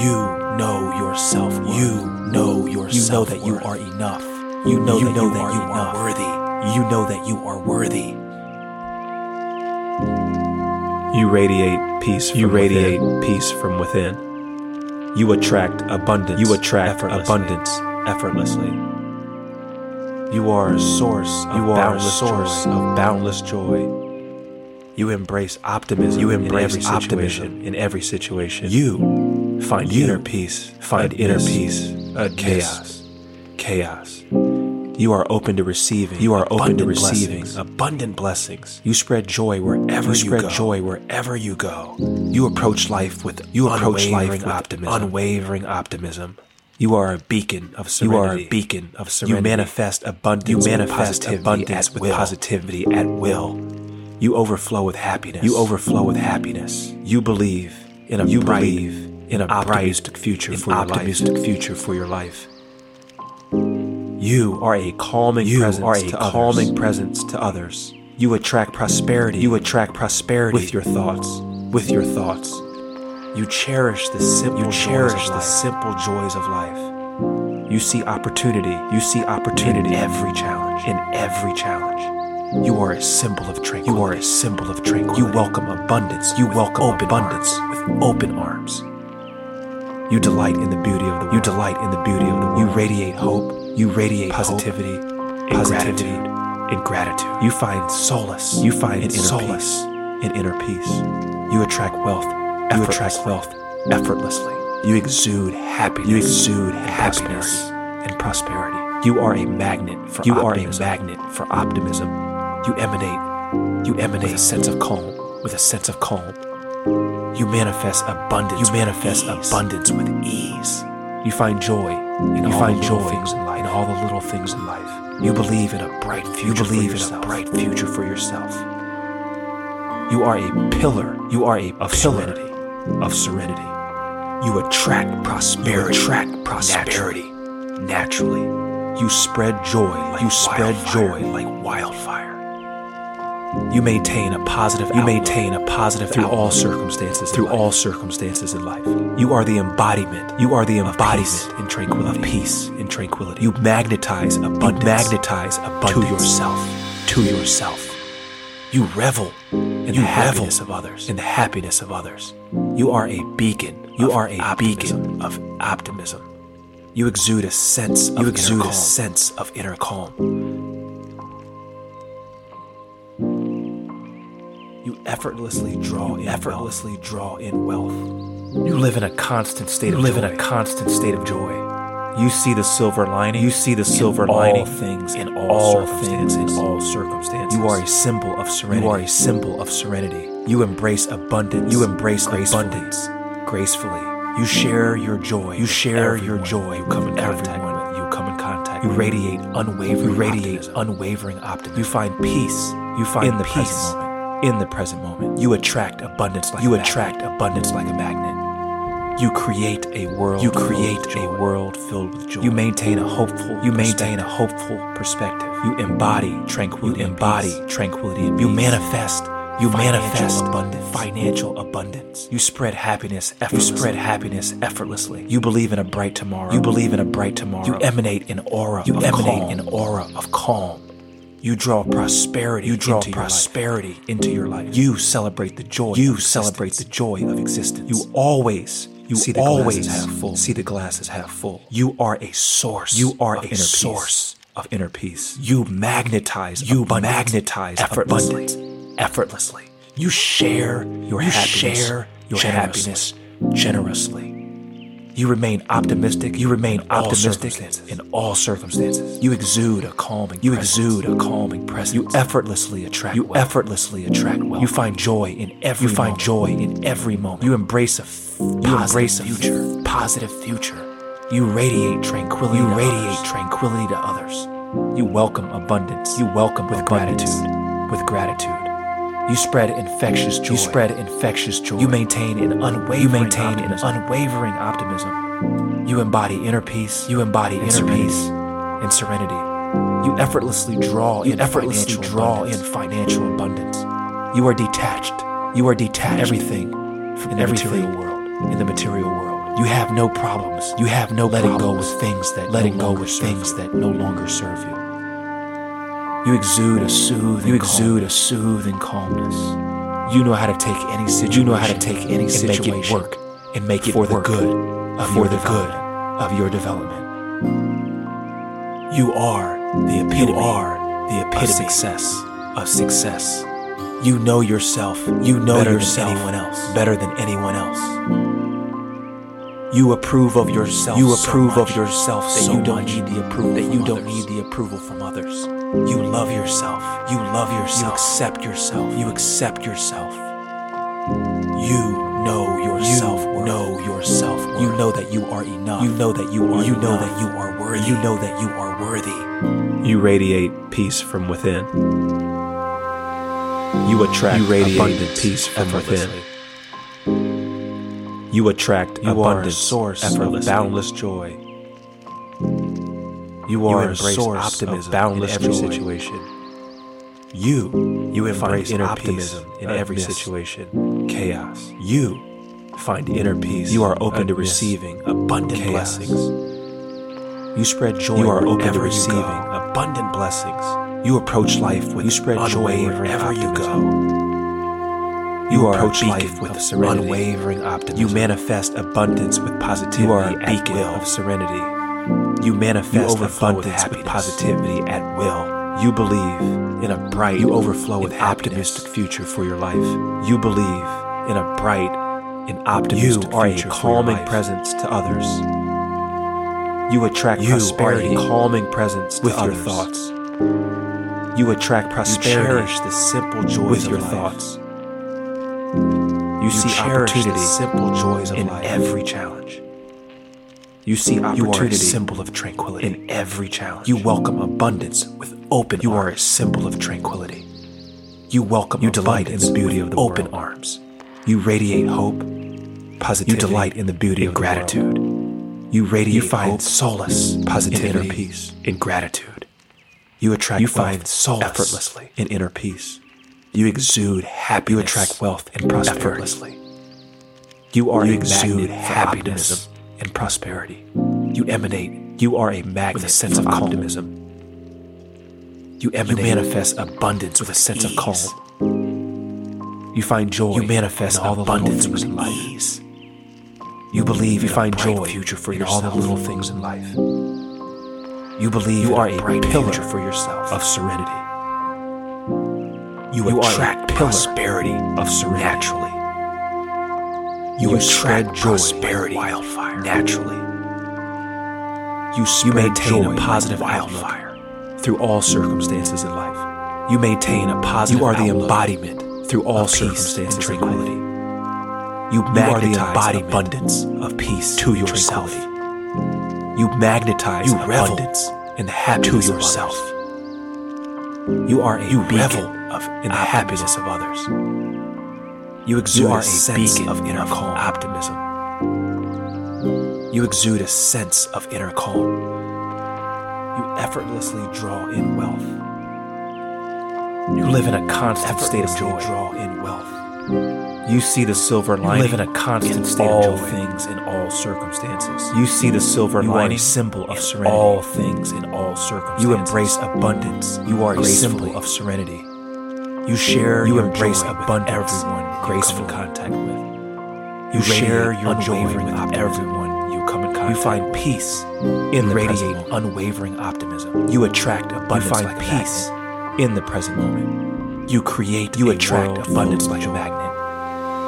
You know yourself. You know yourself. You know that you are enough. You know you that, know you, that are you are worthy. You know that you are worthy. You radiate peace. you radiate within. peace from within. You attract abundance. You attract effortlessly. abundance effortlessly. You are a source of you are a source joy. of boundless joy. You embrace optimism. You embrace in optimism in every situation. You find you inner peace. Find inner peace. chaos. Chaos. You are open to receiving. You are open to receiving blessings. abundant blessings. You spread joy wherever you, spread go. joy wherever you go. You approach life with you approach life with optimism. unwavering optimism. You are a beacon of serenity. You are a beacon of serenity. You manifest abundance. You manifest abundance with will. positivity at will. You overflow with happiness. You overflow with happiness. You believe in a you bright, believe in a optimistic future for your optimistic life. future for your life. You are a calming you presence are a to calming others. presence to others. You attract prosperity. You attract prosperity with your thoughts. With your thoughts. You cherish the simple you cherish the simple joys of life. You see opportunity. You see opportunity in every challenge. In every challenge. You are a symbol of tranquility. You are a symbol of tranquility. You welcome abundance. You welcome open abundance with open arms. You delight in the beauty of the world. You delight in the beauty of the world. You radiate hope. You radiate positivity, hope, and gratitude, and gratitude. You find solace. You find in solace in inner peace. You attract wealth you attract wealth effortlessly. You exude happiness. You exude happiness and prosperity. You are a magnet for you optimism. are a magnet for optimism. You emanate. You emanate a sense of calm. With a sense of calm. You manifest abundance. You manifest abundance with ease. You find joy. In you find joy things in life. In all the little things in life. You believe in a bright future. You believe in a bright future for yourself. You are a pillar. You are a of pillar serenity of serenity. You attract prosperity. You attract prosperity naturally. naturally. You spread joy like you spread wildfire. joy like wildfire. You maintain a positive. You outlook. maintain a positive through outlook. all circumstances. Through all circumstances in life, you are the embodiment. You are the embodiment in tranquility, of peace, in tranquility. You magnetize abundance. You magnetize abundance to yourself. To yourself. You revel in you the happiness of others. In the happiness of others. You are a beacon. You are a optimism. beacon of optimism. You exude a sense. You exude a sense of inner calm. You effortlessly draw in effortlessly wealth. draw in wealth. You live in a constant state you of live joy. in a constant state of joy. You see the silver lining. You see the silver in lining. All things in all, all things in all circumstances. You are a symbol of serenity. You are a symbol of serenity. You embrace abundance. You embrace gracefully. abundance gracefully. You share your joy. You share your joy. You come in contact with. You come in contact. You radiate unwavering. You radiate optimism. unwavering optimism. You find peace. You find in the peace. present moment. In the present moment, you attract abundance. Like you attract abundance like a magnet. You create a world. You create a world filled with joy. You maintain a hopeful. You maintain a hopeful perspective. You embody tranquility. You embody tranquility. you manifest You manifest abundance, financial abundance. You spread happiness. You spread happiness effortlessly. You believe in a bright tomorrow. You believe in a bright tomorrow. You emanate an aura. You emanate calm. an aura of calm. You draw prosperity. You draw into prosperity your into your life. You celebrate the joy. You celebrate the joy of existence. You always you see the always half full. See the glasses half full. You are a source. You are a source peace. of inner peace. You magnetize. You magnetize effortlessly. Abundance effortlessly. You share your you happiness, share your generously. happiness generously. You remain optimistic. You remain optimistic in all circumstances. You exude a calming. You presence. exude a calming presence. You effortlessly attract. You wealth. effortlessly attract wealth. You find joy in every. You find moment. joy in every moment. You embrace a. F- you embrace a future. Positive future. You radiate tranquility. You radiate others. tranquility to others. You welcome abundance. You welcome with gratitude. With gratitude. You spread infectious joy. You spread infectious joy. You maintain an unwavering You maintain optimism. an unwavering optimism. You embody inner peace. You embody inner serenity. peace and serenity. You effortlessly draw you in effortlessly draw abundance. in financial abundance. You are detached. You are detached everything from in the everything material world. In the material world. You have no problems. You have no letting go with things that letting no go with things that no longer serve you. You exude a soothing. You exude calmness. a soothing calmness. You know how to take any situation. You know how to take any situation and make it work and make it for the good of for the good of your development. You are the epitome. You are the epitome of success. Of success. You know yourself. You know better yourself than anyone else. Better than anyone else. You approve of yourself. You approve so of yourself that so you don't much. need the approval. That you don't others. need the approval from others. You love yourself. You love yourself. You accept yourself. You accept yourself. You know yourself. You know yourself. You know that you are enough. You know that you are. You enough. know that you are worthy. You know that you are worthy. You radiate peace from within. You attract you radiate abundant peace from within. You attract you abundance, source of boundless joy. You are you a source optimism of boundless in every joy. situation. You, you embrace inner optimism in every situation. Chaos. You find inner peace. You are open to receiving abundant chaos. blessings. You spread joy. You are open to receiving abundant blessings. You approach life with you spread joy wherever you go. You, are approach life with serenity. unwavering optimism. You manifest abundance with positivity. You are a beacon of serenity. You manifest you abundance with, with positivity at will. You believe in a bright, you overflow with optimistic future for your life. You believe in a bright and optimistic you are a calming presence to others. You attract you prosperity, are a calming presence with your thoughts. You attract prosperity. You cherish the simple joys with your life. thoughts. You, you see opportunity, simple joys in life. every challenge. You see opportunity, you are a symbol of tranquility in every challenge. You welcome abundance with open. You arms. are a symbol of tranquility. You welcome. You delight in the beauty of the open world. arms. You radiate hope, positivity. You delight in the beauty of gratitude. You radiate. You find hope, solace, positivity, in inner peace, in gratitude. You attract. You find solace effortlessly in inner peace. You exude happiness. You attract wealth and prosperity. Effortlessly. You are you a exude happiness and prosperity. You emanate. You are a magnet with a sense of optimism. You emanate. You manifest abundance with a sense ease. of calm. You find joy. You manifest all abundance with ease. You believe you find joy future for in yourself. all the little things in life. You believe you are a bright pillar for yourself of serenity. You, you attract prosperity of serenity naturally. You, you attract prosperity wildfire naturally. You, you maintain a positive wildfire through all circumstances in life. You maintain a positive. You are the embodiment through all circumstances tranquility. You magnetize you the abundance of peace to yourself. You magnetize you abundance and the happiness to yourself. You are a you revel of in the happiness of others. You exude you are a, sense of inner calm. Optimism. You exude a sense of inner calm. You effortlessly draw in wealth. You live in a constant state of joy. Draw in wealth. You see the silver lining. You live in a constant state all of joy. things in all circumstances. You see the silver You are a symbol of serenity. all things in all circumstances. You embrace abundance. You are a symbol of serenity. You share You your embrace joy with abundance. everyone you come in contact with. You You share your joy with optimism. everyone you come in contact. You find peace in in the radiate present moment. unwavering optimism. You attract abundance find like peace peace in the present moment. You create. You attract abundance like a magnet.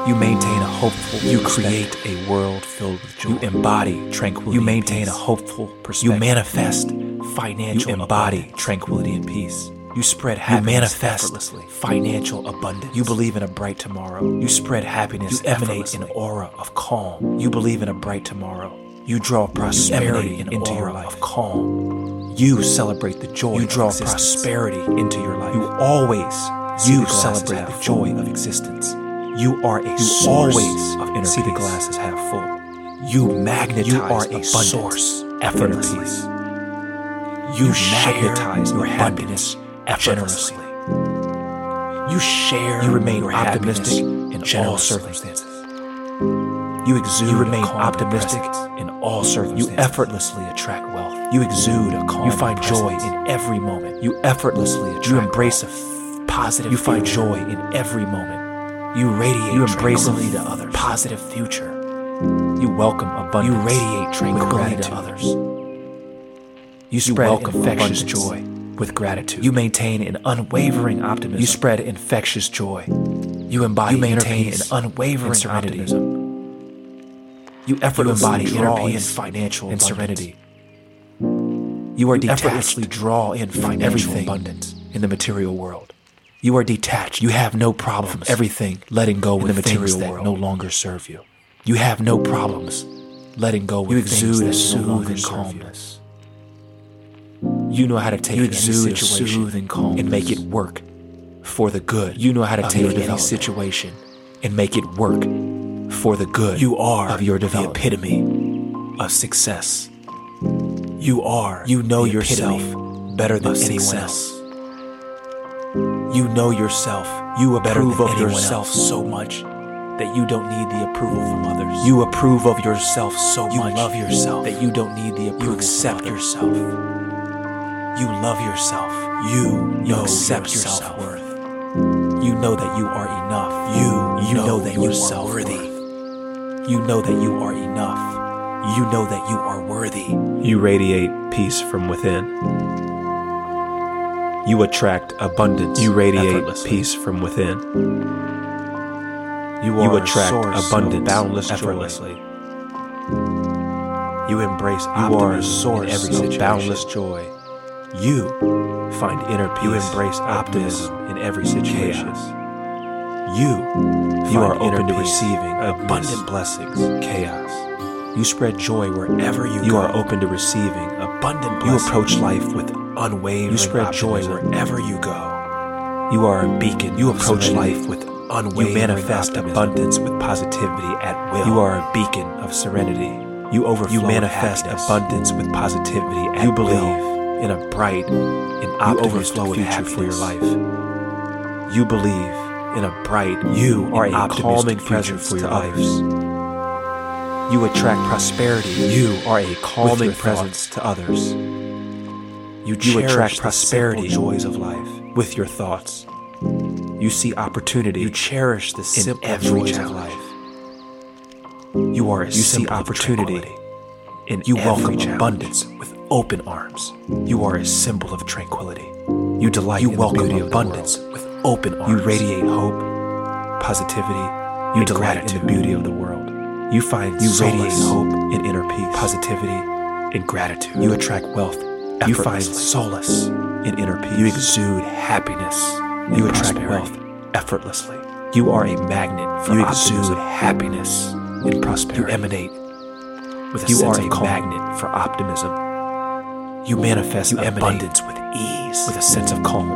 You maintain a hopeful. You create a world filled with joy. You embody tranquility. You maintain a hopeful perspective. You manifest financial. You embody tranquility and peace. You spread happiness You manifest effortlessly. financial abundance. You believe in a bright tomorrow. You spread happiness. You emanate an aura of calm. You believe in a bright tomorrow. You draw prosperity emanate an into your life. of calm. You celebrate the joy. You draw prosperity into your life. You always you celebrate the joy of existence. You are a You source always of inner see the peace. glasses half full. You magnetize You are a abundance source effortlessly. peace. You, You magnetize share your happiness generously. effortlessly. You share. You remain your optimistic in all circumstances. You exude. You remain calm optimistic in all circumstances. You effortlessly attract wealth. You exude a calm. You find joy in every moment. You effortlessly attract. You embrace a f- positive You find joy in every moment. You radiate. You embrace a tranquility to others. positive future. You welcome abundance. You radiate tranquility to others. You spread welcome infectious abundance joy with gratitude. You maintain an unwavering optimism. You spread infectious joy. You embody You maintain peace an unwavering serenity. optimism. You effortlessly embody inner draw in financial and abundance. serenity. You are You effortlessly draw in financial everything abundance. in the material world. You are detached. You have no problems everything letting go with the things material that world. no longer serve you. You have no problems letting go with You things exude that a no soothing longer serve you. calmness. You know how to take You any exude a situation calmness. and make it work for the good. You know how to take any situation and make it work for the good. You are of your the epitome of success. You are. You know yourself better than anyone success. else. You know yourself. You approve of yourself else. so much that you don't need the approval from others. You approve of yourself so You much love yourself that you don't need the approval. you accept from yourself. You love yourself. You You know accept your your self-worth. You know that you are enough. You You know, know that you are self-worth. worthy. You know that you are enough. You know that you are worthy. You radiate peace from within. You attract abundance. You radiate peace from within. You You attract abundance boundless joy. effortlessly. You embrace You are a optimism source in every of situation. boundless joy. You find inner peace. You embrace optimism in every situation. chaos. You, You are open to receiving abundant blessings. chaos. You spread joy wherever you, are. You go. are open to receiving abundant. Blessings. You approach life with unwavering You spread joy wherever you go. You are a beacon. You approach serenity. life with unwavering You manifest optimism. abundance with positivity at will. You are a beacon of serenity. You overflow. You manifest abundance with positivity at You believe will. in a bright and You optimistic overflow future for your life. You believe in a bright. You are a optimistic calming future presence for your life. others. You attract prosperity. You are a calming presence to others. You, You attract prosperity simple joys of life with your thoughts. You see opportunity. You cherish the simple every joys of life. You are a You see symbol of opportunity in You welcome challenge. abundance with open arms. You are a symbol of tranquility. You delight You in welcome the beauty abundance of the with open arms. You radiate hope, positivity. You and delight gratitude. in the beauty of the world. You find You radiate hope and inner peace. positivity, and gratitude. You attract wealth. You find solace in inner peace. You exude happiness. You attract wealth effortlessly. You are a magnet for You optimism. exude happiness and prosperity. You emanate with a You sense are of a calm. magnet for optimism. You manifest You abundance with ease, with a sense of calm.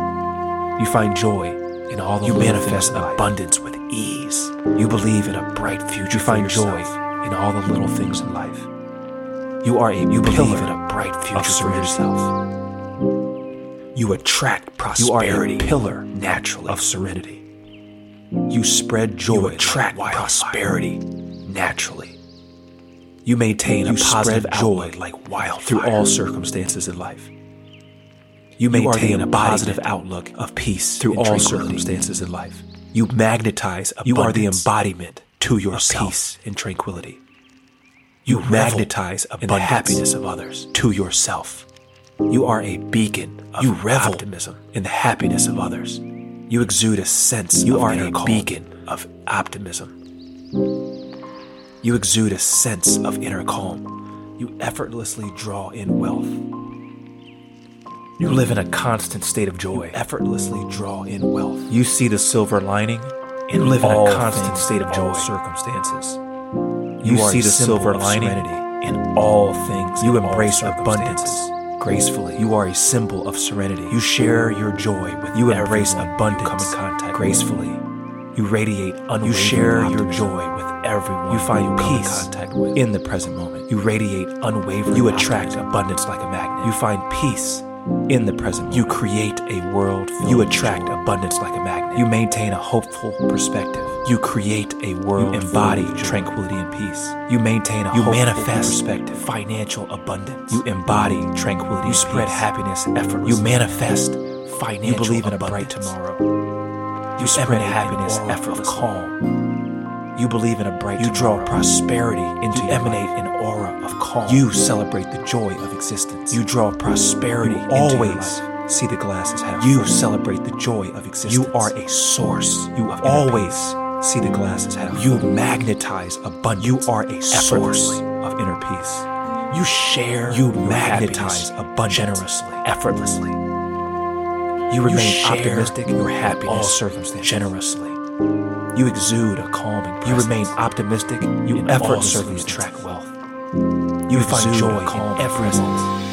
You find joy in all the You little manifest things in life. abundance with ease. You believe in a bright future. You find joy in all the little things in life. You are a you believe pillar in a bright future of for serenity. yourself. You attract prosperity. You are a pillar naturally. of serenity. You spread joy. You attract prosperity naturally. You maintain You a positive joy outlook like wildfire. through all circumstances in life. You You maintain a positive outlook of peace through all circumstances in life. You magnetize abundance You are the embodiment to your peace and tranquility. You You magnetize in the happiness of others. to yourself. You are a beacon of You revel optimism. in the happiness of others. You exude a sense You of are inner a calm. beacon of optimism. You exude a sense of inner calm. You effortlessly draw in wealth. You live in a constant state of joy. effortlessly draw in wealth. You see the silver lining and live in all a constant state of joy. circumstances. You, are see the silver lining serenity in all things. You embrace abundance gracefully. You are a symbol of serenity. You share your joy with you embrace everyone you abundance come in contact gracefully. You radiate unwavering You share your joy with everyone You find you come in peace contact with. in the present moment. You radiate unwavering. You attract abundance like a magnet. You find peace in the present. You create a world. You attract abundance like a magnet. You maintain a hopeful perspective. You create a world. You embody tranquility and peace. You maintain a You hopeful manifest perspective. financial abundance. You embody tranquility. You spread peace. happiness effortlessly. You manifest financial You believe in a bright tomorrow. You spread spread happiness of effortlessly. calm. You believe in a bright You draw prosperity into You emanate life. an aura of calm. You celebrate the joy of existence. You draw prosperity You into your always see the glass as half You celebrate the joy of existence. You are a source You always see the glass as half You magnetize abundance. You are a source. of inner peace. You share You your magnetize abundance generously. effortlessly. You remain share optimistic in your all happiness circumstances. generously. You exude a calming You remain optimistic You in effortlessly attract wealth. You You find joy in every presence. moment.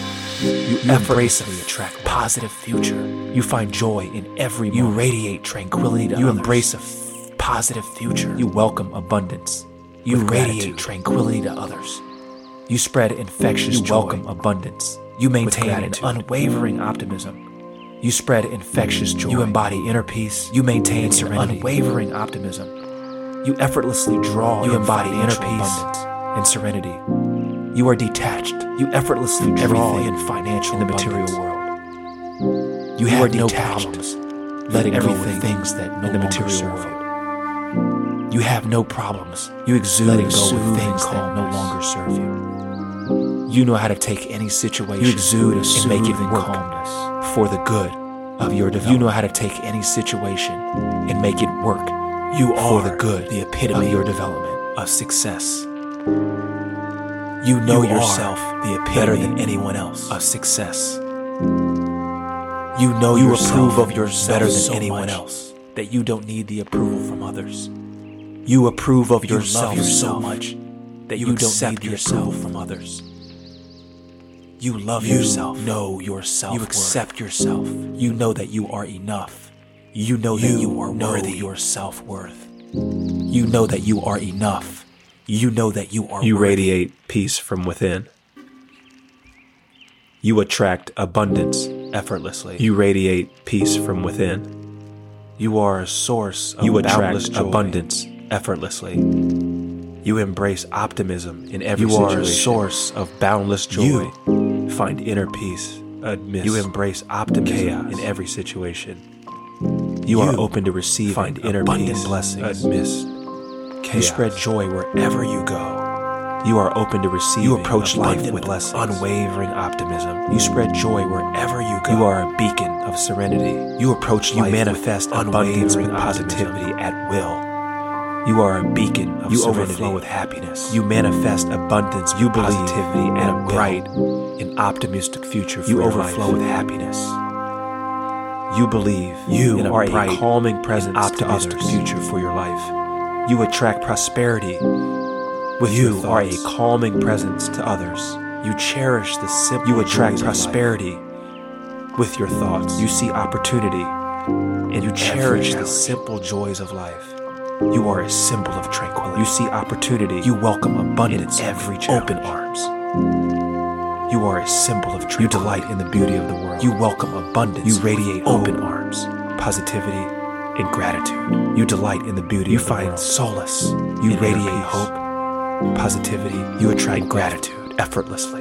You, You embrace effortlessly a attract positive future. You find joy in every You moment. radiate tranquility to You others. embrace a f- positive future. You welcome abundance. You with radiate gratitude. tranquility to others. You spread infectious You joy. welcome abundance. You maintain an unwavering optimism. You spread infectious joy. You embody inner peace. You maintain serenity. unwavering optimism. You effortlessly draw. You embody inner peace abundance and serenity. You are detached. You effortlessly draw everything in financial in the abundance. material world. You, You have no problems letting go of things that no in the material serve world. You have no problems. You exude Letting go of things that no longer serve you. You know how to take any situation You exude a and make it work calmness. for the good of your development. You know how to take any situation and make it work You for are the good the epitome of your development. of success. You know You yourself the epitome better than anyone else. of success. You know You yourself approve of yourself better than so anyone much else. That you don't need the approval from others. You approve of You yourself yourself so much that you you, don't need the yourself. approval from others. You love You yourself. know yourself. You accept yourself. You know that you are enough. You know that You you are worthy. your self worth. You know that you are enough. You know that you are You worthy. radiate peace from within. You attract abundance effortlessly. You radiate peace from within. You are a source of You boundless attract joy. abundance effortlessly. You embrace optimism in every You situation. You are a source of boundless joy. You find inner peace amidst You embrace optimism chaos in every situation. You, You are open to receive find inner abundant peace blessings. amidst You spread joy wherever you go. You are open to receive. You approach life with blessings. unwavering optimism. You spread joy wherever you go. You are a beacon of serenity. You approach You life manifest with abundance unwavering with positivity optimism. at will. You are a beacon of You serenity. overflow with happiness. You manifest abundance, You believe positivity, in and a a bright and optimistic future for your life. You overflow life. with happiness. You believe You in a are a bright, calming presence to optimistic others. future for your life. You attract prosperity with You are a calming presence to others. You cherish the simple. You attract joys of life. prosperity with your thoughts. You see opportunity, and you cherish the simple joys of life. You are a symbol of tranquility. You see opportunity. You welcome abundance In every challenge. open arms. You are a symbol of truth. You delight in the beauty of the world. You welcome abundance. You radiate open arms, positivity, and gratitude. You delight in the beauty. You find solace. You radiate hope, positivity. You attract gratitude effortlessly.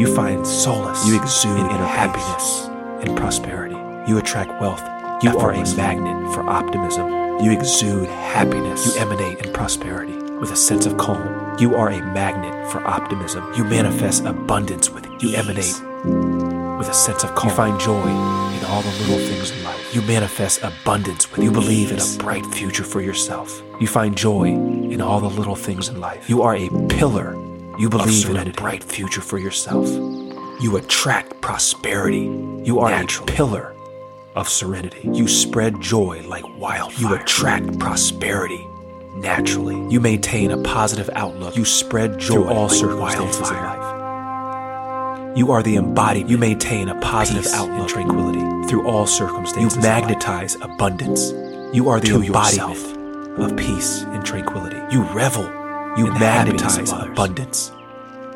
You find solace. You exude in inner happiness and prosperity. You attract wealth. You are a magnet for optimism. You exude happiness. You emanate in prosperity with a sense of calm. You are a magnet for optimism. You manifest abundance with You emanate with a sense of calm. You find joy in all the little things in life. You manifest abundance with You believe in a bright future for yourself. You find joy in all the little things in life. You are a pillar. You believe in a bright future for yourself. You attract prosperity. You are Naturally. a pillar of serenity. You spread joy like wildfire. You attract prosperity naturally. You maintain a positive outlook. You spread joy through all like circumstances of life. You are the embodiment. You maintain a positive Peace outlook tranquility through all circumstances. You magnetize abundance. You are the embodiment of peace and tranquility. You revel. You magnetize abundance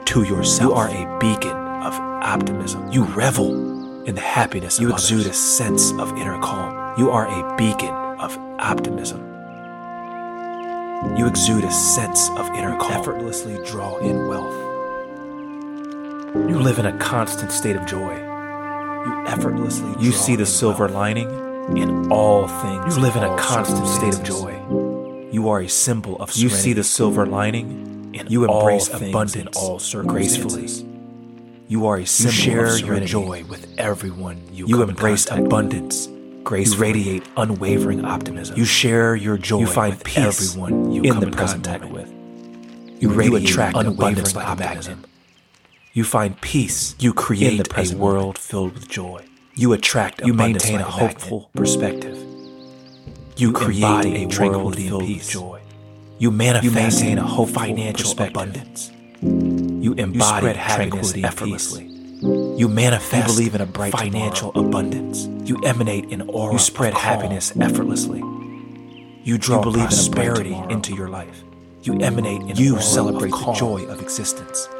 to yourself. You are a beacon of optimism. You revel in the happiness you exude others. a sense of inner calm. You are a beacon of optimism. You exude a sense of inner calm. Effortlessly draw in wealth. You live in a constant state of joy. You effortlessly You see the silver wealth. lining in all things. You live in a constant state of joy. You are a symbol of serenity. You see the silver lining in you embrace abundance all gracefully. You are a symbol you share of your joy with everyone you, you embrace abundance Grace you radiate unwavering optimism. You share your joy. You find with peace everyone you in come the contact with. You, you attract abundance like optimism. You find peace. You create a world filled with joy. You attract. You maintain like a hopeful perspective. You, create a tranquility filled with joy. You manifest. You maintain a hopeful financial abundance. You embody you happiness effortlessly. You manifest. You believe in a bright financial tomorrow. abundance. You emanate an aura. You spread happiness effortlessly. You draw you believe prosperity into your life. You emanate an You celebrate the joy of existence.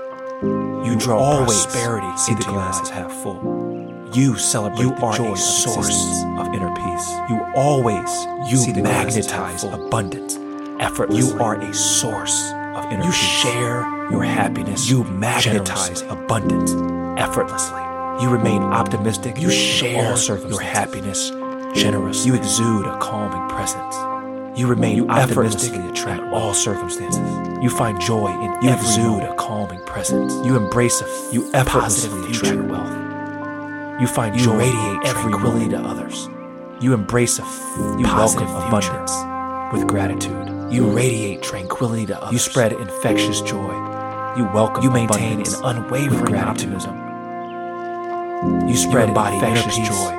You draw always prosperity see the glasses half full. You celebrate you the are joy a source of, of inner peace. You always you see the magnetize abundance. Effort. You are a source of inner you peace. You share your happiness. You magnetize abundance effortlessly. You remain optimistic. You share your happiness generously. You exude a calming presence. You remain you effortlessly attract all circumstances. You find joy in you every exude moment. a calming presence. You embrace a you effortlessly attract wealth. You find you joy radiate tranquility to others. You embrace a f- you welcome abundance with gratitude. You radiate tranquility to others. You spread infectious joy. You welcome you maintain an unwavering optimism you spread you body infectious joy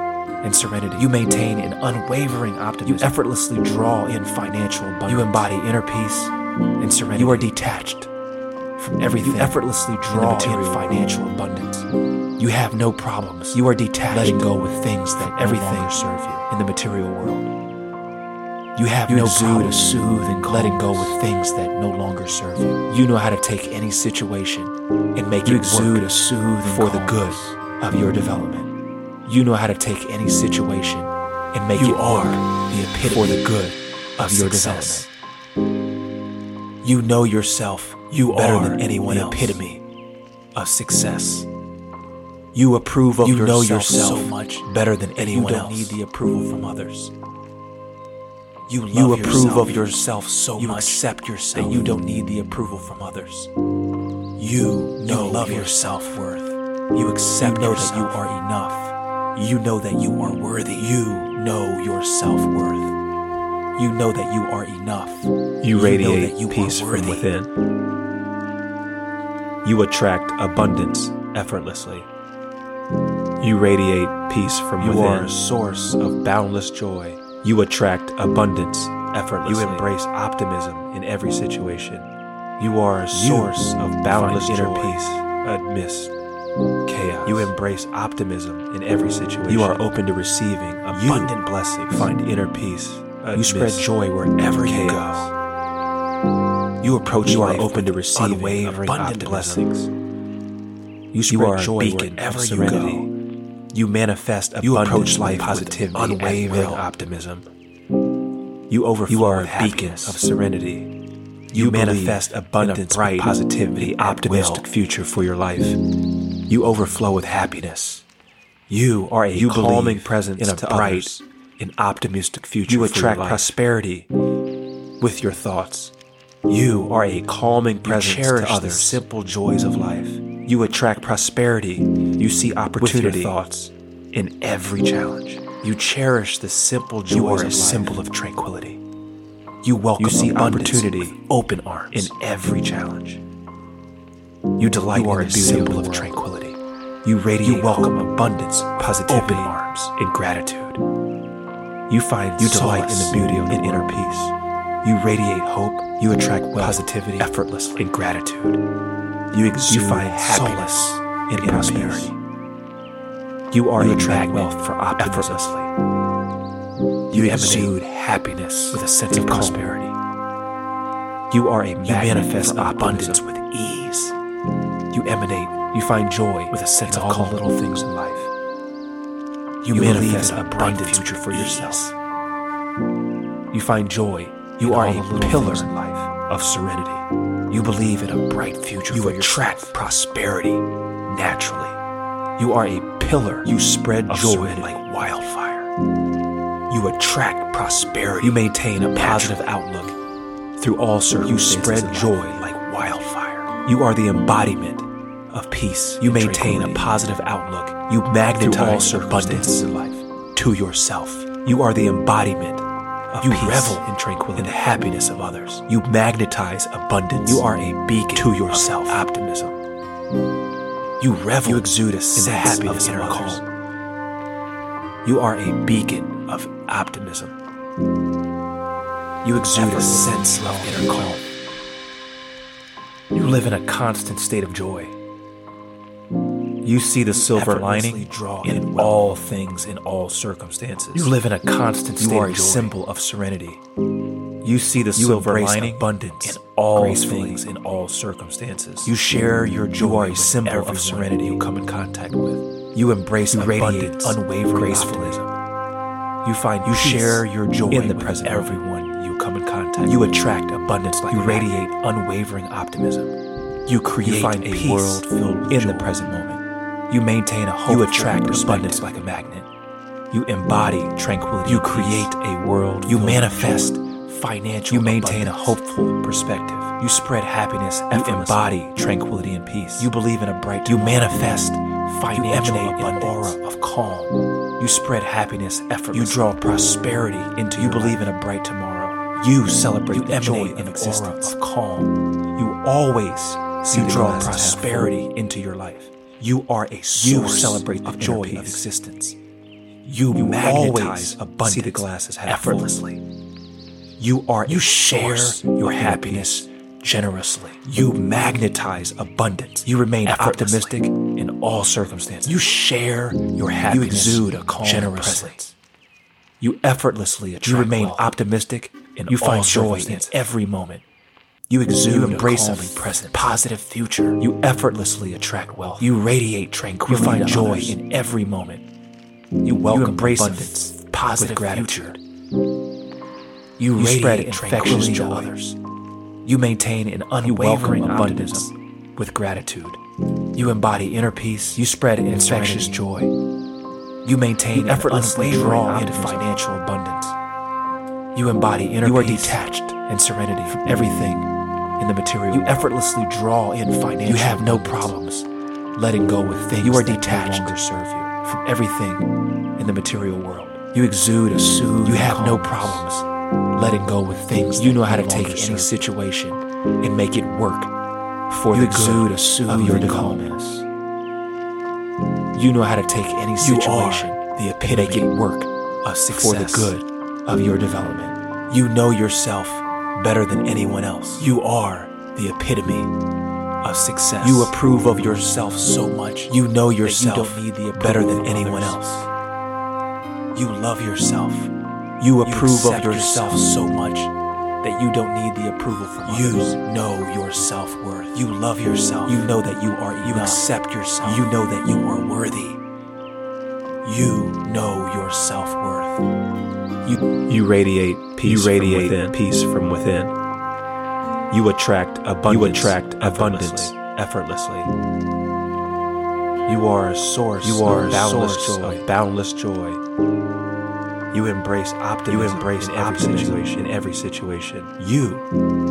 and serenity. You maintain an unwavering optimism. You effortlessly draw in financial abundance. You embody inner peace and serenity. You are detached from everything. You effortlessly draw in, in financial abundance. You have no problems. You are detached, letting go with things that everything serve you in the material world. You have you no exude a soothing letting go with things that no longer serve you. You know how to take any situation and make you it exude a soothing for the good of your development. You know how to take any situation and make you it are the epitome for the good of, your success. development. You know yourself you better than anyone else. epitome of success. You approve of you yourself, know yourself so much better than anyone you don't else. need the approval from others. You, you approve yourself. of yourself so you much accept yourself that you don't need the approval from others. You know you love your self worth. You accept you know that you are enough. You know that you are worthy. You know your self worth. You know that you are enough. You, you radiate you peace from within. You attract abundance effortlessly. You radiate peace from you within. You are a source of boundless joy. You attract abundance effortlessly. You embrace optimism in every situation. You are a source you of boundless inner peace amidst chaos. You embrace optimism in every situation. You are open to receiving abundant you blessings. Find inner peace. You spread joy wherever you go. You approach you are open to receiving abundant blessings. You spread you are joy a beacon wherever of you go. You manifest You approach life with unwavering optimism. You overflow You are with a beacon of serenity. You, You manifest a abundance, bright, positivity, optimistic future for your life. You overflow with happiness. You are a You calming presence in a to bright others, an optimistic future. You for your attract prosperity with your thoughts. You are a calming presence cherish to the others. simple joys of life. You attract prosperity. You see opportunity With your thoughts. in every challenge. You cherish the simple joys You are of a life. symbol of tranquility. You welcome You see abundance opportunity with open arms in every challenge. You delight You are in a the beauty of symbol the of world. tranquility. You radiate You welcome hope, abundance, positivity, open arms. and gratitude. You find You delight in the beauty of the in inner inner peace. You radiate hope. You attract wealth, Positivity effortlessly, and gratitude. You You exude find happiness solace in prosperity. You are You a attract wealth for optimism. effortlessly. You, You exude happiness with a sense of prosperity. You are a You manifest abundance with ease. You emanate. You find joy With a sense in of all calm. the little things in life. You, You manifest believe in a bright future for ease. yourself. You find joy. You are a pillar in life. of serenity. You believe in a bright future You attract yourself. prosperity naturally. You are a pillar. You spread of joy serenity. like wildfire. You attract prosperity. You maintain a positive outlook through all circumstances. You spread joy like wildfire. You are the embodiment of peace. You maintain a positive outlook. You magnetize all abundance in life. to yourself. You are the embodiment You revel in tranquility in the happiness of others. You magnetize abundance. You are a beacon to yourself. Optimism. You revel. You exude a in the happiness of of inner others. calm. You are a beacon of optimism. You exude a sense of inner calm. You live in a constant state of joy. You see the silver lining draw in all things, in all circumstances. You live in a constant You state are of a symbol of serenity. You see the You silver lining abundance in all things, in all circumstances. You share your joy You are a symbol of serenity you come in contact with. You embrace You abundance, unwavering gracefully. You find You share your joy in the with present. everyone you come in contact You attract abundance like You radiate unwavering optimism. You create find a peace world filled with in the present moment. You maintain a hopeful You attract abundance like a magnet. You embody tranquility. You create a world You manifest financial You maintain a hopeful perspective. You spread happiness You embody tranquility and peace. You believe in a bright You manifest You financial emanate an aura of calm. You spread happiness effortlessly. You draw prosperity into You believe in a bright tomorrow. You celebrate You the joy emanate of an existence. aura of calm. You always see You draw prosperity into your life. You are a You celebrate the of joy of existence. You, You magnetize abundance see the glass as half full. effortlessly. You are You share source your happiness generously. You magnetize abundance. You remain optimistic in all circumstances. You share your happiness. You exude a calm generously. presence. You effortlessly attract You remain optimistic in You find joy in every moment. You exude You a embrace a calming presence. positive future. You effortlessly attract wealth. You radiate tranquility. You find joy others. in every moment. You welcome you embrace abundance positive with gratitude. You, You spread infectious tranquility to joy. others. You maintain an unwavering abundance with gratitude. You embody inner peace. You spread infectious joy. You maintain You effortlessly draw into financial abundance. You embody inner peace. You are peace detached and serenity from everything in the material. You effortlessly draw in financial. You have no problems letting go with things You are that detached. no longer serve you from everything in the material world. You exude a soothe. You have no problems letting go with things. You know how to take any situation and make it work for You the exude good a soothe of your calmness. You know how to take any situation the and make it work of success for the good of your development. You know yourself better than anyone else. You are the epitome of success. You approve of yourself so much. You know yourself you don't need the better than anyone others. else. You love yourself. You You of yourself yourself so much that you don't need the approval from You others. know your self worth. You love yourself. You know that you are You enough. accept yourself. You know that you are worthy. You know your self worth. You, you radiate peace. You radiate from within. peace from within. You attract abundance. You attract abundance effortlessly. You are a source. You are a boundless source joy. of boundless joy. You embrace optimism. You embrace in every situation. In every situation, you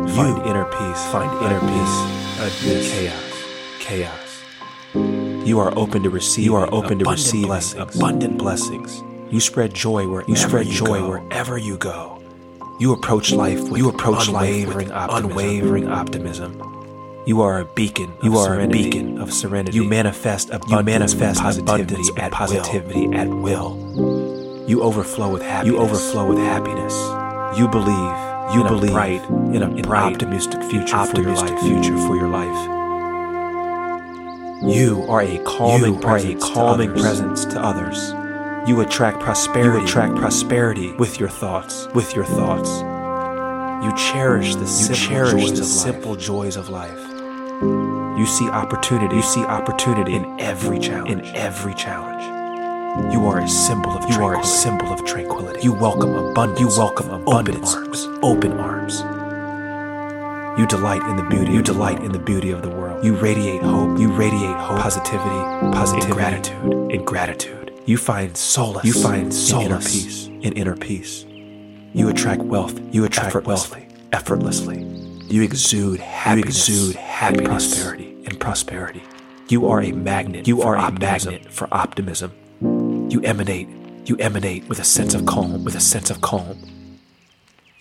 find inner peace. Find inner peace. Amidst chaos. Chaos. You are open to receive. You are open to receive blessings. Abundant blessings. You spread joy wherever you spread joy go. wherever you go. You approach life with you approach unwavering life with optimism. unwavering optimism. You are a beacon. You are serenity. a beacon of serenity. You manifest abundance. You manifest positivity at positivity will. at will. You overflow with happiness. You overflow with happiness. You believe. You in believe a bright, in a bright, optimistic future optimistic for your life. future for your life. You are a calming, you are a calming to presence to others. You attract prosperity. You attract prosperity with your thoughts. With your thoughts. You cherish the you simple, cherish joys, the of simple joys of life. You see opportunity. You see opportunity in every challenge. In every challenge. You are a symbol of you are a symbol of tranquility. You welcome abundance. You welcome abundance open arms. open arms. You delight in the beauty. You delight in the beauty of the world. You radiate hope. You radiate hope, positivity, positivity, and gratitude, and gratitude. You find solace. You find solace in inner peace. In inner peace. You attract wealth. You attract effortlessly. wealth effortlessly. You exude happiness. You exude happiness, and prosperity, and prosperity. You are a magnet. You are a optimism. magnet for optimism. You emanate. You emanate with a sense of calm. With a sense of calm.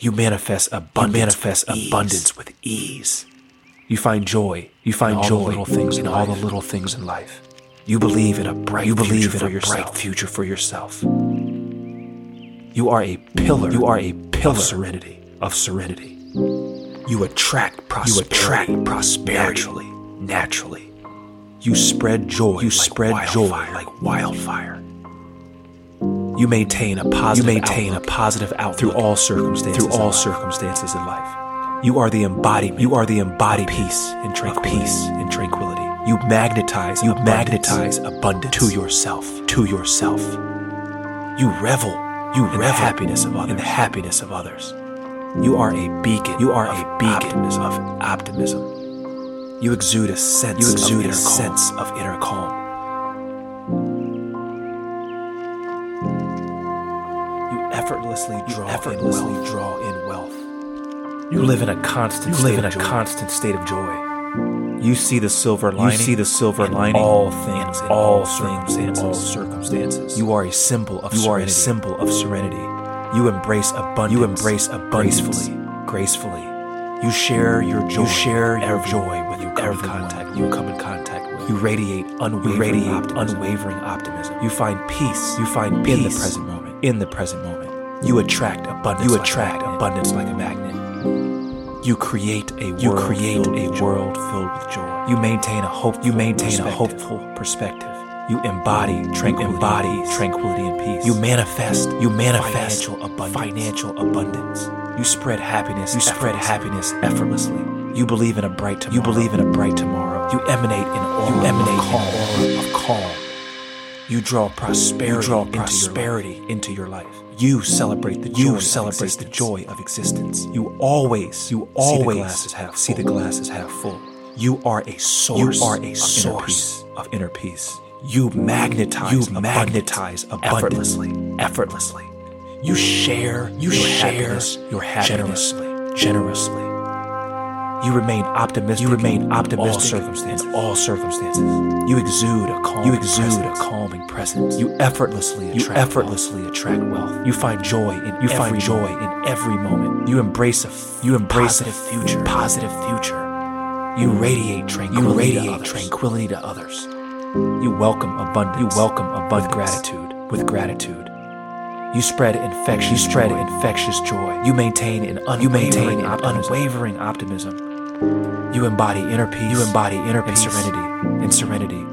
You manifest abundance. You manifest with abundance ease. with ease. You find joy. You find in joy little things in, in all the little things in life. You believe in a bright. You believe future in a yourself. bright future for yourself. You are a pillar. You are a pillar of serenity. Of serenity. You attract prosperity. You attract prosperity naturally. Naturally. You spread joy. You like spread wildfire. joy like wildfire. You maintain a positive. You maintain outlook. a positive outlook through all circumstances. Through all circumstances in life. You are the embodiment. You are the embodied peace and tranquility. Peace and tranquility. You magnetize. You abundance magnetize abundance to yourself. To yourself. You revel. You in revel the happiness of others. In the happiness of others. You are a beacon. You are a beacon of optimism. You exude a sense. You exude a calm. sense of inner calm. You effortlessly draw, you effortlessly in, wealth. draw in wealth. You live in a constant. You live in a constant state of joy. You see the silver lining. You see the silver lining. All things. In all circumstances. All circumstances. You are a symbol of. You serenity. are a symbol of serenity. You embrace abundance. You embrace abundance gracefully. Gracefully. You share your joy. You share your joy with you come in contact. You come in contact with. You radiate unwavering, you radiate optimism. unwavering optimism. You find peace. You find peace in the present moment. In the present moment. You attract abundance. You attract like abundance like a magnet. You create a world you create a world filled with joy. You maintain a hope. You maintain a hopeful perspective. You embody tranquility, embody tranquility and peace. You manifest, you manifest financial abundance. Financial abundance. You spread happiness. You spread happiness effortlessly. You believe in a bright tomorrow. You believe in a bright tomorrow. You emanate an aura. You emanate of calm. An aura of calm. You draw prosperity. You draw prosperity into your life. Into your life. You celebrate the joy you celebrate the joy of existence. You always, you always see the glasses half, see the glasses half full. You are a source. You are a source of inner peace. You magnetize, you magnetize abundance, effortlessly, effortlessly. You share, you your share happiness, your happiness generously, generously. You remain optimistic. You remain optimistic all circumstances. In all circumstances. You exude a calm. You exude presence. a calming presence. You effortlessly attract. You effortlessly wealth. attract wealth. You find joy in. You find joy moment. in every moment. You embrace a. You embrace positive a future. Positive future. You radiate tranquility. You radiate to tranquility to others. You welcome abundance. You welcome abundance. With gratitude. With gratitude. You spread infectious. You spread joy. infectious joy. You maintain an unwavering, you maintain an optimism. unwavering optimism. You embody inner peace. You embody inner peace and serenity. And serenity.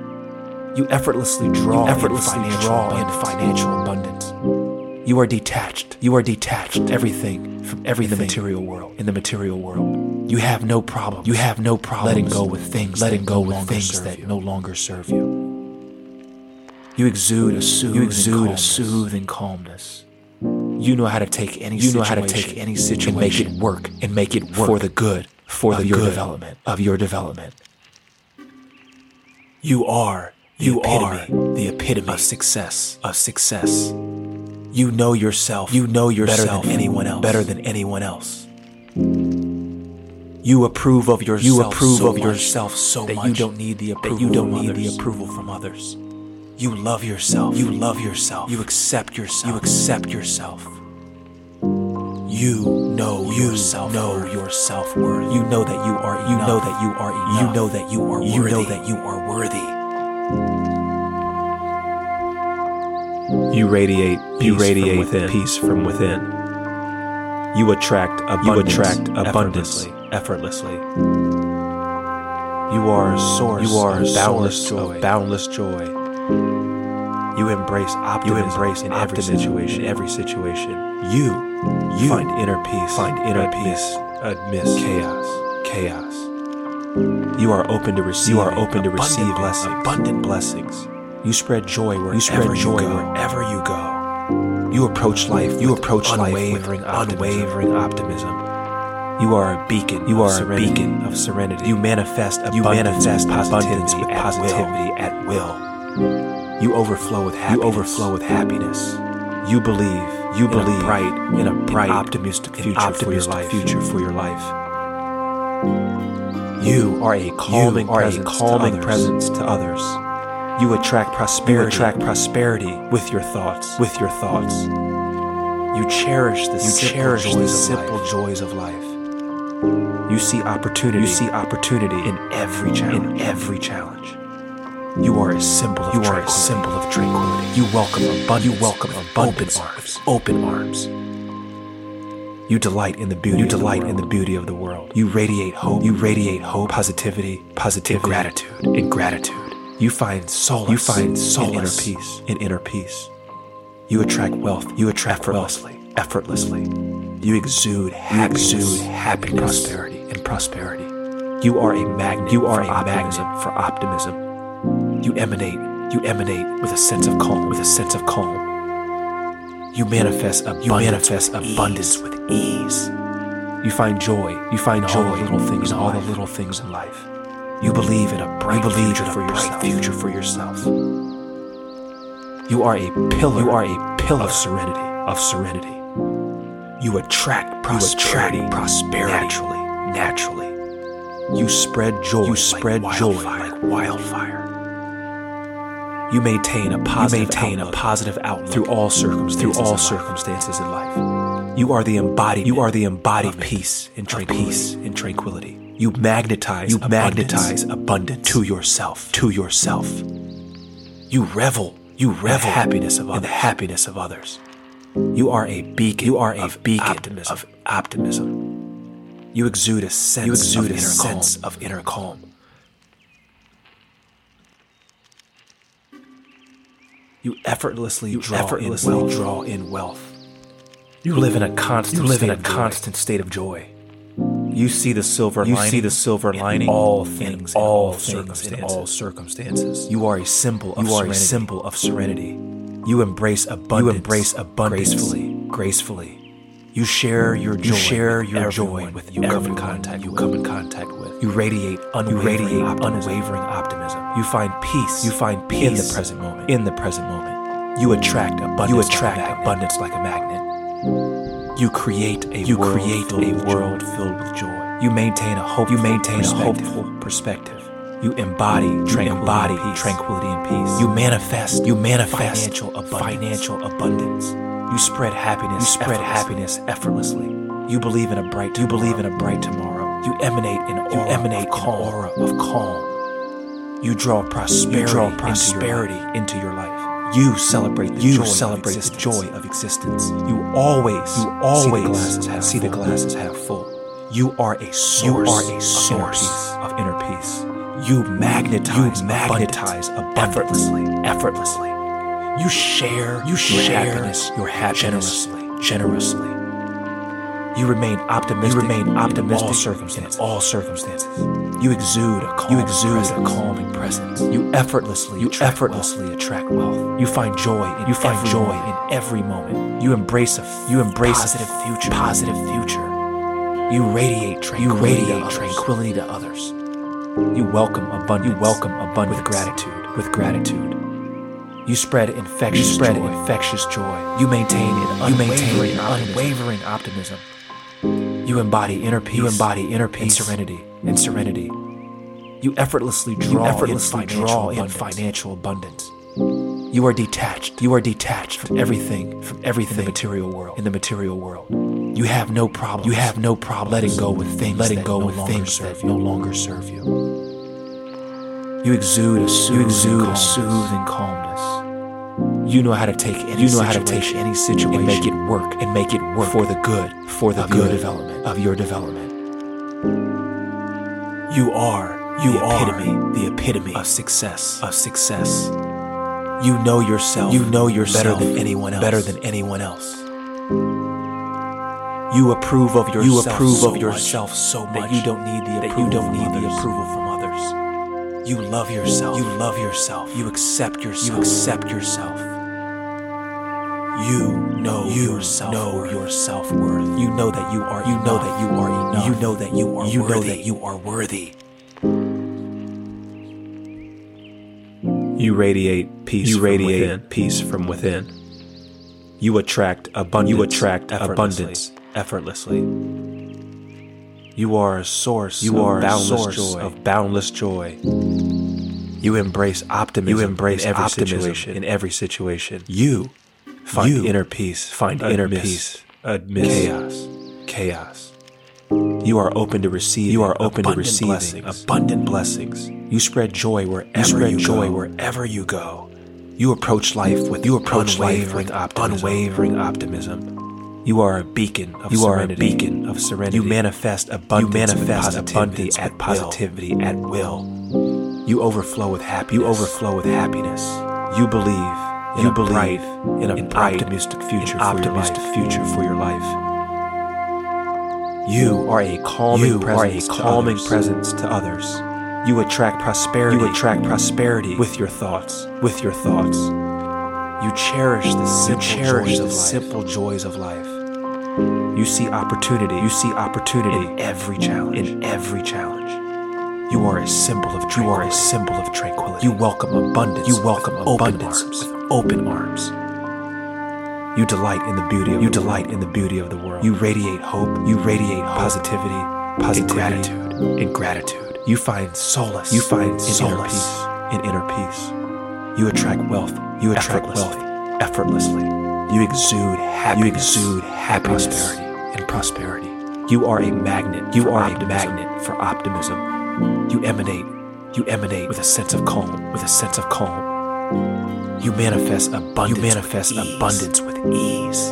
You effortlessly draw. You effortlessly in financial draw abundance. in financial abundance. You are detached. You are detached. Everything from everything in the material world. In the material world, you have no problem. You have no problem letting go with things. Letting go with things that no longer serve you. You exude a soothing, you exude calmness. a soothing calmness. You know how to take any you know how to take any situation and make it work and make it work for the good for the your good development of your development. You are you epitome, are the epitome of success of success. You know yourself. You know yourself better than anyone else. Better than anyone else. You approve of yourself. You approve so of yourself so that much you don't need the approval. That you don't need the approval from others. You love yourself. You love yourself. You accept yourself. You accept yourself. You know you yourself. Know your self worth. You know that you are. Enough. You know that you are. Enough. You know that you are. You know that you are worthy. You radiate peace you radiate from peace from within. You attract abundance, you attract abundance effortlessly. effortlessly. You are a source. You are a boundless joy. Of boundless joy. You embrace optimism. You embrace in every situation. Every situation. You, you find inner peace. Find inner peace amidst chaos. Chaos. You are open to receive. You are open to receive blessings. Abundant blessings. You spread joy wherever you spread joy you wherever you go. You approach life. You approach unwavering, life with unwavering optimism. You are a beacon. You are a beacon of serenity. You manifest you manifest positivity positivity at will. You overflow with happiness. You overflow with happiness. You believe. You in believe a bright in a bright, optimistic future optimistic for your life. Future for your life. You are a calming, are presence, a calming to presence to others. You attract prosperity. You attract prosperity with your thoughts. With your thoughts. You cherish the you simple, cherish joys, the simple of joys of life. You see opportunity. You see opportunity in every challenge. In every challenge. You are a symbol of you are a symbol of tranquility. You welcome abundance. You welcome abundance. Open arms. Open arms. You delight in the beauty. You delight in the beauty of the world. You radiate hope. You radiate hope, positivity, positivity, gratitude, and gratitude. You find solace. You find solace in inner peace. In inner peace. You attract wealth. You attract effortlessly. Effortlessly. You exude happiness. You exude happiness. And prosperity. And prosperity. You are a magnet. You are a magnet for optimism. You emanate. You emanate with a sense of calm. With a sense of calm. You manifest abundance. You manifest with abundance ease. with ease. You find joy. You find in joy all the little things. In all the little things in life. You believe in a bright, future, for yourself. future for yourself. You are a pillar. You are a pillar of serenity. Of serenity. You attract prosperity. You attract prosperity naturally. Naturally. You spread joy. You spread like joy like wildfire. You maintain a positive, maintain outlook, a positive outlook through all circumstances. Through all circumstances in life. You are the embodiment. You are the embodied peace and tranquility. Peace and tranquility. You magnetize you abundance magnetize abundance to yourself, to yourself. You revel, you revel happiness of others. in the happiness of others. You are a beacon. You are a beacon optimism. of optimism. You exude a sense, you exude of, a sense calm. of inner calm. You effortlessly you draw effortlessly in wealth. draw in wealth. You live in a constant you live in a constant state of joy. You see the silver you lining. see the silver lining in all things, in all, things, in all circumstances. You are a symbol of you are serenity. a symbol of serenity. You embrace abundance. You embrace abundance gracefully. Gracefully. You share your joy. You share your joy with you come in contact. You come in contact with. You radiate unwavering, you radiate optimism. unwavering optimism. You find peace. You find peace in the present moment. In the present moment. You attract abundance. You attract like abundance like a magnet. You create a you world create a world joy. filled with joy. You maintain a hope. You maintain a hopeful perspective. You embody tranquility, embody and tranquility and peace. You manifest. You manifest financial abundance. Financial abundance. You spread happiness. You spread effortlessly. happiness effortlessly. You believe in a bright. Tomorrow. You believe in a bright tomorrow. You emanate an aura, you emanate of calm. aura of calm. You draw prosperity, you draw prosperity into, your into your life. You celebrate the you joy celebrate of the joy of existence. You always you always see the glasses half, see the glasses half full. You are a source. You are a source of inner peace. You magnetize, you magnetize abundance, effortlessly, effortlessly. You share, you share happiness, your happiness generously, generously. You remain optimistic. You remain optimistic in all circumstances. in all circumstances. You exude a calming You exude presence. a calming presence. You effortlessly You attract effortlessly wealth. attract wealth. You find joy in You find every joy moment. in every moment. You embrace a You embrace positive a future. Positive future. You radiate You tranquility. to radiate others. tranquility to others. You welcome abundance. You welcome abundance with gratitude. With gratitude. You spread infectious You spread joy. infectious joy. You maintain an You maintain unwavering optimism. unwavering optimism. You embody inner peace. You embody inner and serenity. and serenity. You effortlessly You draw effortlessly in financial draw in abundance. financial abundance. You are detached. You are detached from everything, from in everything the material world. in the material world. You have no problem. You have no problem letting go with things letting that go no with longer things serve that you. no longer serve you. You exude a soothing, You exude a soothing calmness. You know how to take any You know how to situation take any situation and make it work and make it work for the good, for the of good your development. of your development. You are You the are epitome the epitome of success. of success. You know yourself. You know yourself better than anyone else. Better than anyone else. you approve of yourself. You approve so of much so much that you don't need the that approval you don't from need the others. approval from others. You love yourself. You love yourself. You accept yourself. You accept yourself. You know You your self know your self worth. You know that you are. You know enough. that you are enough. You know that you are. You know that you are worthy. You radiate peace. You from radiate within. peace from within. You attract abundance. You attract effortlessly. abundance effortlessly. You are a source. You of are a boundless source joy. of boundless joy. You embrace optimism. You embrace in every optimism situation. in every situation. You find You inner peace. Find inner peace amidst chaos. Chaos. You are open to receiving. You are open to abundant receiving blessings. abundant blessings. You spread joy wherever You spread you joy go. wherever you go. You approach life with You approach life unwavering with optimism. unwavering optimism. You are a beacon of You are a beacon of serenity. You manifest abundance. You manifest abundance at positivity will. at will. You overflow with happiness. You overflow with happiness. You believe. You believe bright, in a in bright, optimistic future, an for optimistic your life. future for your life. You are a calming You are a presence. to others. presence to others. You attract prosperity. You attract prosperity with your thoughts. with your thoughts. You cherish the simple cherish joys the of life. simple joys of life. You see opportunity. You see opportunity in every challenge. in every challenge. You are a symbol of You are a tranquility. symbol of tranquility. You welcome abundance. You welcome with open abundance arms. with open arms. You delight in the beauty of You the world. delight in the beauty of the world. You radiate hope. You radiate positivity, positivity, positivity, gratitude, and gratitude. You find solace. You find in solace inner peace. in inner peace. You attract wealth. You attract effortlessly. wealth effortlessly. You exude happiness. You exude happiness prosperity. and prosperity. You are a magnet. You are a magnet for optimism. You emanate. You emanate With a sense of calm, with a sense of calm, You manifest abundance. you manifest with abundance with ease.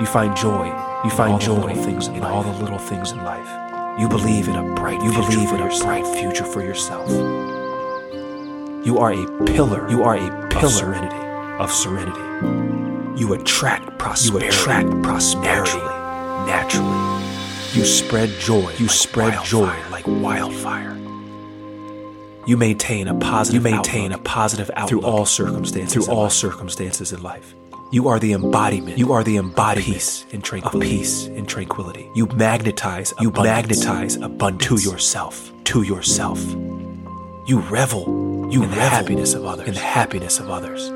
You find joy. You all find the joy little things in in life. all the little things in life. You believe in a bright. You future believe for in a yourself. bright future for yourself. You are a pillar. You are a pillar of serenity. of serenity. You attract prosperity. You attract prosperity naturally. naturally. You spread joy. You like spread joy like wildfire. You maintain a positive. You maintain outlook a positive outlook through all circumstances. through in all life. circumstances in life. You are the embodiment. You are the embodiment peace and of tranquility. peace and tranquility. You magnetize. You abundance magnetize abundance to yourself. to yourself. You revel. You in the revel happiness of others. In the happiness of others.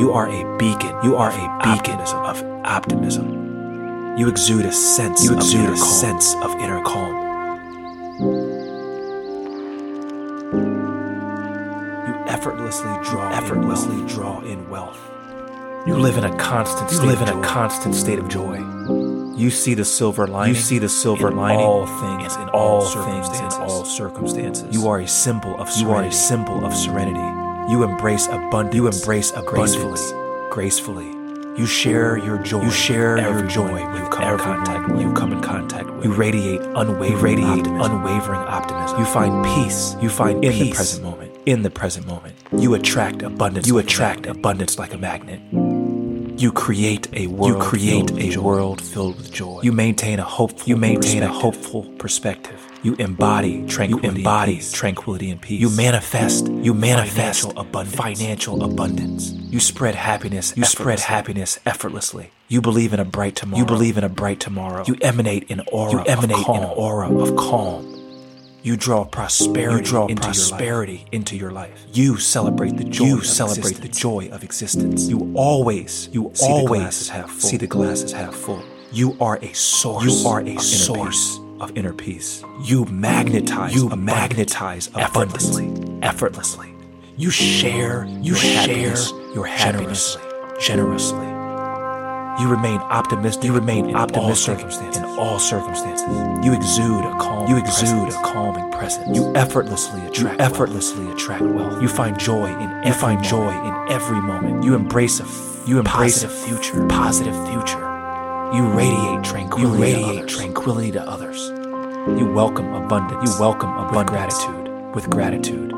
You are a beacon. You are a beacon of optimism. You exude a sense. You of exude inner a calm. sense of inner calm. You effortlessly draw. effortlessly in draw in wealth. You live in a constant. You state live of in a joy. constant state of joy. You see the silver lining. You see the silver in lining all things. in all things, in all circumstances. You are a symbol of You are serenity. a symbol of serenity. You embrace abundance. You embrace gracefully. abundance gracefully. You share your joy. You share your joy you come in contact with. you come in contact with. You radiate unwavering You radiate optimism. unwavering optimism. You find mm. peace. You find in the present moment. In the present moment, You attract abundance. you like attract abundance like a magnet. You create a world. You create filled with a joy. world filled with joy. You maintain a hopeful. You maintain a hopeful perspective. You embody tranquility. You embody and peace. tranquility and peace. You manifest. You manifest Financial abundance. Financial abundance. You spread happiness. You spread happiness effortlessly. You believe in a bright tomorrow. You believe in a bright tomorrow. You emanate an aura. You emanate of calm. an aura of calm. You draw prosperity. You draw into prosperity your life. into your life. You celebrate the joy. You of celebrate the existence. joy of existence. You always. You See the always glasses half full. see the glasses half full. You are a source. You are a source. Of inner peace. You magnetize. You magnetize effortlessly. Effortlessly. You share. You your share happiness your happiness generously. You remain optimistic. You remain all optimistic circumstances. in all circumstances. You exude a calm. You exude a calming presence. You effortlessly attract. You effortlessly attract wealth. You find joy in. You find joy in every moment. You embrace a. f- You embrace a future. Positive future. You radiate tranquility. You radiate tranquility to others. You welcome abundance. You welcome abundance. gratitude. With gratitude.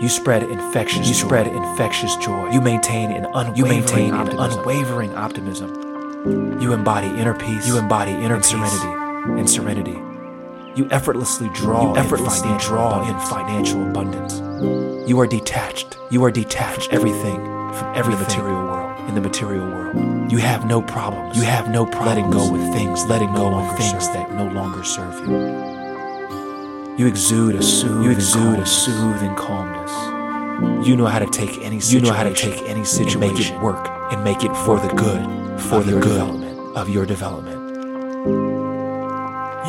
You spread infectious. You spread infectious joy. You maintain an unwavering. You maintain an unwavering optimism. You embody inner peace. You embody inner and serenity. And serenity. You effortlessly draw. You effortlessly in draw in financial abundance. You are detached. You are detached. Everything from every material world. In the material world, you have no problems. You have no problems letting go with things. Letting go of things that no longer serve you. You exude a soothing. You exude a soothing calmness. You know how to take any situation. You know how to take any situation and make it work and make it for the good, for the good development of your development.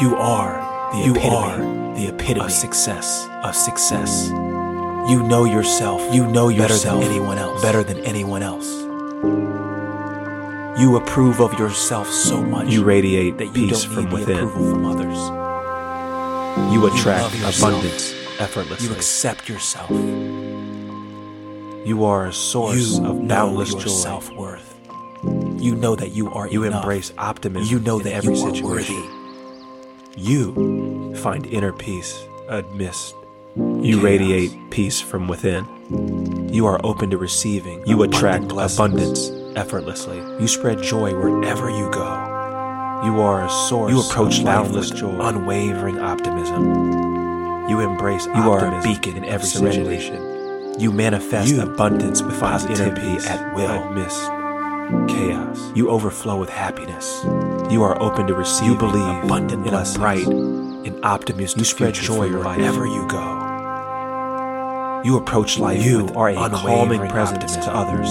You are the you epitome, are the epitome of success. Of success. You know yourself. You know yourself better than anyone else. Better than anyone else. You approve of yourself so much. You radiate that you peace don't from within. approval from others. You You attract yourself. abundance effortlessly. You accept yourself. You are a source you of know boundless your joy. self worth. You know that you are You enough. embrace optimism. You know that every you situation. worthy. You Find inner peace amidst. You Chaos. radiate peace from within. You are open to receiving. You attract blessings. abundance effortlessly. You spread joy wherever you go. You are a source You approach of life boundless with joy. unwavering optimism. you embrace You are a beacon in every serenity. situation. You manifest You abundance with positivity at will amidst chaos. You overflow with happiness. You are open to receive You believe abundant in a blessings. bright and optimistic You spread joy for your life. wherever you go. You approach life You with are a calming presence optimism. to others.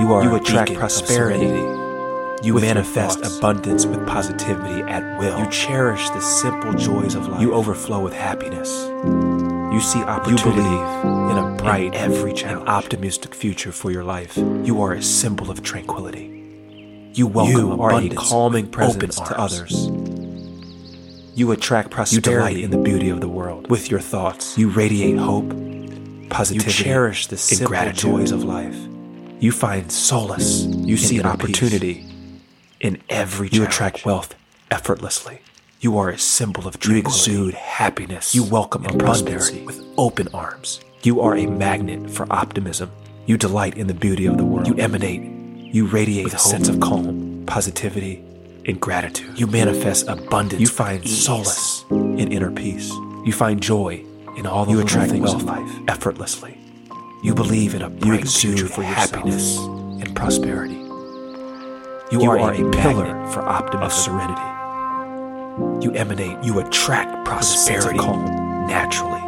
You are You attract prosperity. You manifest abundance with positivity at will. You cherish the simple joys of life. You overflow with happiness. You see You opportunity believe in a bright every and challenge. optimistic future for your life. You are a symbol of tranquility. You welcome You are a calming presence to others. You attract prosperity. You delight in the beauty of the world. with your thoughts. You radiate hope. Positivity. You cherish the simple joys of life. You find solace. You see inner opportunity in every You attract wealth effortlessly. You are a symbol of You tranquility. exude happiness. You welcome prosperity. with open arms. You are a magnet for optimism. You delight in the beauty of the world. You emanate. You radiate with a sense of calm, positivity, and gratitude. You manifest abundance. You find ease. solace in inner peace. You find joy in all the You attract things wealth of life. effortlessly. You believe in a You bright exude future for happiness and prosperity. You, You are, are a a pillar for optimism. of serenity. You emanate. You attract prosperity naturally.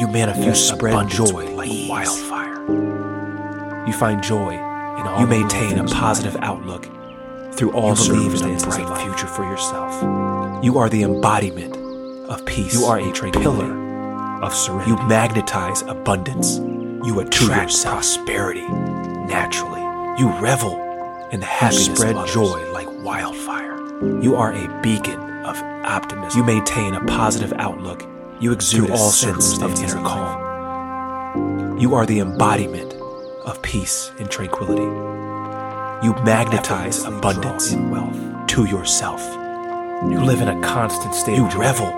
You manifest You spread abundance joy like wildfire. You find joy in all You maintain a positive outlook through all You believe in a circumstances bright future for yourself. You are the embodiment of peace. You are a pillar of serenity. You magnetize abundance. You attract prosperity naturally. You revel in the You happiness spread of joy like wildfire. You are a beacon of optimism. You maintain a positive outlook. You exude all sense of inner calm. You are the embodiment of peace and tranquility. You magnetize abundance and wealth to yourself. You live in a constant state You of joy. revel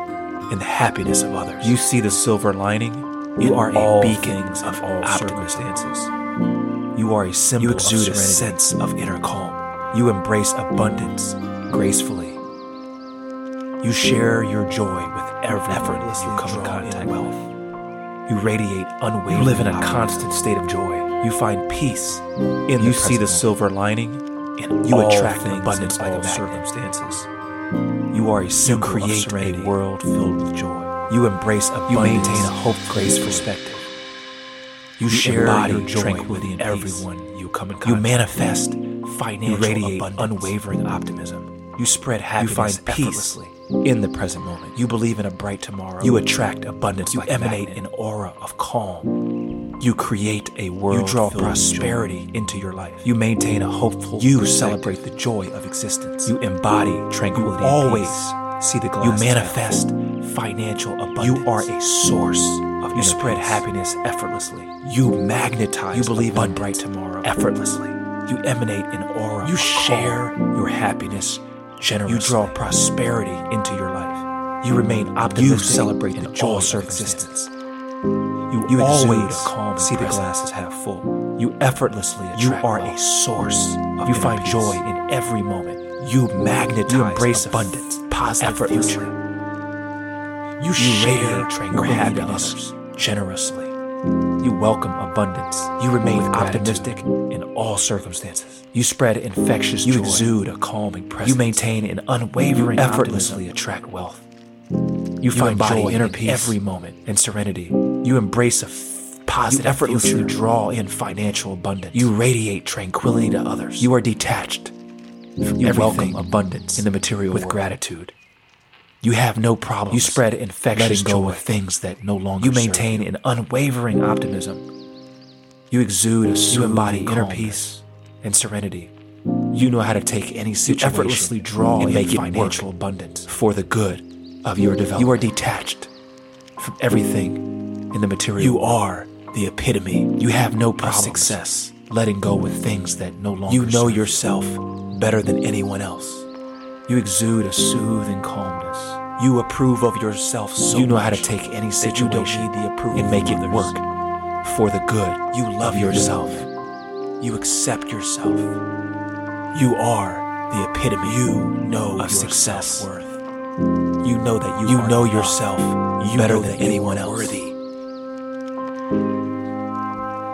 in the happiness of others. You see the silver lining. You are a beacon of all circumstances. You are a symbol You exude of a sense of inner calm. You embrace abundance gracefully. You share your joy with Effortlessly you come in contact with. wealth. You radiate unwavering. You live in a constant state of joy. You find peace in the You see the silver lining In You attract abundance and all a magnet. circumstances. You are a symbol create of serenity. a world filled with joy. You embrace abundance. You maintain a hope, grace perspective. You, You share embody your joy tranquility with and everyone you come in You contact. manifest You radiate abundance. unwavering optimism. You spread happiness You find peace in the present moment. You believe in a bright tomorrow. You attract abundance You like emanate an aura of calm. You create a world. You draw prosperity into your life. You maintain a hopeful. You celebrate the joy of existence. You embody tranquility. You always see the glass. You manifest financial abundance. You are a source of You spread happiness effortlessly. You magnetize. You believe in bright tomorrow. effortlessly. You emanate an aura. You share your happiness generously. You draw prosperity into your life. You remain optimistic. You celebrate in the joy of existence. You, You always see the glass as half full. You effortlessly You are a source of You find peace. joy in every moment. You magnetize You embrace abundance, positive effortlessly. future. You, You share your happiness generously. You welcome abundance. You remain optimistic in all circumstances. You spread infectious You joy. exude a calming presence. You maintain an unwavering You effortlessly optimism. attract wealth. You You find joy inner in peace every moment and serenity. You embrace a f- positive You effortlessly future. draw in financial abundance. You radiate tranquility to others. You are detached from You everything welcome abundance in the material with world. gratitude. You have no problems. You spread infectious letting go joy. of things that no longer You serve maintain you. an unwavering optimism. You exude a You embody inner calmness peace. and serenity. You know how to take any situation you effortlessly draw and make it financial abundance for the good of your development. You are detached from everything in the material. You are the epitome You have no of problem success. letting go with things that no longer You know serve yourself better than anyone else. You exude a soothing calmness. You approve of yourself so you know how to much take any that you don't situation need the approval and make it others. work for the good You love yourself. You accept yourself. You are the epitome. You know of success. self-worth. You know that you, You know yourself You better know than anyone else. Worthy.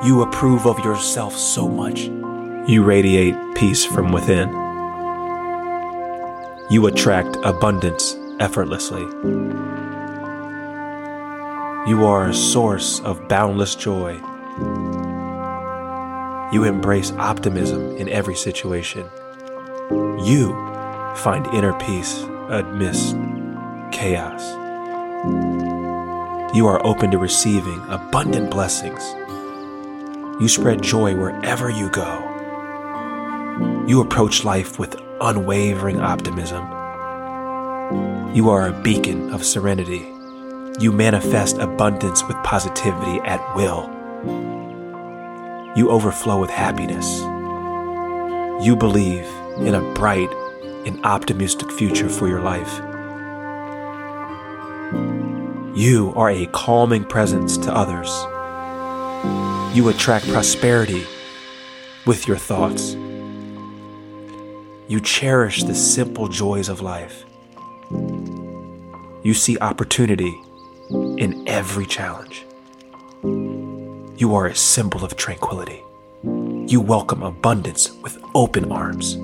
You approve of yourself so much. You radiate peace from within. You attract abundance effortlessly. You are a source of boundless joy. You embrace optimism in every situation. You find inner peace amidst chaos. You are open to receiving abundant blessings. You spread joy wherever you go. You approach life with unwavering optimism. You are a beacon of serenity. You manifest abundance with positivity at will. You overflow with happiness. You believe in a bright and optimistic future for your life. You are a calming presence to others. You attract prosperity with your thoughts. You cherish the simple joys of life. You see opportunity in every challenge. You are a symbol of tranquility. You welcome abundance with open arms.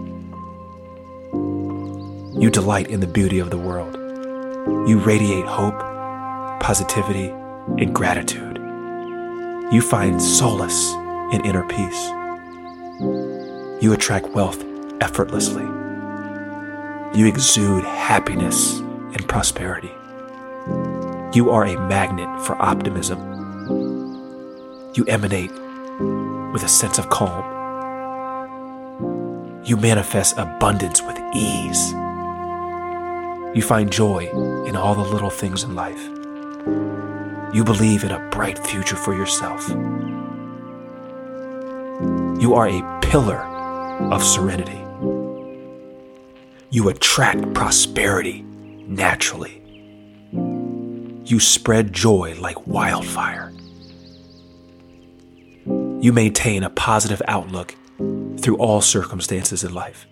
You delight in the beauty of the world. You radiate hope, positivity, and gratitude. You find solace in inner peace. You attract wealth effortlessly. You exude happiness and prosperity. You are a magnet for optimism. You emanate with a sense of calm. You manifest abundance with ease. You find joy in all the little things in life. You believe in a bright future for yourself. You are a pillar of serenity. You attract prosperity naturally. You spread joy like wildfire. You maintain a positive outlook through all circumstances in life.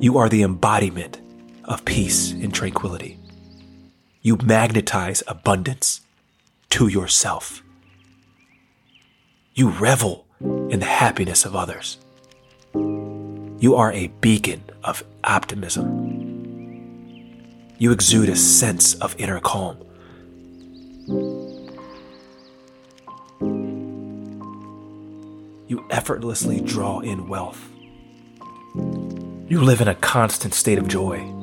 You are the embodiment of peace and tranquility. You magnetize abundance to yourself. You revel in the happiness of others. You are a beacon of optimism. You exude a sense of inner calm. You effortlessly draw in wealth. You live in a constant state of joy.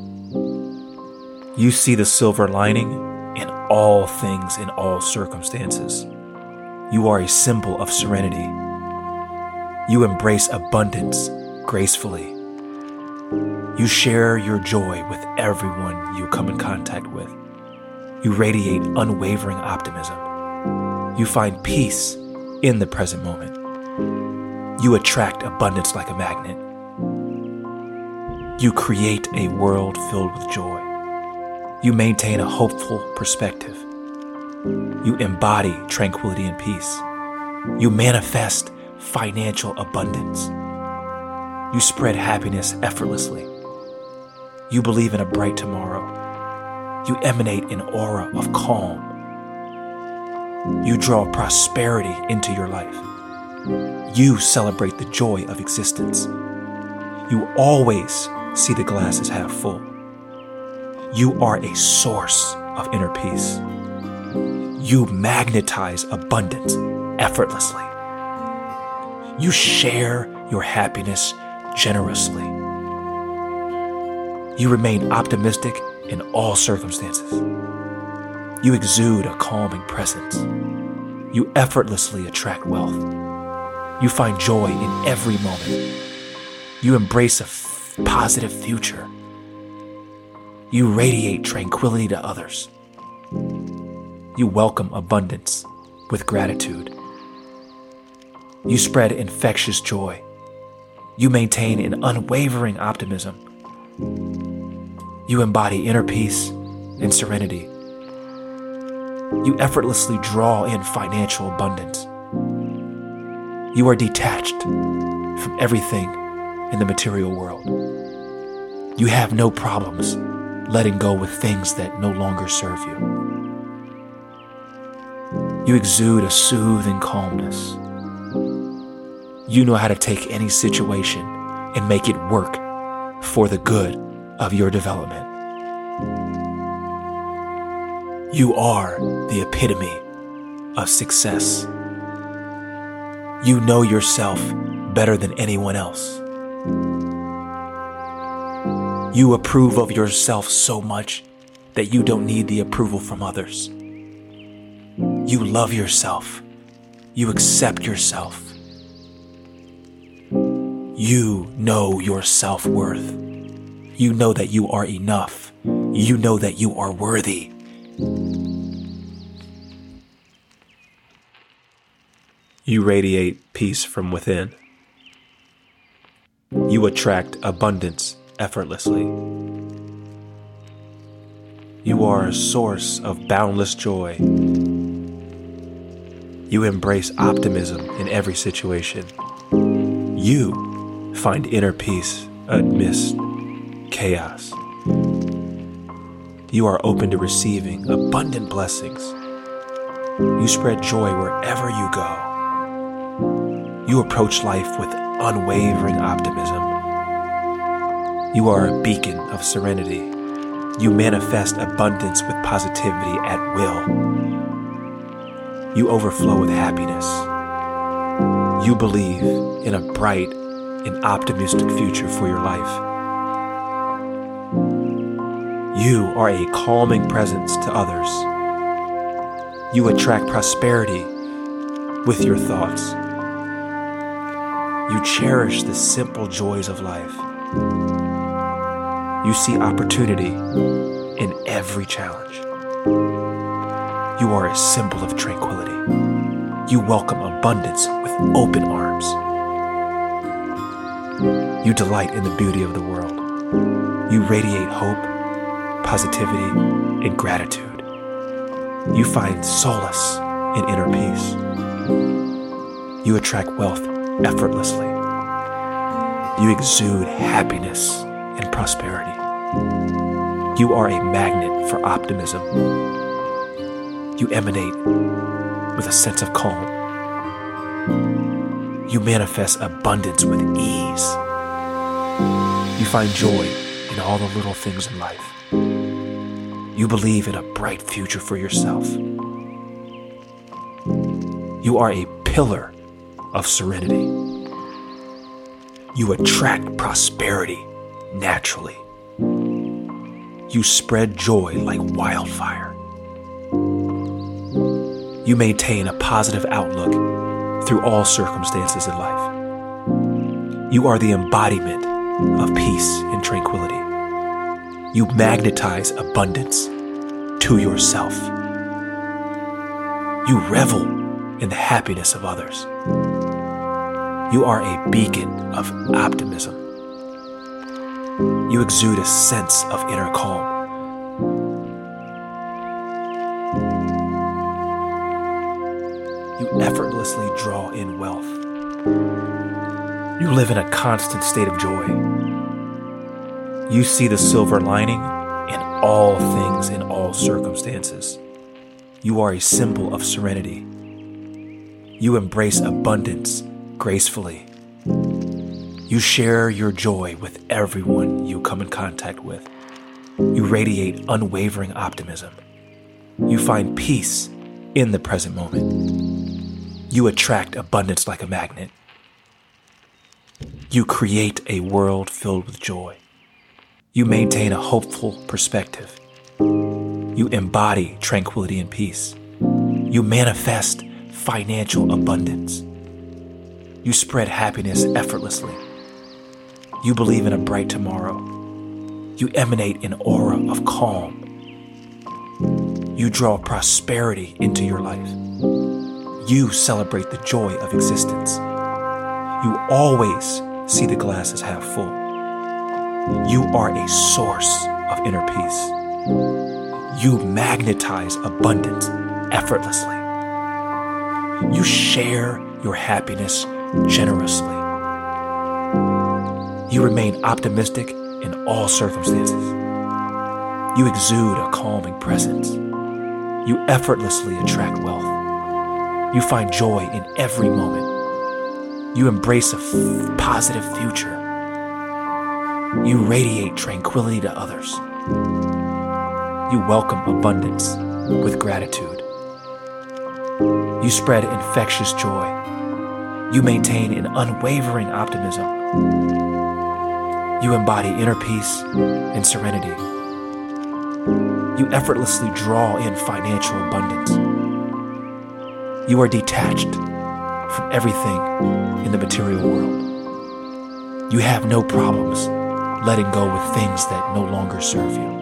You see the silver lining in all things, in all circumstances. You are a symbol of serenity. You embrace abundance gracefully. You share your joy with everyone you come in contact with. You radiate unwavering optimism. You find peace in the present moment. You attract abundance like a magnet. You create a world filled with joy. You maintain a hopeful perspective. You embody tranquility and peace. You manifest financial abundance. You spread happiness effortlessly. You believe in a bright tomorrow. You emanate an aura of calm. You draw prosperity into your life. You celebrate the joy of existence. You always see the glass as half full. You are a source of inner peace. You magnetize abundance effortlessly. You share your happiness generously. You remain optimistic in all circumstances. You exude a calming presence. You effortlessly attract wealth. You find joy in every moment. You embrace a f- positive future. You radiate tranquility to others. You welcome abundance with gratitude. You spread infectious joy. You maintain an unwavering optimism. You embody inner peace and serenity. You effortlessly draw in financial abundance. You are detached from everything in the material world. You have no problems letting go with things that no longer serve you. You exude a soothing calmness. You know how to take any situation and make it work for the good of your development. You are the epitome of success. You know yourself better than anyone else. You approve of yourself so much that you don't need the approval from others. You love yourself. You accept yourself. You know your self worth. You know that you are enough. You know that you are worthy. You radiate peace from within. You attract abundance effortlessly. You are a source of boundless joy. You embrace optimism in every situation. You find inner peace amidst chaos. You are open to receiving abundant blessings. You spread joy wherever you go. You approach life with unwavering optimism. You are a beacon of serenity. You manifest abundance with positivity at will. You overflow with happiness. You believe in a bright and optimistic future for your life. You are a calming presence to others. You attract prosperity with your thoughts. You cherish the simple joys of life. You see opportunity in every challenge. You are a symbol of tranquility. You welcome abundance with open arms. You delight in the beauty of the world. You radiate hope, positivity, and gratitude. You find solace in inner peace. You attract wealth effortlessly. You exude happiness and prosperity. You are a magnet for optimism. You emanate with a sense of calm. You manifest abundance with ease. You find joy in all the little things in life. You believe in a bright future for yourself. You are a pillar of serenity. You attract prosperity naturally. You spread joy like wildfire. You maintain a positive outlook through all circumstances in life. You are the embodiment of peace and tranquility. You magnetize abundance to yourself. You revel in the happiness of others. You are a beacon of optimism. You exude a sense of inner calm. You effortlessly draw in wealth. You live in a constant state of joy. You see the silver lining in all things, in all circumstances. You are a symbol of serenity. You embrace abundance gracefully. You share your joy with everyone you come in contact with. You radiate unwavering optimism. You find peace in the present moment. You attract abundance like a magnet. You create a world filled with joy. You maintain a hopeful perspective. You embody tranquility and peace. You manifest financial abundance. You spread happiness effortlessly. You believe in a bright tomorrow. You emanate an aura of calm. You draw prosperity into your life. You celebrate the joy of existence. You always see the glass as half full. You are a source of inner peace. You magnetize abundance effortlessly. You share your happiness generously. You remain optimistic in all circumstances. You exude a calming presence. You effortlessly attract wealth. You find joy in every moment. You embrace a f- positive future. You radiate tranquility to others. You welcome abundance with gratitude. You spread infectious joy you maintain an unwavering optimism. You embody inner peace and serenity. You effortlessly draw in financial abundance. You are detached from everything in the material world. You have no problems letting go with things that no longer serve you.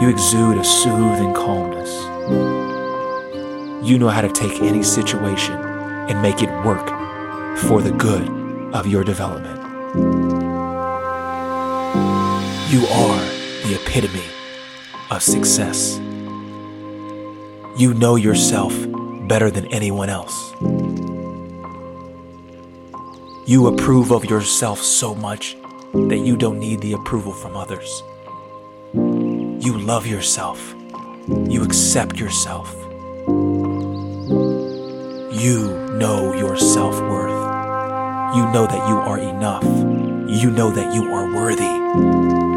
You exude a soothing calmness. You know how to take any situation and make it work for the good of your development. You are the epitome of success. You know yourself better than anyone else. You approve of yourself so much that you don't need the approval from others. You love yourself. You accept yourself. You know your self worth. You know that you are enough. You know that you are worthy.